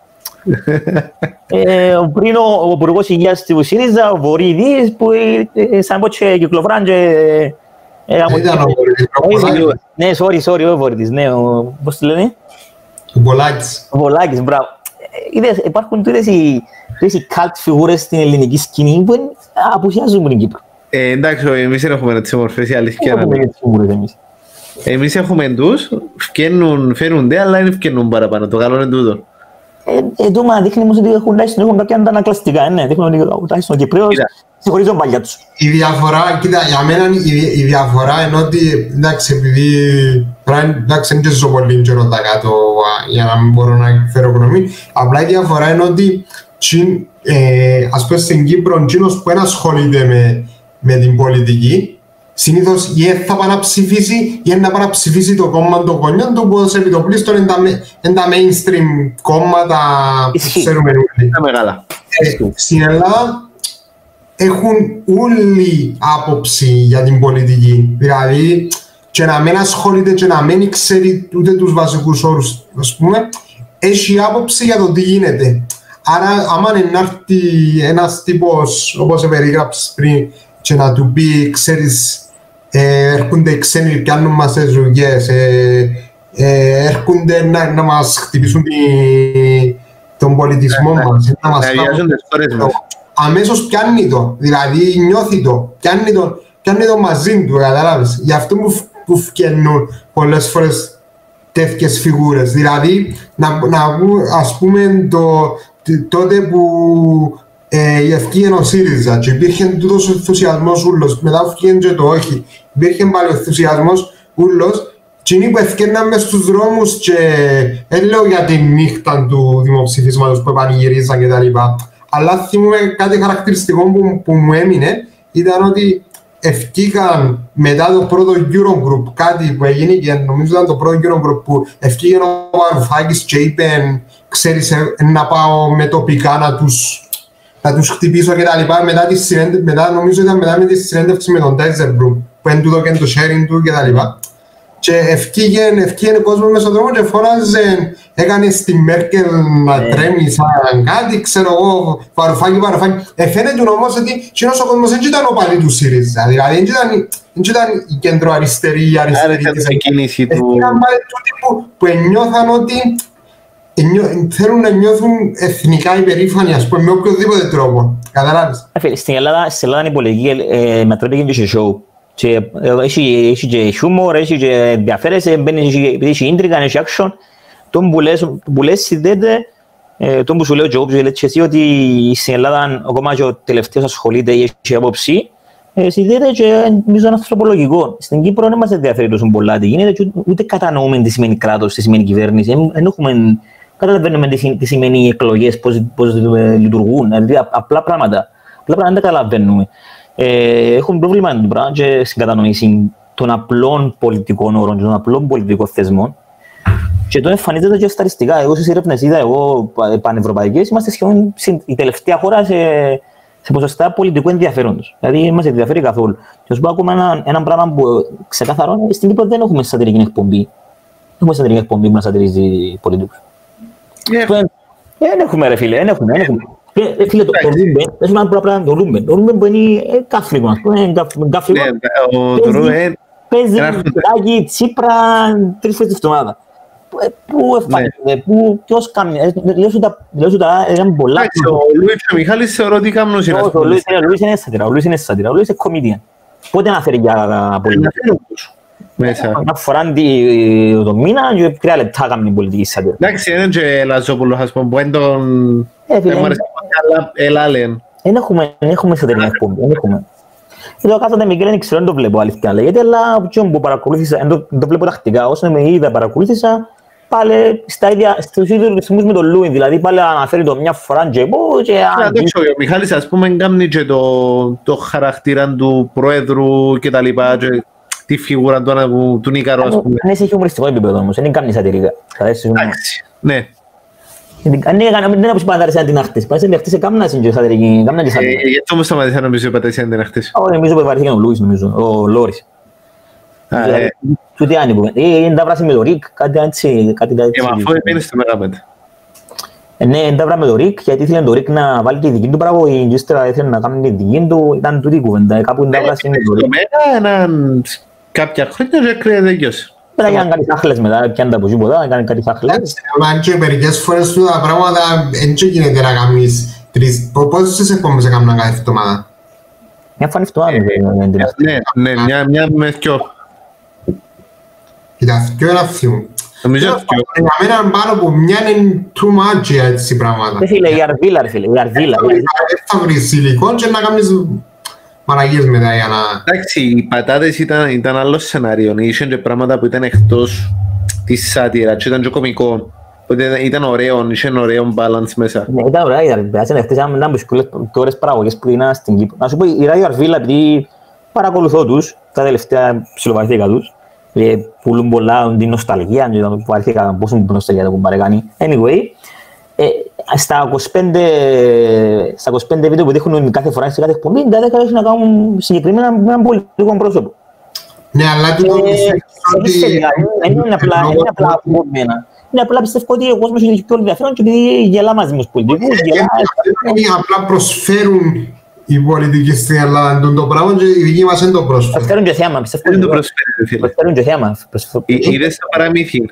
πριν ο, ο Υπουργός Υγείας του ΣΥΡΙΖΑ, ο Βορύδης, που ε, σαν πως και κυκλοφοράν και...
Ε, ήταν ο Βορύδης,
Ναι, sorry, sorry, ο Βορύδης, ναι, ο, πώς το λένε;
Ο Βολάκης.
Ο Βολάκης, μπράβο. Είδες, υπάρχουν τούτες οι, οι cult φιγούρες στην ελληνική σκηνή που απουσιάζουν την Κύπρο.
Ε, εντάξει, εμείς δεν έχουμε τις ομορφές, η αλήθεια. Έχουμε τις φιγούρες εμείς. Εμείς έχουμε τους, φαίνονται, αλλά δεν φαίνουν παραπάνω. Το καλό είναι τούτο.
Εδώ μα δείχνει όμως ότι έχουν τουλάχιστον έχουν κάποια αντανακλαστικά, ναι, δείχνουν ότι τουλάχιστον ο Κυπρέος συγχωρίζει τον παλιά τους.
Η διαφορά, κοίτα, για μένα η, η διαφορά είναι ότι, εντάξει, επειδή εντάξει, δεν ξέρω πολύ καιρό τα κάτω για να μην μπορώ να φέρω γνώμη, απλά η διαφορά είναι ότι ε, ας πούμε στην Κύπρο, εκείνος που ασχολείται με, με την πολιτική, Συνήθως ή θα πάει να ψηφίσει ή να πάει να ψηφίσει το κόμμα των γονιών του που σε επιτοπλίστων είναι τα mainstream κόμματα που ξέρουμε
όλοι. Τα μεγάλα.
Ε, στην Ελλάδα έχουν όλη άποψη για την πολιτική. Δηλαδή, και να μην ασχολείται και να μην ξέρει ούτε τους βασικούς όρους, ας πούμε, έχει άποψη για το τι γίνεται. Άρα, άμα είναι έρθει ένας τύπος, όπως περιγράψεις πριν, και να του πει, ξέρεις, ε, έρχονται οι ξένοι, πιάνουν μας τις δουλειές, ε, ε, έρχονται να, να μας χτυπήσουν τη, τον πολιτισμό ναι, μας. Να μας
ναι,
αμέσως πιάνει το, δηλαδή νιώθει το, πιάνει το, πιάνει το μαζί του, καταλάβεις. Γι' αυτό που, που φτιάχνουν πολλές φορές τέτοιες φιγούρες. Δηλαδή, να, να ας πούμε το, τότε που ε, ευκήγε ο ΣΥΡΙΖΑ και υπήρχε τούτος ο ενθουσιασμός ούλος, μετά ευκήγε και το όχι. Υπήρχε πάλι ο ενθουσιασμός ούλος και είναι που ευκαιρναν μες στους δρόμους και δεν λέω για τη νύχτα του δημοψηφίσματος που επανηγυρίζαν και τα λοιπά. Αλλά θυμούμαι κάτι χαρακτηριστικό που, που μου έμεινε ήταν ότι ευκήγαν μετά το πρώτο Eurogroup κάτι που έγινε και νομίζω ήταν το πρώτο Eurogroup που ευκήγαν ο Βαρουφάκης και είπε ξέρεις ε, να πάω με τοπικά να τους θα τους χτυπήσω και τα λοιπά μετά, τη συνέντευξη, μετά νομίζω ήταν μετά με τη συνέντευξη με τον Ντέζερμπρουμ που είναι τούτο και το sharing του και τα λοιπά. και ευκήγε, ευκήγε κόσμο μέσα στον δρόμο και φώναζε, έκανε στη Μέρκελ να
Ναι.
τρέμει σαν κάτι, ξέρω εγώ, βαρουφάκι, βαρουφάκι. Ε, φαίνεται όμως ότι κοινός ο κόσμος δεν ήταν ο παλί του ΣΥΡΙΖΑ, δηλαδή δεν ήταν, δεν ήταν η κεντροαριστερή, η
Άρα
αριστερή
ήταν
της
η κίνηση του...
Έφυγαν πάλι τούτοι που, που νιώθαν ότι ενιώ- θέλουν να νιώθουν εθνικά υπερήφανοι, ας πούμε, με οποιοδήποτε τρόπο. Καταλάβεις.
Ε, φίλε, Στην Ελλάδα, στην Ελλάδα η πολιτική ε, μετρώνται και σε show. Και, ε, έχει, έχει και χιούμορ, έχει και ενδιαφέρεσαι, μπαίνεις, έχει, επειδή έχει ίντρικα, έχεις action. Το που λες, που λες συνδέεται, ε, το που σου λέω και εγώ, που λες και εσύ, ότι στην Ελλάδα ακόμα και ο τελευταίος ασχολείται ή έχει άποψη, ε, συνδέεται και νομίζω είναι ανθρωπολογικό. Στην Κύπρο δεν μας ενδιαφέρει τόσο πολλά τι γίνεται και ούτε κατανοούμε τι σημαίνει κράτος, τι σημαίνει κυβέρνηση. Δεν- Δεν έχουμε, καταλαβαίνουμε τι, συ- τι σημαίνει εκλογές, πώς, πώς ε, λειτουργούν, δηλαδή α- απλά πράγματα. Απλά πράγματα δεν τα καταλαβαίνουμε. Ε, έχουμε πρόβλημα με το πράγμα και στην κατανοήση των απλών πολιτικών όρων και των απλών πολιτικών θεσμών. Και το εμφανίζεται και στατιστικά. Εγώ στις έρευνες είδα, εγώ πα- πανευρωπαϊκές, είμαστε σχεδόν συν- η τελευταία χώρα σε, σε ποσοστά πολιτικού ενδιαφέροντος. Δηλαδή δεν μας ενδιαφέρει καθόλου. Και θα σου πω ακόμα ένα, ένα πράγμα που ε, ξεκάθαρο, είναι, στην Κύπρο δεν έχουμε σατυρική εκπομπή. Δεν έχουμε σατυρική εκπομπή που να σατυρίζει πολιτικούς.
Ε,
Δεν δεν έχουμε ρε φίλε, δεν έχουμε. Δεν έχουμε. Ε, ε, Φίλε, το, το
Εντάξει.
Ρούμπεν, πες μου ένα πρώτο πράγμα, το Ρούμπεν. Το Ρούμπεν που είναι ε, κάφρικο, ας πούμε, είναι κάφ- κάφρικο.
ναι, ο
Παίζει-
Ρούεν
Παίζει
Ένα έρχονται.
Μητσοτάκη, Τσίπρα, τρεις φορές τη βδομάδα. Πού- ε, Πού εμφανίζεται, πού, ποιος κάνει, ε, λέω σου τα, λέω σου τα, ήταν πολλά.
Εντάξει, ο Λούιτς ο Μιχάλης θεωρώ ότι κάμνος είναι.
Όχι, Ο Λούις είναι- ο Λούις είναι σάτυρα, ο Λούις είναι σάτυρα, ο Λούις είναι comedian. Πότε να φέρει για πολιτική.
Μέσα.
Μια φορά τη- το μήνα και τρία λεπτά κάνει πολιτική σάτυρα.
Εντάξει, είναι και Λαζόπουλος, ας πούμε, που είναι τον...
Ε, φίλε,
Δεν μου αρέσει αλλά έλα λένε.
Δεν έχουμε, δεν έχουμε σωτηρία εκπομπή, δεν έχουμε. Και το κάθονται Μικέλ, δεν ξέρω, δεν το βλέπω αλήθεια λέγεται, αλλά από ποιον που παρακολούθησα, δεν το, δεν το βλέπω τακτικά, όσο με είδα παρακολούθησα, πάλι στα ίδια, στους ίδιους ρυθμούς με τον Λούιν, δηλαδή πάλι αναφέρει το μια φορά και εγώ και
Αλλά
αν
εντάξει, ο Μιχάλης, ας πούμε, κάνει και το, το χαρακτήρα του πρόεδρου και τα λοιπά, και τη φιγούρα του, του, του Νίκαρο, ας πούμε.
αν είσαι χιουμοριστικό επίπεδο όμως, δεν κάνεις σατυρικά. Κατάλαβες,
Εντάξει, ναι.
Αν έκανα- δεν έπρεπε να δάρεις την αχτής, πας να χτίσει κάμνα στην σατυρική, κάμνα και
Ε,
σατυρική.
Γιατί όμως σταματήσα να νομίζω είπατε εσύ αν δεν χτες.
Όχι, νομίζω που βαρύθηκε ο Λούις, νομίζω, ο Λόρις.
Α,
Δηλαδή,
ε,
Του τι άνοιγε, ε, είναι τα βράση με το Ρικ, κάτι έτσι, κάτι
ε,
έτσι.
μα αφού είναι στο Μεγάπεντε.
Ε, Ναι, δεν τα βράμε με το Ρικ, γιατί ήθελε το Ρικ να βάλει τη δική του παραγωγή, και ύστερα ήθελε να κάνει τη δική του, ήταν τούτη η κουβέντα, ε, κάπου δεν τα βράσει με το
Στο
Ρικ.
Μέγα, έναν κάποια χρόνια και κρύεται γιος.
Μετά έκαναν κάτι θάχλες μετά, πιάνε τα από τίποτα, έκαναν κάτι θάχλες.
Εντάξει, αλλά και μερικές φορές του τα πράγματα δεν και γίνεται να κάνεις τρεις... πο- Πόσες εκπομπές έκαναν κάθε εβδομάδα;
Μια φορά αυτό άλλο δεν την αυτή.
Ναι, ναι, μια, μια με δυο.
Κοίτα, ποιο είναι αυτό μου.
Νομίζω δυο.
Για μένα πάνω από μια είναι too much για έτσι πράγματα.
Ρε φίλε, η Αρβίλα, ρε φίλε, η Αρβίλα.
Δεν θα βρεις υλικό και να κάνεις μαλαγίες μετά για να...
Εντάξει, οι πατάτες ήταν, ήταν άλλο σενάριο. Είχαν και πράγματα που ήταν εκτός της σάτυρας και ήταν και κωμικό. Οπότε ήταν- ήταν ωραίο, είχε ωραίο balance μέσα.
Ναι, ήταν ωραία η Αρβίλα, έτσι χτες ήταν από τις κουλές παραγωγές που είναι στην Κύπρο. Να σου πω, η Ράδιο Αρβίλα, επειδή παρακολουθώ τους, τα τελευταία ψιλοβαρθήκα τους, ε, πουλούν πολλά την νοσταλγία, και το βαρθήκα πόσο μου νοσταλγία το κουμπάρε κάνει. Anyway, ε, στα 25, στα 25 βίντεο που δείχνουν κάθε φορά σε κάθε εκπομπή, δεν έχουν να κάνουν συγκεκριμένα με έναν πολιτικό πρόσωπο.
Ναι, αλλά
Ε,
τούτο πιστεύεις ότι...
δεν είναι απλά, δεν είναι απλά από μένα. Είναι απλά πιστεύω ότι ο κόσμος έχει πιο ενδιαφέρον και επειδή γελά μαζί με τους πολιτικούς, γελά...
Αυτοί απλά προσφέρουν οι πολιτικοί στην Ελλάδα τον το πράγμα και οι δικοί μας δεν το προσφέρουν.
Προσφέρουν και θέμας, πιστεύω.
Δεν το
ότι
προσφέρει, ρε φίλε.
Προσφέρουν και θέμας. Προσφέρουν-
Εί- Είδες το παραμύθι.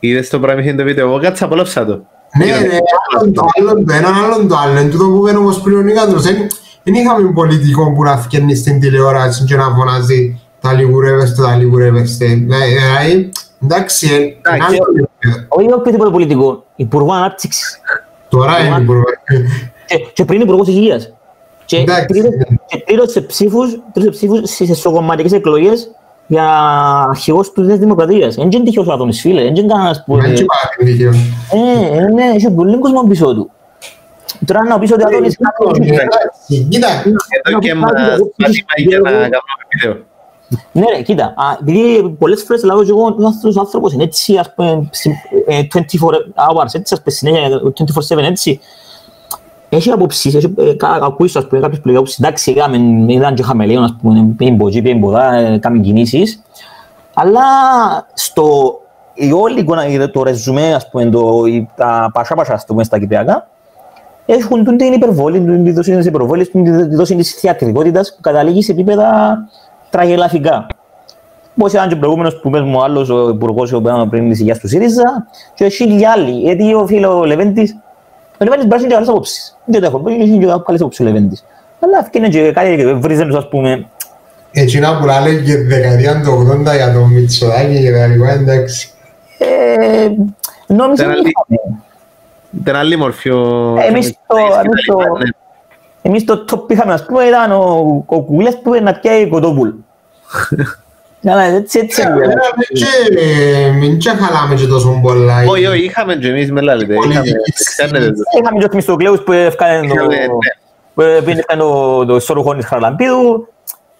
Είδες το παραμύθι το βίντεο. Εγώ κάτσα απολαύσα το.
Ναι, ναι, άλλον το άλλον το έναν άλλον το άλλο. Εν τούτο που είπε όμως πριν ο Νίκανδρος, δεν- δεν είχαμε πολιτικό που να φκένεις στην τηλεόραση και να φωνάζει τα λιγουρεύεστε, τα λιγουρεύεστε. Δηλαδή, εντάξει, ε, είναι
Εντάξει.
άλλο επίπεδο.
Όχι οποιοδήποτε πολιτικό, υπουργό ανάπτυξης.
Τώρα είναι υπουργό.
Και, και πριν υπουργός υγείας. Και
Εντάξει,
πλήρωσε-
ναι.
και πλήρωσε ψήφους, πλήρωσε ψήφους στις εσωκομματικές εκλογές για αρχηγός του Νέας Δημοκρατίας. Δεν είναι τυχαίος ο Άδωνης, φίλε. Δεν είναι κανένας που...
Δεν είναι πάρα τυχαίο.
Ε, ε, ναι, έχει πολύ κόσμο πίσω του. Τώρα να πεις ότι ο Άδωνης...
Εντάξει, Κοίτα,
Εδώ και μας πάτημα για να κάνουμε βίντεο.
Ναι, ρε, κοίτα, α, επειδή πολλές φορές λάβω και εγώ ότι αυτός ο άνθρωπος είναι έτσι, ας πούμε, συ- ε, 24 hours, έτσι, ας πούμε, συνέχεια, 24-7, έτσι. Έχει αποψεις, έχει, ε, κα- ακούεις, ας πούμε, κάποιες πληγάσεις, εντάξει, έκαμε, ήταν και χαμελέον, ας πούμε, πήγαινε από εκεί, πήγαινε από εδώ, ε, κάμε κινήσεις. Αλλά στο, η όλη εικόνα, το ρεζουμέ, ας πούμε, το, η- τα πασά πασά, ας πούμε, στα κυπριακά, έχουν τούν την υπερβολή, τούν τη δόση της υπερβολής, τούν τη δόση της θεατρικότητας που καταλήγει σε επίπεδα τραγελαφικά. Πώς ήταν και ο προηγούμενος που πες μου ο άλλος, ο υπουργός ο οποίος πριν της υγείας του ΣΥΡΙΖΑ και εσύ και οι άλλοι, γιατί ο φίλος ο Λεβέντης, ο Λεβέντης μπορεί να έχει και καλές απόψεις. Δεν το έχω, μπορεί να έχει και καλές απόψεις ο Λεβέντης. Αλλά ευκαιρία και κάτι και βρίζουν τους, ας πούμε,
Εκείνα που λάλε και δεκαετία του 80 για τον Μητσοτάκη και τα λοιπά, εντάξει.
ε, νόμιζα
Ήταν
ότι
άλλη-
είχαμε.
Ήταν άλλη μορφή ο...
Ε, εμείς το- εμείς το-
Ναι.
Εμείς το top είχαμε, ας πούμε, ήταν ο, ο Κουγουλές που να πιάει κοτόπουλ. [laughs] Αλλά έτσι, έτσι.
Ε, εμένα και- Μην και χαλάμε και τόσο πολλά.
Όχι, όχι, είχαμε και εμείς με λάλετε. Είχαμε,
Πολιτική
ξέρετε το.
Είχαμε και ο Θημιστοκλέους που έφκανε το...
Είχαμε, ναι.
που έφκανε το, το σώρουχο της Χαραλαμπίδου.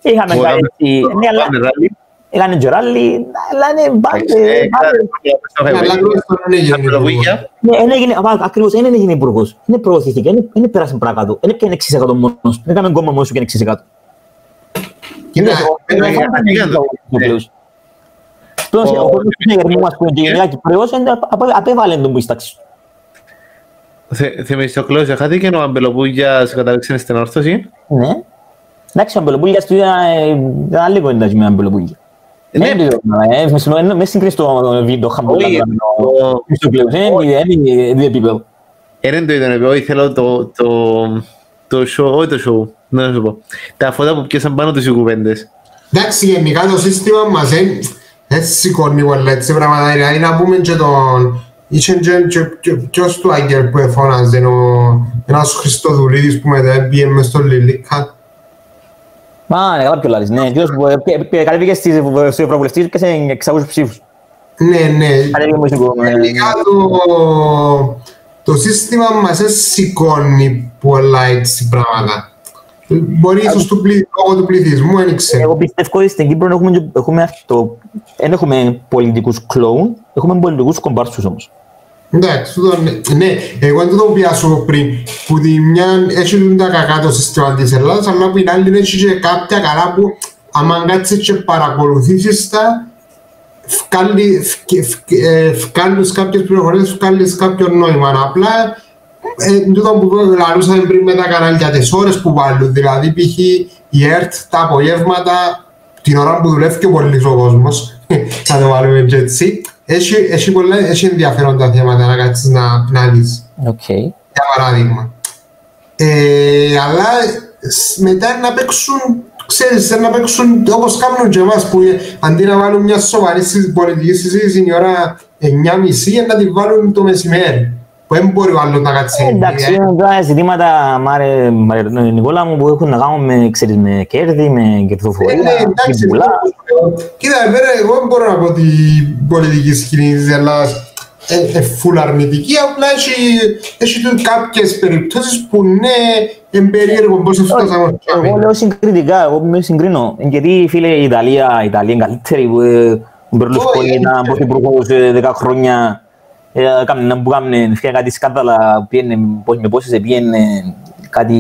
Είχαμε
Που
κάτι
έκαμε-
έτσι... Ναι, αλλά
Πάμε ράλι.
έκανε και ράλι. Αλλά είναι
Εντάξει,
μπάτε.
ε,
μπάτε.
ξέρω,
Αλλά
ξέρω,
τουλάχιστον δεν έγινε
Τα πελογούγια.
Ναι, δεν έγινε, α, ακριβώς, δεν έγινε υπουργός. Δεν προωθήθηκε, δεν- δεν πέρασε παρακάτω. Δεν έπιανε 6% μόνος. Δεν έκαμε κόμμα μόνος του και είναι 6%.
Κοίτα,
Ε,
εμένα-
δεν ήταν
πήγαν το-
ο Κυπρέος. Πλέον,
Ο-
ο κόσμος του Συνεργασμού μας που είναι και γενικά Κυπρέος, είναι- απ- απέβαλε τον που είσαι τάξη.
Θε- Θεμιστοκλέος εχάθηκε ο Αμπελοπούγιας κατάληξε στην όρθωση.
Ναι. Εντάξει, ο Αμπελοπούλιας του ήταν ε, ήταν άλλη κουβέντα με τον Αμπελοπούλια.
Ναι.
Ε, το- ε, με συνο- ε, με συγκρίνεις το βίντεο χαμπολά
Όχι,
με
ο-
το Χριστοκλέους. Είναι είναι ίδιο επίπεδο.
Είναι το ίδιο, εγώ ήθελα το, το, το show, όχι το show, να σου πω. Τα φώτα που πιάσαν πάνω τους οι κουβέντες.
Εντάξει, γενικά το σύστημα μας ε, έτσι σηκώνει πολλά έτσι πράγματα. Δηλαδή να πούμε και τον... Είχε και, και, και ποιος του Άγγελ που εφώναζε, ο, ένας Χριστοδουλίδης που μετά πήγε μες στο Λιλίκα.
Μα, ναι, καλά πιο λάλης. Ναι, ποιος που, ε, πε- πε- κατέβηκε στις- στο Ευρωβουλευτής και σε 600 ψήφους.
Ναι, ναι.
Κατέβηκε μου στην κόμμα.
Γενικά το, το σύστημα μας δεν σηκώνει πολλά έτσι πράγματα. Μπορεί ίσως του πληθ- λόγω του πληθυσμού, δεν ξέρω.
Εγώ πιστεύω ότι στην Κύπρο έχουμε, και- έχουμε αυτό. Δεν έχουμε πολιτικούς κλόουν, έχουμε πολιτικούς κομπάρσους όμως.
Εντάξει, τούτο, ναι, ναι, εγώ δεν το πιάσω πριν, που τη μια έχει τα κακά το σύστημα της Ελλάδας, αλλά που την άλλη έχει και κάποια καλά που άμα κάτσεις και παρακολουθήσεις τα, βγάλει- φκ- φκ- ε, βγάλεις κάποιες πληροφορίες, βγάλεις κάποιο νόημα. Απλά, ε, τούτο που λαλούσαμε πριν με τα κανάλια, τις ώρες που βάλουν, δηλαδή π.χ. η ΕΡΤ τα απογεύματα, την ώρα που δουλεύει και πολύ ο κόσμος, [laughs] θα το βάλουμε και έτσι, έχει, έχει, πολλά, έχει ενδιαφέρον τα θέματα να κάτσεις να, να δεις
Οκ.
για παράδειγμα. Ε, αλλά σ- μετά να παίξουν, ξέρεις, να παίξουν όπως κάνουν και εμάς που ε, αντί να βάλουν μια σοβαρή συ- πολιτική συζήτηση η ώρα 9.30 να τη βάλουν το μεσημέρι. Που δεν μπορεί ο άλλος να κάτσει.
Ε, Εντάξει,
Ε,
είναι τώρα ζητήματα, Μάρε, Μάρε, Νικόλα μου, που έχουν να κάνουν με, ξέρεις, με κέρδη, με
ε, ναι,
κερδοφορία,
εντάξει,
με πουλά.
Κοίτα, εμένα, εγώ δεν μπορώ να πω ότι η πολιτική σκηνή της Ελλάδας είναι φουλ αρνητική, απλά έχει, έχει του κάποιες περιπτώσεις που ναι, είναι περίεργο πώς φτάσαμε ως
Εγώ
εκεί.
λέω συγκριτικά, εγώ με συγκρίνω. Γιατί, φίλε, η Ιταλία, η Ιταλία είναι καλύτερη, που ε, ο Μπερλουσκόνη
Όχι,
ήταν
ε,
πρωθυπουργός ε, δέκα χρόνια, ε, έκαμε να που κάμνε, φτιάχνει κάτι σκάνδαλα, πήγαινε, πώς με πόσες, πήγαινε κάτι,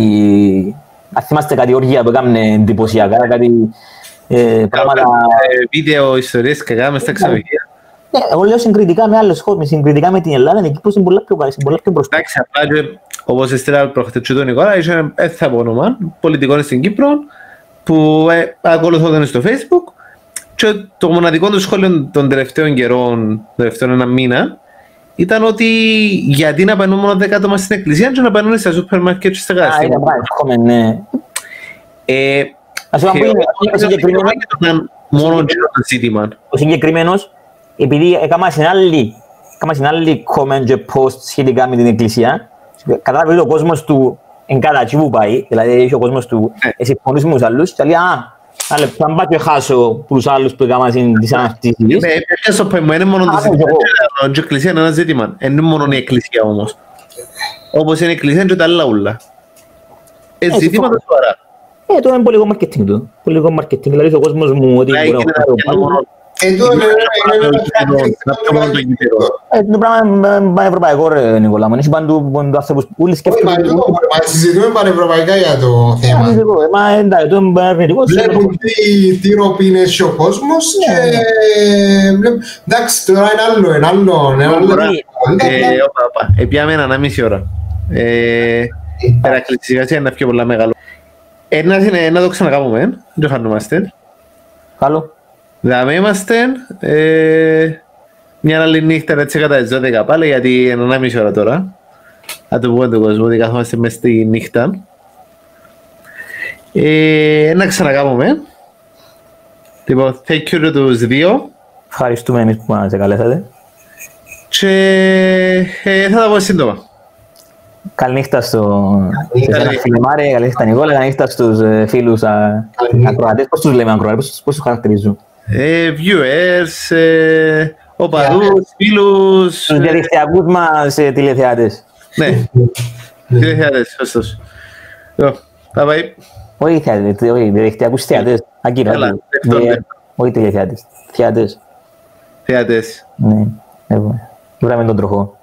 αν θυμάστε κάτι όργια που έκαμε εντυπωσιακά, κάτι ε, πράγματα...
Ε, Βίντεο, ιστορίες και κάναμε στα ξενοδοχεία.
Ναι, εγώ λέω συγκριτικά με άλλες χώρες, συγκριτικά με την Ελλάδα, είναι εκεί που είναι πολλά πιο, καλή, πολλά πιο μπροστά.
Εντάξει, απλά και όπως έστειλα προχτές και τον Νικόλα, είχε δεν θα πω όνομα, πολιτικών στην Κύπρο, που ε, ακολουθώ τον στο facebook και το μοναδικό του σχόλιο των τελευταίων καιρών, των τελευταίων ένα μήνα, ήταν ότι γιατί να παίρνουν μόνο 10 άτομα στην εκκλησία και να παίρνουν στα σούπερ μάρκετ και στα
Α, είναι
καταστήματα.
πράγμα, έχουμε, ναι.
Ε,
Ας πούμε,
και
που είναι-
εγώ
είναι
νομίζω ότι
συγκεκριμένο-
δεν ήταν μόνο εκείνο το ζήτημα.
ο συγκεκριμένος, επειδή έκανα στην άλλη, έκανα στην άλλη comment και post σχετικά με την εκκλησία, κατάλαβε ο κόσμος του εν κατά εκεί που πάει, δηλαδή έχει ο κόσμος του
Ναι.
εσύ συμφωνείς με τους άλλους και λέει «Α, ένα λεπτό, αν πάω και χάσω που τους άλλους που έκανα στην- τις αναρτήσεις».
Ναι, έπιασες στο πέμπο, είναι μόνο το
Α,
ζήτημα.
εγώ.
Και η εκκλησία είναι ένα ζήτημα. Είναι μόνο η εκκλησία όμως. Όπως είναι η εκκλησία και τα άλλα ούλα. Ε,
Ε,
ζητήματα
συμφωνώ.
σοβαρά.
Ε, το είναι πολιτικό marketing του. Πολιτικό marketing, δηλαδή ο κόσμος μου ότι
Να
μπορεί να
έγινε
πάρω
ένα
πάλι.
μόνο-
Ε, τούτο είναι ένα
Να πιω μόνο το γήπεδο.
Ε, το πράγμα είναι πάνε ευρωπαϊκό ρε Νικόλα μου. Είναι παντού παντού άνθρωπος που όλοι
Όχι,
σκέφτονται.
μα τούτο, μα συζητούμε πανευρωπαϊκά για το θέμα.
Αρνητικό, ε, Μα εντάξει, το είναι αρνητικό.
Βλέπουν τι, τι ροπή είναι ο κόσμος και βλέπουν... Εντάξει, τώρα είναι άλλο, είναι άλλο, είναι άλλο.
Τώρα,
Ε,
ε, όπα, όπα. Επιάμε έναν ανάμιση ώρα. Ε, Ερακλήτη, σιγά σιγά είναι πιο πολλά μεγάλο. Ένα είναι να το ξανακάμουμε, δεν το χάνομαστε.
Καλό.
Δάμε είμαστε ε, μια άλλη νύχτα έτσι κατά τις 12 πάλι γιατί είναι ένα μισή ώρα τώρα. Να το πούμε τον κόσμο ότι καθόμαστε μες στη νύχτα. Ε, να ξανακάμουμε. Λοιπόν, thank you τους δύο
Ευχαριστούμε εμείς που μας καλέσατε.
και ε, θα τα πω σύντομα.
Καληνύχτα στο
Καληνύχτα.
σε εσένα, φίλε Μάρε, καληνύχτα Νικόλα, καληνύχτα στους ε, φίλους α,
Καληνύχτα.
ακροατές. Πώς τους λέμε ακροατές, πώς- πώς τους χαρακτηρίζουν;
Ε, viewers, ε, οπαδούς, φίλους,
Στους
ε,
διαδικτυακούς μας ε, τηλεθεατές.
ναι, τηλεθεατές, σωστός. Λοιπόν, bye bye.
Όχι θεατές, όχι διαδικτυακούς θεατές. Ακύρα.
Καλά,
όχι.
δεχτώνται.
Ε, Όχι τηλεθεατές. Θεατές.
Θεατές.
Ναι. Ε, Βράμε τον τροχό.